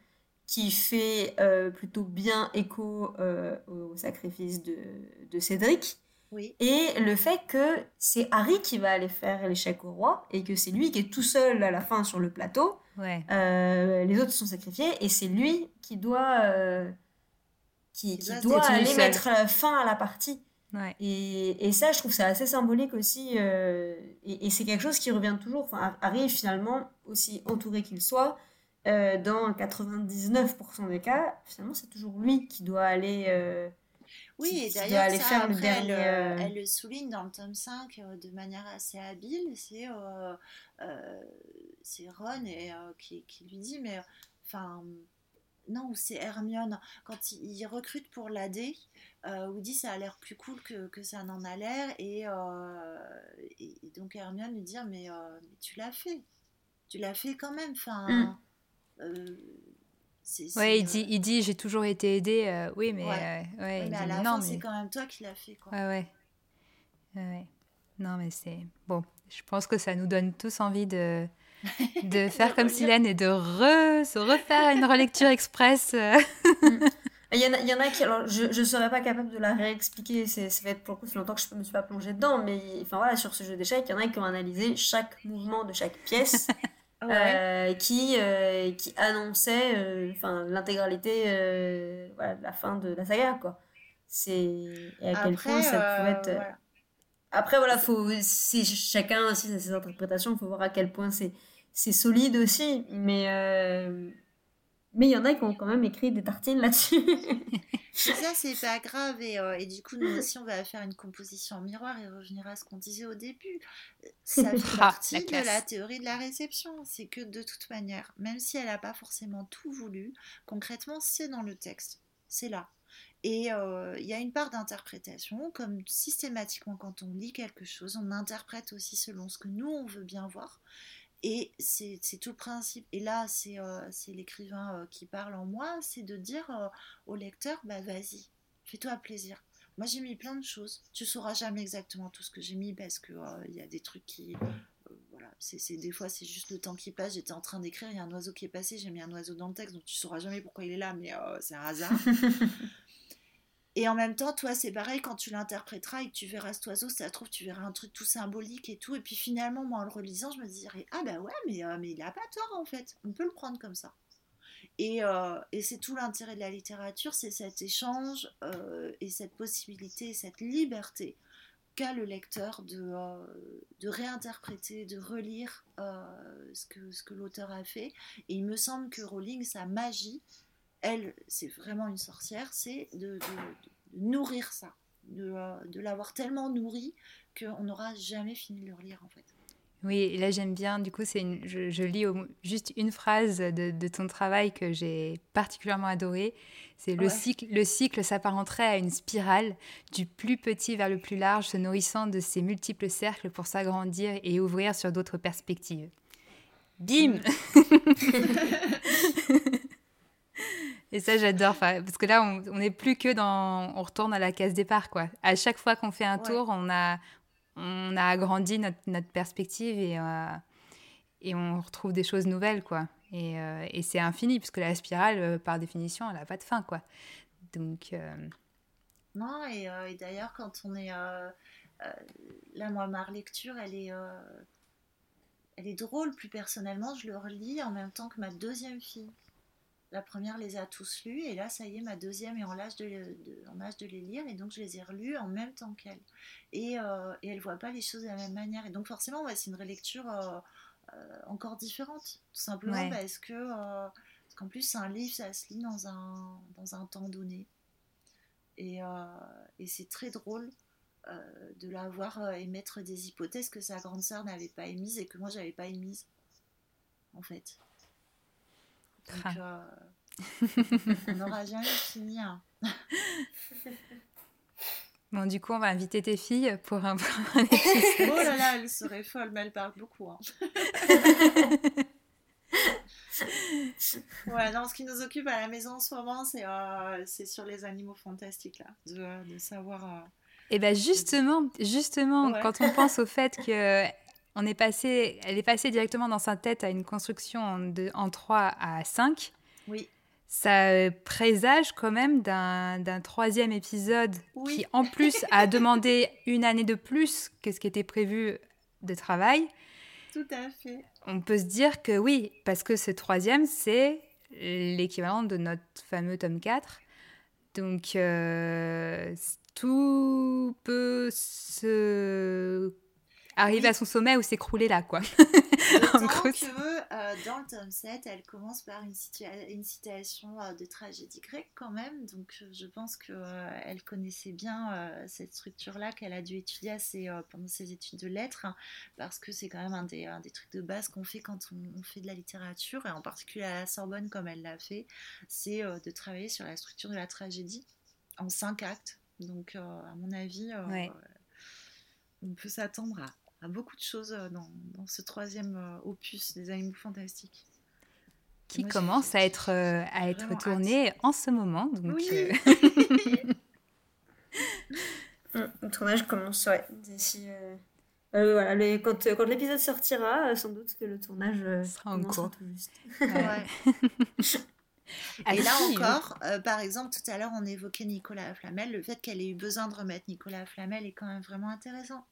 qui fait euh, plutôt bien écho euh, au sacrifice de, de Cédric. Oui. Et le fait que c'est Harry qui va aller faire l'échec au roi et que c'est lui qui est tout seul à la fin sur le plateau. Ouais. Euh, les autres sont sacrifiés et c'est lui qui doit, qui, qui doit aller mettre fin à la partie. Et, et, ça, je trouve ça assez symbolique aussi. Euh, et, c'est quelque chose qui revient toujours. Enfin, Harry, finalement, aussi entouré qu'il soit, euh, dans 99% des cas, finalement, c'est toujours lui qui doit aller. Euh, oui, et d'ailleurs, faire le dernier. Elle, le souligne dans le tome 5 de manière assez habile. C'est c'est Ron et, qui, qui, lui dit Mais. Enfin non, c'est Hermione, quand il, recrute pour l'AD, euh, Woody ça a l'air plus cool que, que ça n'en a l'air, et, euh, donc Hermione lui dit mais, euh, mais tu l'as fait, tu l'as fait quand même, enfin... Mm. Euh, ouais, il dit, il dit j'ai toujours été aidé, oui, mais... Ouais. mais à la fin, c'est quand même toi qui l'as fait, quoi. Ouais, ouais. ouais. Non, mais c'est... Bon, je pense que ça nous donne tous envie de *laughs* de faire comme Silène et de se refaire une relecture express. Il y, en a, il y en a qui, alors je ne serais pas capable de la réexpliquer, ça être pour le coup, c'est longtemps que je ne me suis pas plongée dedans, mais enfin voilà, sur ce jeu d'échecs, il y en a qui ont analysé chaque mouvement de chaque pièce, *laughs* euh, qui, euh, qui annonçait euh, l'intégralité voilà, de la fin de la saga, quoi. C'est et à quel point ça pouvait être. Après, voilà, faut, c'est chacun aussi ses interprétations, il faut voir à quel point c'est c'est solide aussi, mais euh, mais il y en a qui ont quand même écrit des tartines là-dessus. *laughs* ça, c'est pas grave. Et, euh, et, du coup, nous aussi, on va faire une composition en miroir et revenir à ce qu'on disait au début. Ça *laughs* fait ah, partie de la théorie de la réception. C'est que de toute manière, même si elle n'a pas forcément tout voulu, concrètement, c'est dans le texte. C'est là. Et euh, il y a une part d'interprétation, comme systématiquement quand on lit quelque chose, on interprète aussi selon ce que nous, on veut bien voir. Et c'est tout le principe. Et là, c'est euh, l'écrivain euh, qui parle en moi, c'est de dire euh, au lecteur, bah vas-y, fais-toi plaisir. Moi, j'ai mis plein de choses. Tu sauras jamais exactement tout ce que j'ai mis parce que il y a des trucs qui, voilà, c'est des fois c'est juste le temps qui passe. J'étais en train d'écrire, il y a un oiseau qui est passé, j'ai mis un oiseau dans le texte, donc tu sauras jamais pourquoi il est là, mais c'est un hasard. *laughs* Et en même temps, toi, c'est pareil, quand tu l'interpréteras et que tu verras cet oiseau, ça trouve, tu verras un truc tout symbolique et tout. Et puis finalement, moi, en le relisant, je me dirais, ah bah ouais, mais, euh, mais il a pas tort, en fait. On peut le prendre comme ça. Et, euh, et c'est tout l'intérêt de la littérature, c'est cet échange euh, et cette possibilité, cette liberté qu'a le lecteur de, de réinterpréter, de relire ce que, ce que l'auteur a fait. Et il me semble que Rowling, sa magie, elle, c'est vraiment une sorcière, c'est de, nourrir ça, euh, de, l'avoir tellement nourri qu'on n'aura jamais fini de le relire en fait. Oui, et là j'aime bien, du coup, c'est je, lis juste une phrase de, ton travail que j'ai particulièrement adoré. C'est le cycle, le cycle s'apparenterait à une spirale, du plus petit vers le plus large, se nourrissant de ses multiples cercles pour s'agrandir et ouvrir sur d'autres perspectives. Bim *laughs* *laughs* Et ça, j'adore. Parce que là, on n'est plus que dans. On retourne à la case départ, quoi. À chaque fois qu'on fait un tour, on a, on a agrandi notre, notre perspective et, euh, et on retrouve des choses nouvelles, quoi. Et, euh, et c'est infini, puisque la spirale, euh, par définition, elle n'a pas de fin, quoi. Donc. Non, et, et d'ailleurs, quand on est. là, moi, ma lecture, elle est. Elle est drôle, plus personnellement, je le relis en même temps que ma deuxième fille. La première les a tous lus et là, ça y est, ma deuxième est en âge de, en âge de les lire et donc je les ai relus en même temps qu'elle. Et, euh, et elle ne voit pas les choses de la même manière. Et donc forcément, c'est une relecture euh, euh, encore différente, tout simplement parce que euh, parce qu'en plus, un livre, ça se lit dans un, dans un temps donné. Et, et c'est très drôle de la voir émettre des hypothèses que sa grande sœur n'avait pas émises et que moi, j'avais pas émises, en fait. Euh, *laughs* on n'aura jamais fini. Hein. *laughs* Bon, du coup, on va inviter tes filles pour un, *laughs* oh là là, elles seraient folles, mais elles parlent beaucoup. Hein. ouais, non, ce qui nous occupe à la maison en ce moment, c'est euh, sur les animaux fantastiques, là, de, de savoir. Euh, Et eh bien justement, justement, quand on pense au fait que on est passé, elle est passée directement dans sa tête à une construction en, en 3 à 5. Oui. Ça présage quand même d'un troisième épisode qui, en plus, a *laughs* demandé une année de plus que ce qui était prévu de travail. Tout à fait. On peut se dire que oui, parce que ce troisième, c'est l'équivalent de notre fameux tome 4. Donc, euh, tout peut se arriver à son sommet ou s'écrouler là, quoi. *laughs* en gros, que euh, dans le tome 7, elle commence par une, une citation euh, de tragédie grecque quand même. Donc euh, je pense qu'elle elle connaissait bien cette structure-là qu'elle a dû étudier pendant ses études de lettres, hein, parce que c'est quand même un des, des, trucs de base qu'on fait quand on, on, fait de la littérature, et en particulier à la Sorbonne comme elle l'a fait, c'est de travailler sur la structure de la tragédie en cinq actes. Donc à mon avis... on peut s'attendre à à beaucoup de choses euh, dans, dans ce troisième euh, opus des animaux fantastiques. Qui commence à être, euh, à être tourné en ce moment. Donc, oui. *laughs* le tournage commence, ouais, d'ici. voilà, les, quand, quand l'épisode sortira, sans doute que le tournage sera en cours. Tout juste. *laughs* *laughs* Et là encore, par exemple, tout à l'heure, on évoquait Nicolas Flamel. Le fait qu'elle ait eu besoin de remettre Nicolas Flamel est quand même vraiment intéressant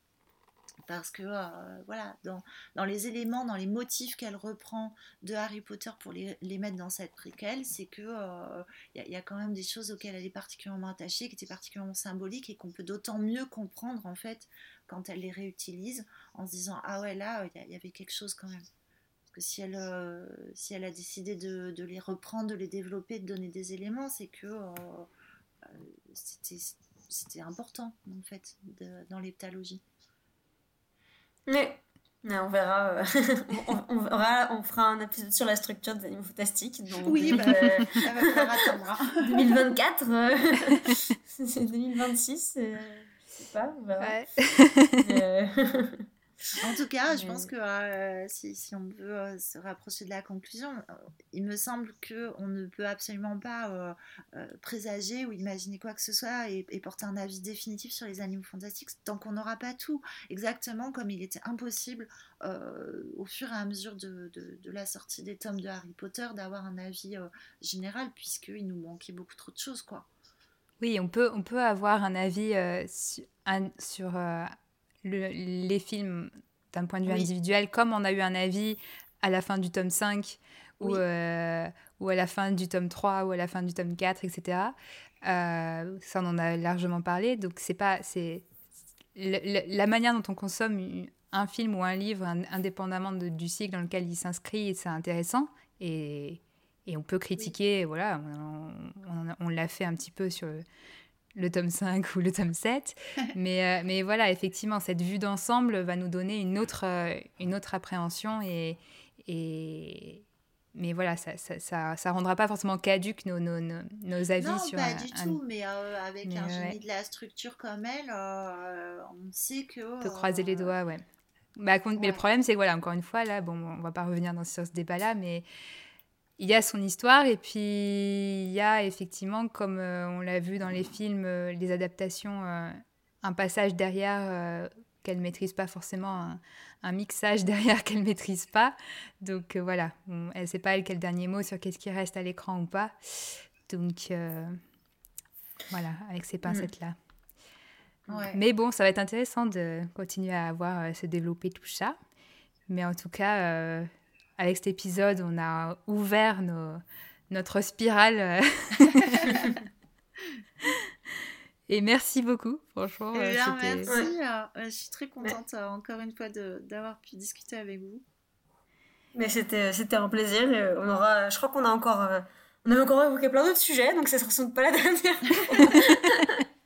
parce que euh, voilà, dans, dans, les éléments, dans les motifs qu'elle reprend de Harry Potter pour les, les mettre dans cette préquelle, c'est que il euh, y, a quand même des choses auxquelles elle est particulièrement attachée, qui étaient particulièrement symboliques et qu'on peut d'autant mieux comprendre en fait quand elle les réutilise en se disant ah ouais là il y, avait quelque chose quand même. Parce que si elle, euh, si elle a décidé de, de, les reprendre, de les développer, de donner des éléments, c'est que c'était important en fait de, dans l'héptalogie. Mais, on verra. Euh, *laughs* on, on, fera un épisode sur la structure des animaux fantastiques. Donc, oui, bah, euh, ça va 2024, *laughs* euh, *laughs* c'est 2026, je sais pas, on verra. Ouais. En tout cas, je pense que euh, si, si, on veut euh, se rapprocher de la conclusion, euh, il me semble qu'on ne peut absolument pas présager ou imaginer quoi que ce soit et, porter un avis définitif sur les animaux fantastiques tant qu'on n'aura pas tout. Exactement comme il était impossible au fur et à mesure de, de, la sortie des tomes de Harry Potter d'avoir un avis général puisqu'il nous manquait beaucoup trop de choses. quoi. Oui, on peut, on peut avoir un avis sur, les films d'un point de vue individuel, comme on a eu un avis à la fin du tome 5 ou, euh, ou à la fin du tome 3 ou à la fin du tome 4, etc. Euh, ça, on en a largement parlé. Donc, c'est pas. c'est La manière dont on consomme un film ou un livre, indépendamment du cycle dans lequel il s'inscrit, c'est intéressant. Et, et, on peut critiquer, voilà, on, on l'a fait un petit peu sur le tome 5 ou le tome 7. *laughs* mais, euh, mais voilà, effectivement, cette vue d'ensemble va nous donner une autre, euh, une autre appréhension. Et, et... Mais voilà, ça ça, ça, rendra pas forcément caduque nos, nos, nos, avis non, pas du tout, mais euh, avec un génie de la structure comme elle, on sait que... On peut croiser les doigts, ouais. Bah, Mais le problème, c'est que, voilà, encore une fois, là, bon, on va pas revenir dans, sur ce débat-là, mais il y a son histoire et puis il y a effectivement, comme euh, on l'a vu dans les films, euh, les adaptations, euh, un passage derrière qu'elle ne maîtrise pas forcément, un, mixage *laughs* derrière qu'elle ne maîtrise pas. Donc voilà, elle ne sait pas elle quel dernier mot sur qu'est-ce qui reste à l'écran ou pas. Donc voilà, avec ces mm. pincettes-là. Mais bon, ça va être intéressant de continuer à voir se développer tout ça. Mais en tout cas, avec cet épisode, on a ouvert notre spirale. *laughs* Et merci beaucoup, franchement. Eh bien, merci. Euh, je suis très contente, euh, encore une fois, d'avoir pu discuter avec vous. Mais c'était un plaisir. On aura, je crois qu'on a encore, euh, on a encore évoqué plein d'autres sujets, donc ça ne sera pas la *laughs* dernière.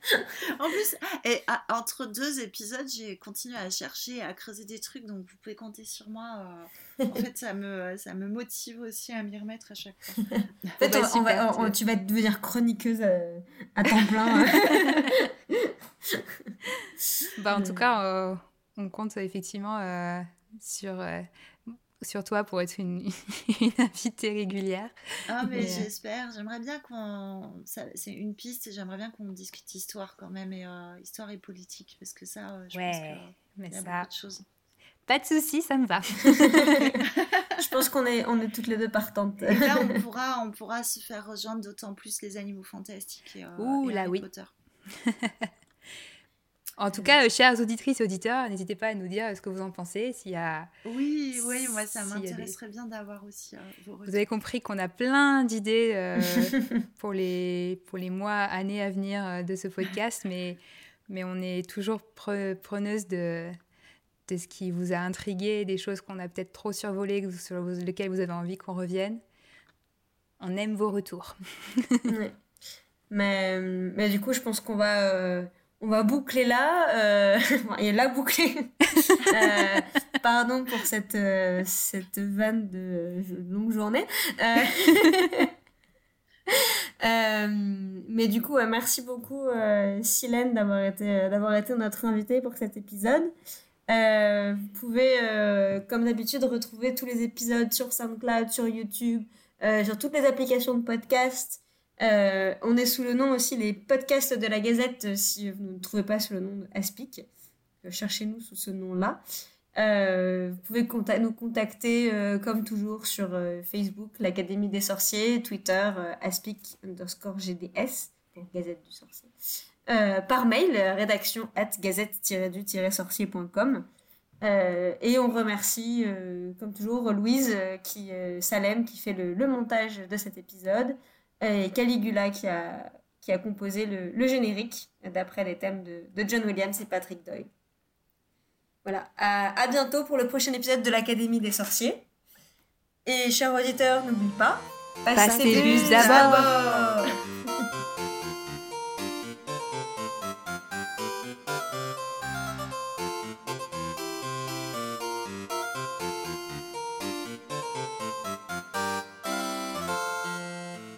*laughs* en plus, et, entre deux épisodes, j'ai continué à chercher, à creuser des trucs, donc vous pouvez compter sur moi. Euh, en fait, ça me, ça me motive aussi à m'y remettre à chaque fois. en *laughs* fait, bah, tu vas devenir chroniqueuse euh, à, temps plein. *laughs* bah, en tout cas, euh, on compte effectivement sur sur toi pour être une, *laughs* invitée régulière. Ah, mais, j'espère. J'aimerais bien qu'on. C'est une piste, j'aimerais bien qu'on discute histoire quand même, et histoire et politique, parce que ça, je pense qu'il y a beaucoup de choses. Pas de souci, ça me va. *laughs* je pense qu'on est, on est toutes les deux partantes. Et là, on pourra, on pourra se faire rejoindre d'autant plus les animaux fantastiques et, Ouh, là, oui. *laughs* En tout cas, euh, chères auditrices et auditeurs, n'hésitez pas à nous dire ce que vous en pensez. S'il y a... Oui, oui, moi ça m'intéresserait bien d'avoir aussi euh, vos Vous avez compris qu'on a plein d'idées euh, *laughs* pour, les, pour les mois, années à venir de ce podcast, mais, mais on est toujours preneuse de, de ce qui vous a intrigué, des choses qu'on a peut-être trop survolées, sur lesquelles vous avez envie qu'on revienne. On aime vos retours. *laughs* mais, mais du coup, je pense qu'on va on va boucler là. Euh... et là, boucler. euh, pardon pour cette, euh, cette vanne de longue journée. Euh, *laughs* euh, mais du coup, merci beaucoup, Silène, d'avoir été, d'avoir été notre invitée pour cet épisode. vous pouvez, comme d'habitude, retrouver tous les épisodes sur SoundCloud, sur YouTube, sur toutes les applications de podcast. Euh, on est sous le nom aussi les podcasts de la Gazette euh, si vous ne trouvez pas sous le nom Aspic. Euh, cherchez-nous sous ce nom-là. vous pouvez nous contacter comme toujours sur Facebook, l'Académie des sorciers, Twitter, aspic underscore GDS Gazette du sorcier. par mail, rédaction at gazette-du-sorcier.com. et on remercie, comme toujours, Louise qui, Salem qui fait le montage de cet épisode et Caligula qui a, qui a composé le, le générique d'après les thèmes de, de, John Williams et Patrick Doyle. Voilà, à, à bientôt pour le prochain épisode de l'Académie des sorciers. Et chers auditeurs, n'oubliez pas, passez, passez d'abord.